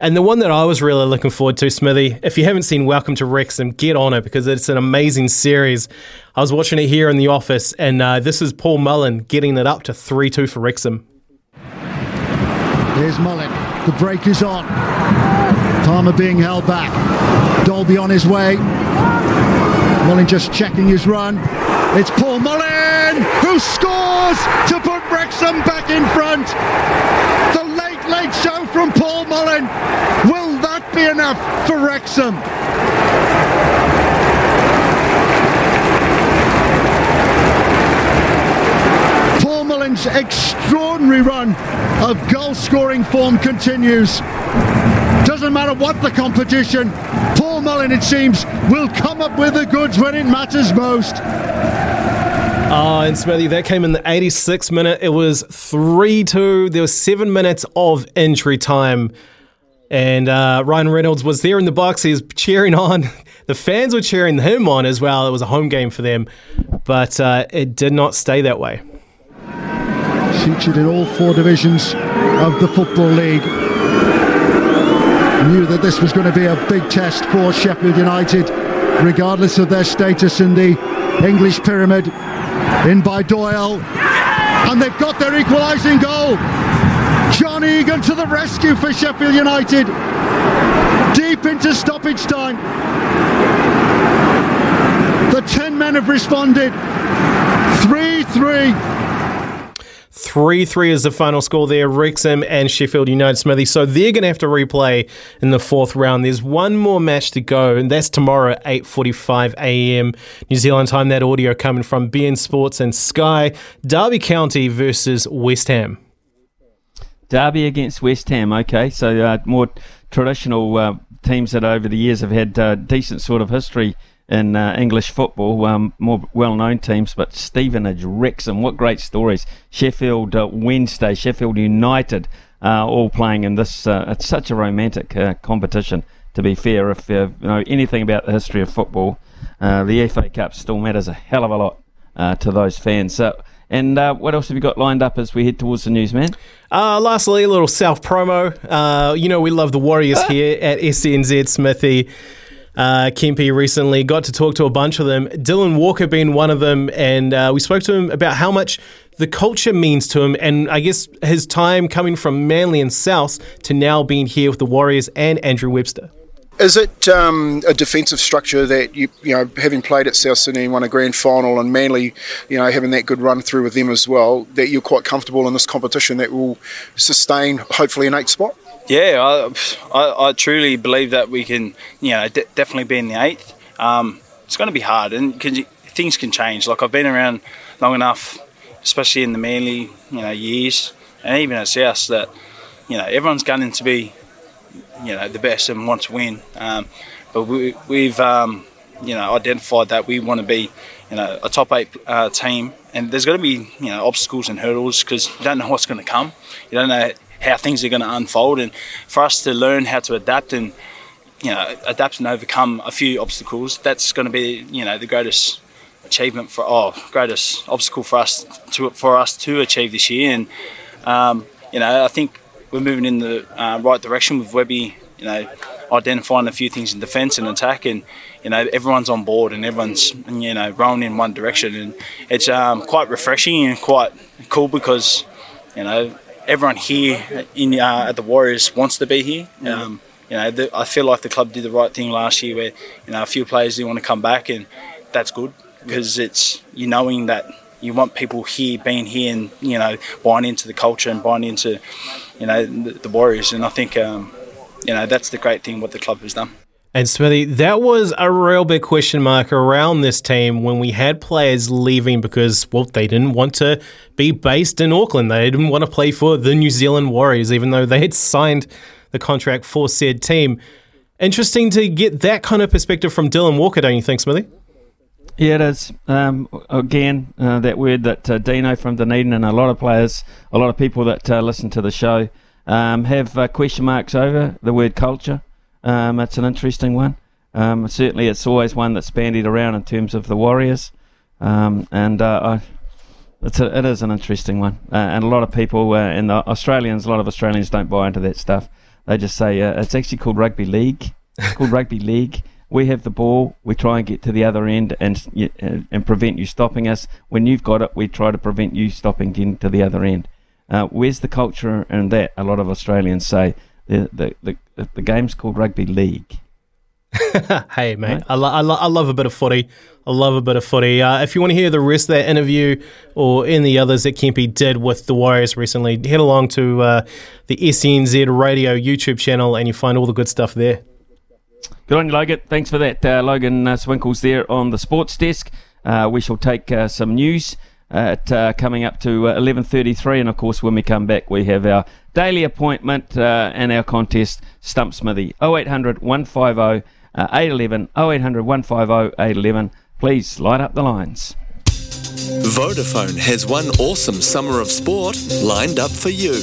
And the one that I was really looking forward to, Smithy, if you haven't seen Welcome to Wrexham, get on it because it's an amazing series. I was watching it here in the office, and uh, this is Paul Mullin getting it up to 3 2 for Wrexham. Here's Mullin. The break is on. Palmer being held back. Dalby on his way. Mullin just checking his run. It's Paul Mullin who scores to put Wrexham back in front. The late, late show from Paul Mullin. Will that be enough for Wrexham? Paul Mullin's extraordinary run of goal scoring form continues. Doesn't matter what the competition, Paul Mullin, it seems, will come up with the goods when it matters most. Oh, and Smithy, that came in the 86th minute. It was 3 2. There was seven minutes of injury time. And uh, Ryan Reynolds was there in the box. He was cheering on. The fans were cheering him on as well. It was a home game for them. But uh, it did not stay that way. Featured in all four divisions of the Football League knew that this was going to be a big test for Sheffield United, regardless of their status in the English pyramid. In by Doyle, and they've got their equalising goal. John Egan to the rescue for Sheffield United. Deep into stoppage time. The 10 men have responded. 3 3. 3 3 is the final score there. Wrexham and Sheffield United Smithy. So they're going to have to replay in the fourth round. There's one more match to go, and that's tomorrow at 8.45 a.m. New Zealand time. That audio coming from beIN Sports and Sky. Derby County versus West Ham. Derby against West Ham. Okay, so uh, more traditional uh, teams that over the years have had uh, decent sort of history in uh, English football, um, more well-known teams, but Stevenage, Wrexham, what great stories! Sheffield uh, Wednesday, Sheffield United, uh, all playing in this. Uh, it's such a romantic uh, competition. To be fair, if you know anything about the history of football, uh, the FA Cup still matters a hell of a lot to those fans. So. And uh, what else have you got lined up as we head towards the news, man? Uh, lastly, a little self promo. Uh, you know, we love the Warriors here at SNZ Smithy uh, recently. Got to talk to a bunch of them. Dylan Walker being one of them, and uh, we spoke to him about how much the culture means to him, and I guess his time coming from Manly and South to now being here with the Warriors and Andrew Webster. Is it um, a defensive structure that you you know having played at South Sydney won a grand final and Manly, you know having that good run through with them as well, that you're quite comfortable in this competition that will sustain hopefully an eighth spot? Yeah, I, I, I, truly believe that we can, you know, de- definitely be in the eighth. Um, it's going to be hard, and things can change. Like I've been around long enough especially in the Manly, you know, years, and even at South, that you know everyone's gunning to be, you know, the best and want to win. Um, but we, we've, um, you know, identified that we want to be, you know, a top eight uh, team, and there's going to be, you know, obstacles and hurdles because you don't know what's going to come. You don't know how things are going to unfold, and for us to learn how to adapt and you know, adapt and overcome a few obstacles, that's going to be, you know, the greatest achievement for, oh, greatest obstacle for us to for us to achieve this year. And um, you know, I think we're moving in the uh, right direction with Webby. You know, identifying a few things in defence and attack, and you know, everyone's on board and everyone's you know rowing in one direction, and it's um, quite refreshing and quite cool because you know everyone here in uh, at the Warriors wants to be here. Um, you know, the, I feel like the club did the right thing last year, where you know a few players do want to come back, and that's good because it's you knowing that you want people here being here and you know buying into the culture and buying into you know the, the Warriors, and I think um, you know that's the great thing what the club has done. And Smithy, that was a real big question mark around this team when we had players leaving because, well, they didn't want to be based in Auckland. They didn't want to play for the New Zealand Warriors, even though they had signed the contract for said team. Interesting to get that kind of perspective from Dylan Walker, don't you think, Smithy? Yeah, it is. Um, again, uh, that word that uh, Dino from Dunedin and a lot of players, a lot of people that uh, listen to the show um, have uh, question marks over the word culture. Um, it's an interesting one. Um, certainly, it's always one that's bandied around in terms of the Warriors, um, and uh, I, it's a, it is an interesting one. Uh, and a lot of people, and the Australians, a lot of Australians don't buy into that stuff. They just say it's actually called rugby league. It's called rugby league we have the ball, we try and get to the other end and and prevent you stopping us. When you've got it, we try to prevent you stopping getting to the other end. Uh, where's the culture in that? A lot of Australians say the the the, the game's called rugby league. hey mate, right? I, lo- I, lo- I love a bit of footy. I love a bit of footy. Uh, if you want to hear the rest of that interview or any others that Kempy did with the Warriors recently, head along to uh, the SNZ Radio YouTube channel and you find all the good stuff there. Good on you, Logan. Thanks for that, uh, Logan uh, Swinkles there on the sports desk. Uh, we shall take uh, some news at uh, coming up to 11:33, uh, and of course, when we come back, we have our daily appointment uh, and our contest Stump Smithy 0800 150 uh, 811 0800 150 811. Please light up the lines. Vodafone has one awesome summer of sport lined up for you.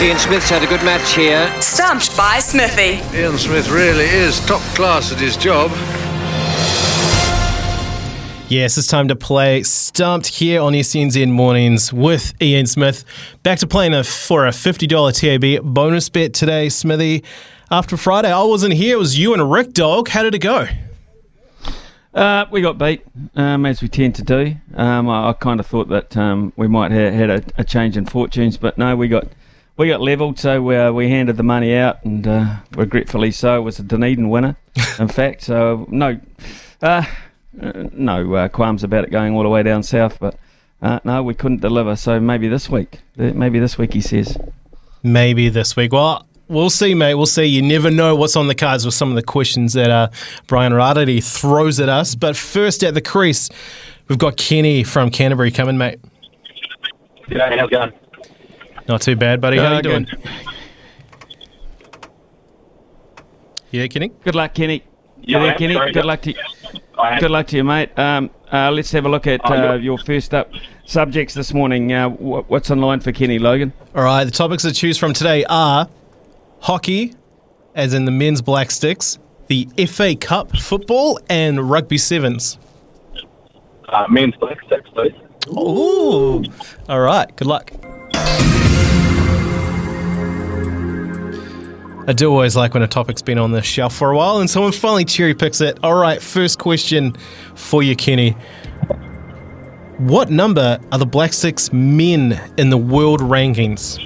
Ian Smith's had a good match here. Stumped by Smithy. Ian Smith really is top class at his job. Yes, it's time to play Stumped here on SENZ Mornings with Ian Smith. Back to playing a, for a $50 TAB bonus bet today, Smithy. After Friday, I wasn't here. It was you and Rick Dog. How did it go? Uh, we got beat, um, as we tend to do. Um, I, I kind of thought that um, we might have had a, a, change in fortunes, but no, we got we got levelled, so we, uh, we handed the money out, and uh, regretfully so, it was a Dunedin winner. in fact, so no, uh, no uh, qualms about it going all the way down south, but uh, no, we couldn't deliver. So maybe this week, maybe this week, he says. Maybe this week. Well, we'll see, mate. We'll see. You never know what's on the cards with some of the questions that uh, Brian Rarity throws at us. But first, at the crease, we've got Kenny from Canterbury coming, mate. G'day, how's it going? Not too bad, buddy. How uh, you doing? Yeah, Kenny. Good luck, Kenny. Yeah, yeah Kenny. Good, good luck to you. Good luck to you, mate. Um, uh, let's have a look at uh, your first up subjects this morning. Uh, what's on line for Kenny Logan? All right, the topics to choose from today are hockey, as in the men's black sticks, the FA Cup football, and rugby sevens. Uh, men's black sticks, please. Oh, all right. Good luck. I do always like when a topic's been on the shelf for a while and someone finally cherry picks it. All right, first question for you, Kenny. What number are the Black Sticks men in the world rankings?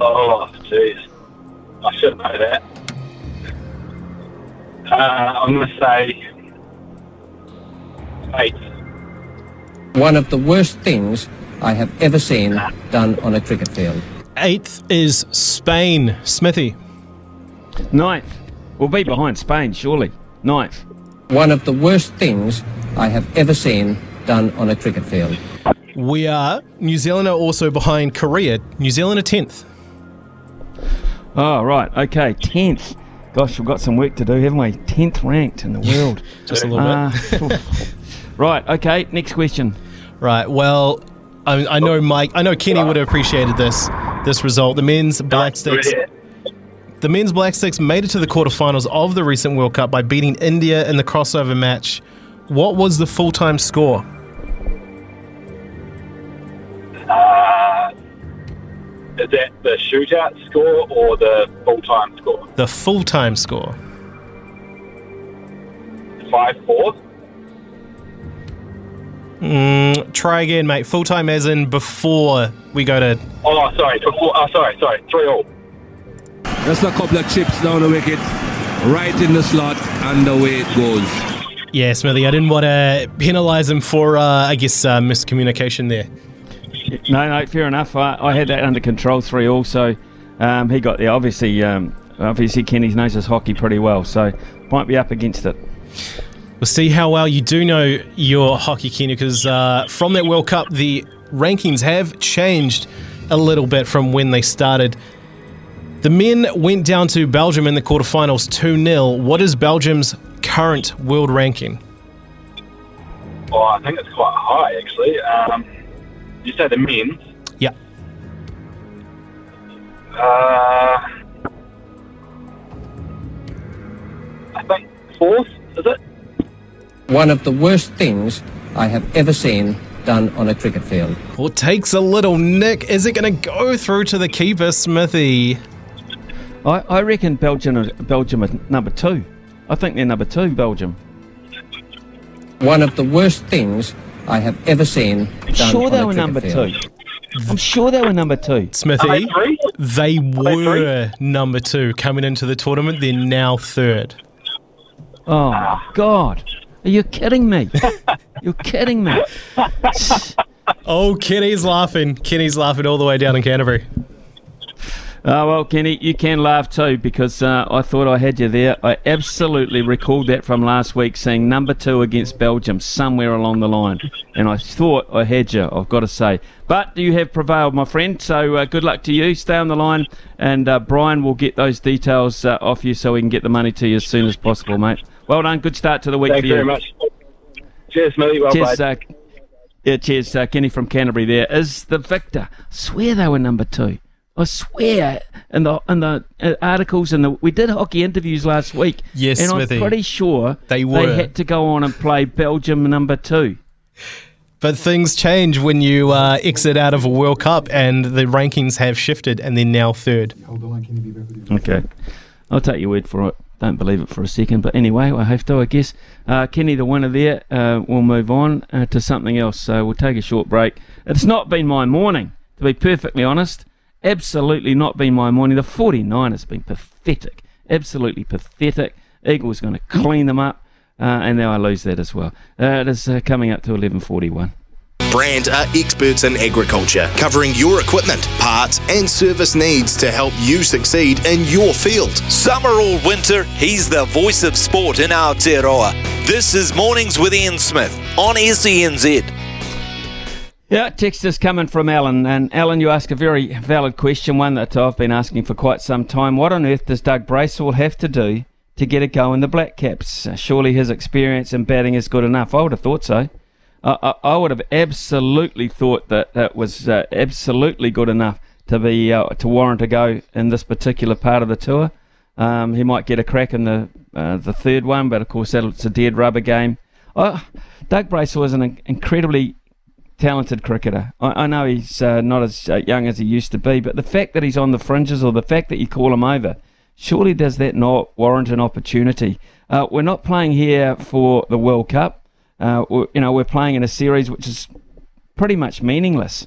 Oh, jeez. I should know that. Uh, I'm going to say eight. One of the worst things I have ever seen done on a cricket field. Eighth is Spain. Smithy. Ninth. We'll be behind Spain, surely. Ninth. One of the worst things I have ever seen done on a cricket field. We are. New Zealand are also behind Korea. New Zealand are 10th. Oh, ah, right. Okay. 10th. Gosh, we've got some work to do, haven't we? 10th ranked in the world. Just a little bit. Ah, right. Okay. Next question. Right. Well, I, I know Mike. I know Kenny would have appreciated this this result. The men's Black Sticks. The men's Black Sticks made it to the quarterfinals of the recent World Cup by beating India in the crossover match. What was the full time score? Uh, is that the shootout score or the full time score? The full time score. 5 4? Mm, try again, mate. Full time as in before we go to. Oh, sorry. Before, oh, sorry, sorry. 3 all. Just a couple of chips down the wicket, right in the slot, and away it goes. Yeah, Smithy, I didn't want to penalise him for, uh, I guess, uh, miscommunication there. No, no, fair enough. I, I had that under control. Three also. Um, he got there. Obviously, um, obviously Kenny knows his hockey pretty well, so might be up against it. We'll see how well you do know your hockey, Kenny, because uh, from that World Cup, the rankings have changed a little bit from when they started. The men went down to Belgium in the quarterfinals 2 0. What is Belgium's current world ranking? Oh, I think it's quite high, actually. Um, you say the men's? Yeah. Uh, I think fourth, is it? One of the worst things I have ever seen done on a cricket field. Well, it takes a little nick. Is it going to go through to the keeper, Smithy? I, I reckon Belgium are, Belgium are number two. I think they're number two, Belgium. One of the worst things I have ever seen done sure on they a were number field. two. I'm sure they were number two. Smithy, they were number two coming into the tournament. They're now third. Oh my God! Are you kidding me? You're kidding me. Oh, Kenny's laughing. Kenny's laughing all the way down in Canterbury. Oh, well, Kenny, you can laugh too because uh, I thought I had you there. I absolutely recalled that from last week, seeing number two against Belgium somewhere along the line. And I thought I had you, I've got to say. But you have prevailed, my friend. So uh, good luck to you. Stay on the line, and uh, Brian will get those details uh, off you so we can get the money to you as soon as possible, mate. Well done. Good start to the week Thanks for you. very much. Cheers, Smithy. Well cheers, played. uh, yeah, cheers. Uh, Kenny from Canterbury there is the victor. swear they were number two. I swear in the in the uh, articles and the we did hockey interviews last week. Yes, and Smithy. I'm pretty sure They were. They had to go on and play Belgium number two. But things change when you uh, exit out of a World Cup, and the rankings have shifted, and they're now third. Okay, I'll take your word for it. Don't believe it for a second, but anyway, I have to, I guess. Uh, Kenny, the winner there, uh, we'll move on uh, to something else. So we'll take a short break. It's not been my morning, to be perfectly honest. Absolutely not been my morning. The 49 has been pathetic. Absolutely pathetic. Eagles going to clean them up, uh, and now I lose that as well. Uh, it is uh, coming up to 11:41. Brandt are experts in agriculture, covering your equipment, parts, and service needs to help you succeed in your field. Summer or winter, he's the voice of sport in Aotearoa. This is Mornings with Ian Smith on SENZ. Yeah, text is coming from Alan. And Alan, you ask a very valid question, one that I've been asking for quite some time. What on earth does Doug Bracewell have to do to get a go in the Black Caps? Surely his experience in batting is good enough. I would have thought so. I, I, I would have absolutely thought that that was uh, absolutely good enough to be uh, to warrant a go in this particular part of the tour. Um, he might get a crack in the uh, the third one, but of course that's a dead rubber game. Oh, Doug Bracewell is an incredibly talented cricketer. I, I know he's uh, not as uh, young as he used to be, but the fact that he's on the fringes or the fact that you call him over, surely does that not warrant an opportunity? Uh, we're not playing here for the World Cup. Uh, you know, we're playing in a series which is pretty much meaningless.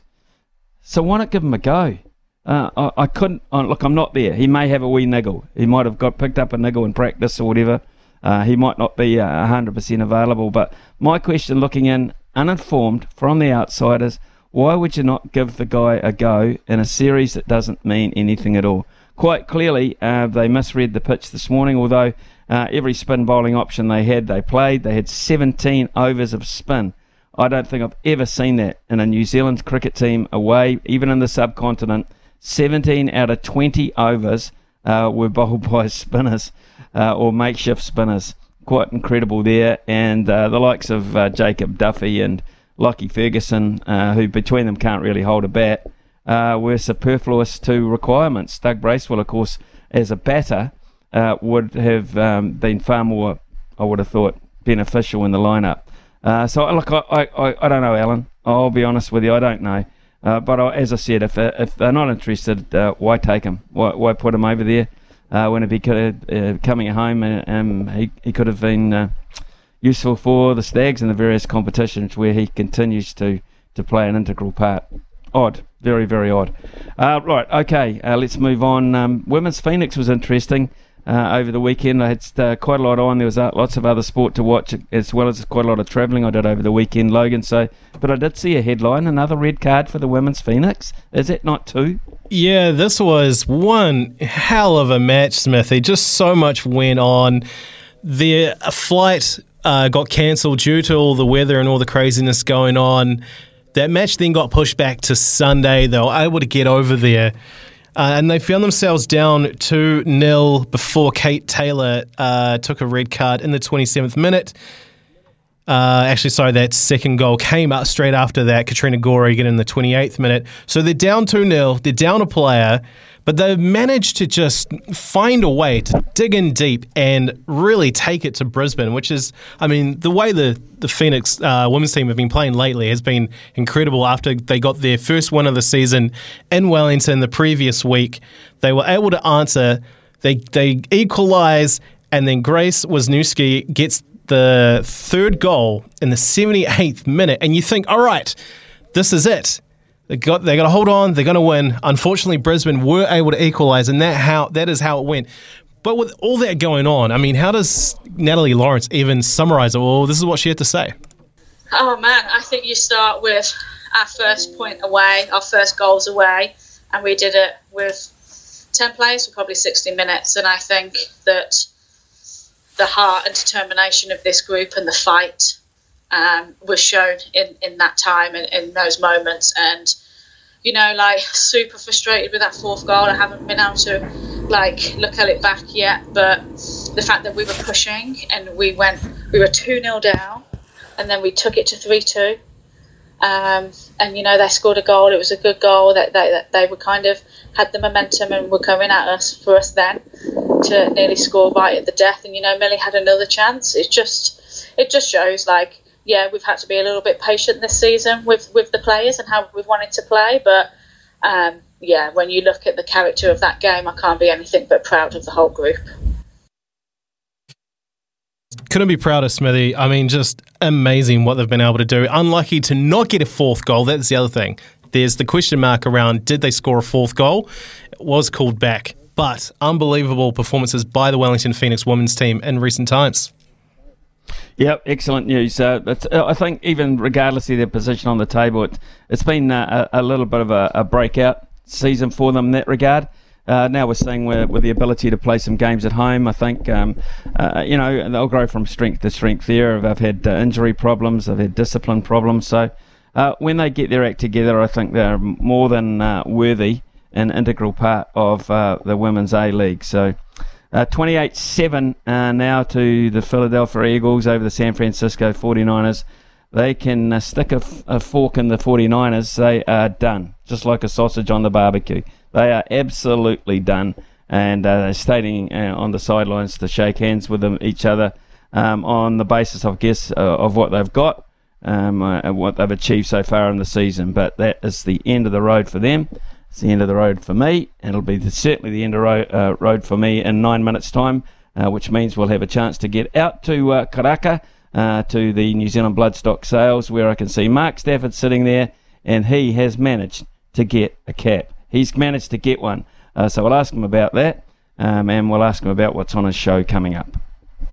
So why not give him a go? Uh, I, I couldn't. Oh, look, I'm not there. He may have a wee niggle. He might have got picked up a niggle in practice or whatever. Uh, he might not be uh, 100% available. But my question, looking in uninformed from the outsiders, why would you not give the guy a go in a series that doesn't mean anything at all? Quite clearly, uh, they misread the pitch this morning. Although uh, every spin bowling option they had, they played. They had 17 overs of spin. I don't think I've ever seen that in a New Zealand cricket team away, even in the subcontinent. 17 out of 20 overs uh, were bowled by spinners uh, or makeshift spinners. Quite incredible there. And uh, the likes of uh, Jacob Duffy and Lockie Ferguson, uh, who between them can't really hold a bat, uh, were superfluous to requirements. Doug Bracewell, of course, as a batter, would have um, been far more, I would have thought, beneficial in the lineup. so, look, I, I, I don't know, Alan. I'll be honest with you, I don't know. Uh, but uh, as I said, if uh, if they're not interested, uh, why take them? Why, why put them over there uh, when he could uh, coming home and um, he he could have been useful for the Stags in the various competitions where he continues to to play an integral part. Odd, very very odd. right, okay, let's move on. Um, Women's Phoenix was interesting uh, over the weekend. I had uh, quite a lot on. There was uh, lots of other sport to watch, as well as quite a lot of travelling I did over the weekend, Logan. So, but I did see a headline: another red card for the women's Phoenix. Is it not two? Yeah, this was one hell of a match, Smithy. Just so much went on. The flight uh, got cancelled due to all the weather and all the craziness going on. That match then got pushed back to Sunday. They were able to get over there. Uh, and they found themselves down 2 0 before Kate Taylor uh, took a red card in the 27th minute. Uh, actually, sorry, that second goal came up straight after that. Katrina Gorry again in the 28th minute. So they're down 2 0. They're down a player but they've managed to just find a way to dig in deep and really take it to Brisbane, which is, I mean, the way the, the Phoenix uh, women's team have been playing lately has been incredible. After they got their first win of the season in Wellington the previous week, they were able to answer, they, they equalise, and then Grace Wisniewski gets the third goal in the 78th minute, and you think, all right, this is it. They got they got to hold on. They're going to win. Unfortunately, Brisbane were able to equalise, and that how that is how it went. But with all that going on, I mean, how does Natalie Lawrence even summarise it? Well, this is what she had to say. Oh man, I think you start with our first point away, our first goals away, and we did it with ten players for probably sixty minutes. And I think that the heart and determination of this group and the fight um, was shown in, in that time and in those moments. And, you know, like super frustrated with that fourth goal. I haven't been able to like look at it back yet, but the fact that we were pushing and we went, we were 2 0 down and then we took it to 3 2. Um, and you know they scored a goal. It was a good goal. That they, that they were kind of had the momentum and were coming at us for us then to nearly score right at the death. And you know Millie had another chance. It just it just shows like yeah, we've had to be a little bit patient this season with, with the players and how we've wanted to play. But um, yeah, when you look at the character of that game, I can't be anything but proud of the whole group. Couldn't be prouder, Smithy. I mean, just amazing what they've been able to do. Unlucky to not get a fourth goal. That's the other thing. There's the question mark around did they score a fourth goal? It was called back. But unbelievable performances by the Wellington Phoenix women's team in recent times. Yep, excellent news. Uh, uh, I think even regardless of their position on the table, it, has been uh, a, a, little bit of a, a, breakout season for them in that regard. Uh, now we're seeing with, with, the ability to play some games at home, I think um, uh, you know they'll grow from strength to strength. There, they've had uh, injury problems, they've had discipline problems. So when they get their act together, I think they're more than worthy an integral part of the women's A League. So. Uh, 28 uh, 7 uh, now to the Philadelphia Eagles over the San Francisco 49ers. They can uh, stick a, f- a fork in the 49ers. They are done, just like a sausage on the barbecue. They are absolutely done. And uh, they're stating uh, on the sidelines to shake hands with them, each other um, on the basis, I guess, of what they've got um, and what they've achieved so far in the season. But that is the end of the road for them. It's the end of the road for me, it'll be the, certainly the end of road, uh, road for me in nine minutes' time, uh, which means we'll have a chance to get out to uh, Karaka uh, to the New Zealand Bloodstock sales, where I can see Mark Stafford sitting there, and he has managed to get a cap. He's managed to get one. Uh, so we'll ask him about that, um, and we'll ask him about what's on his show coming up.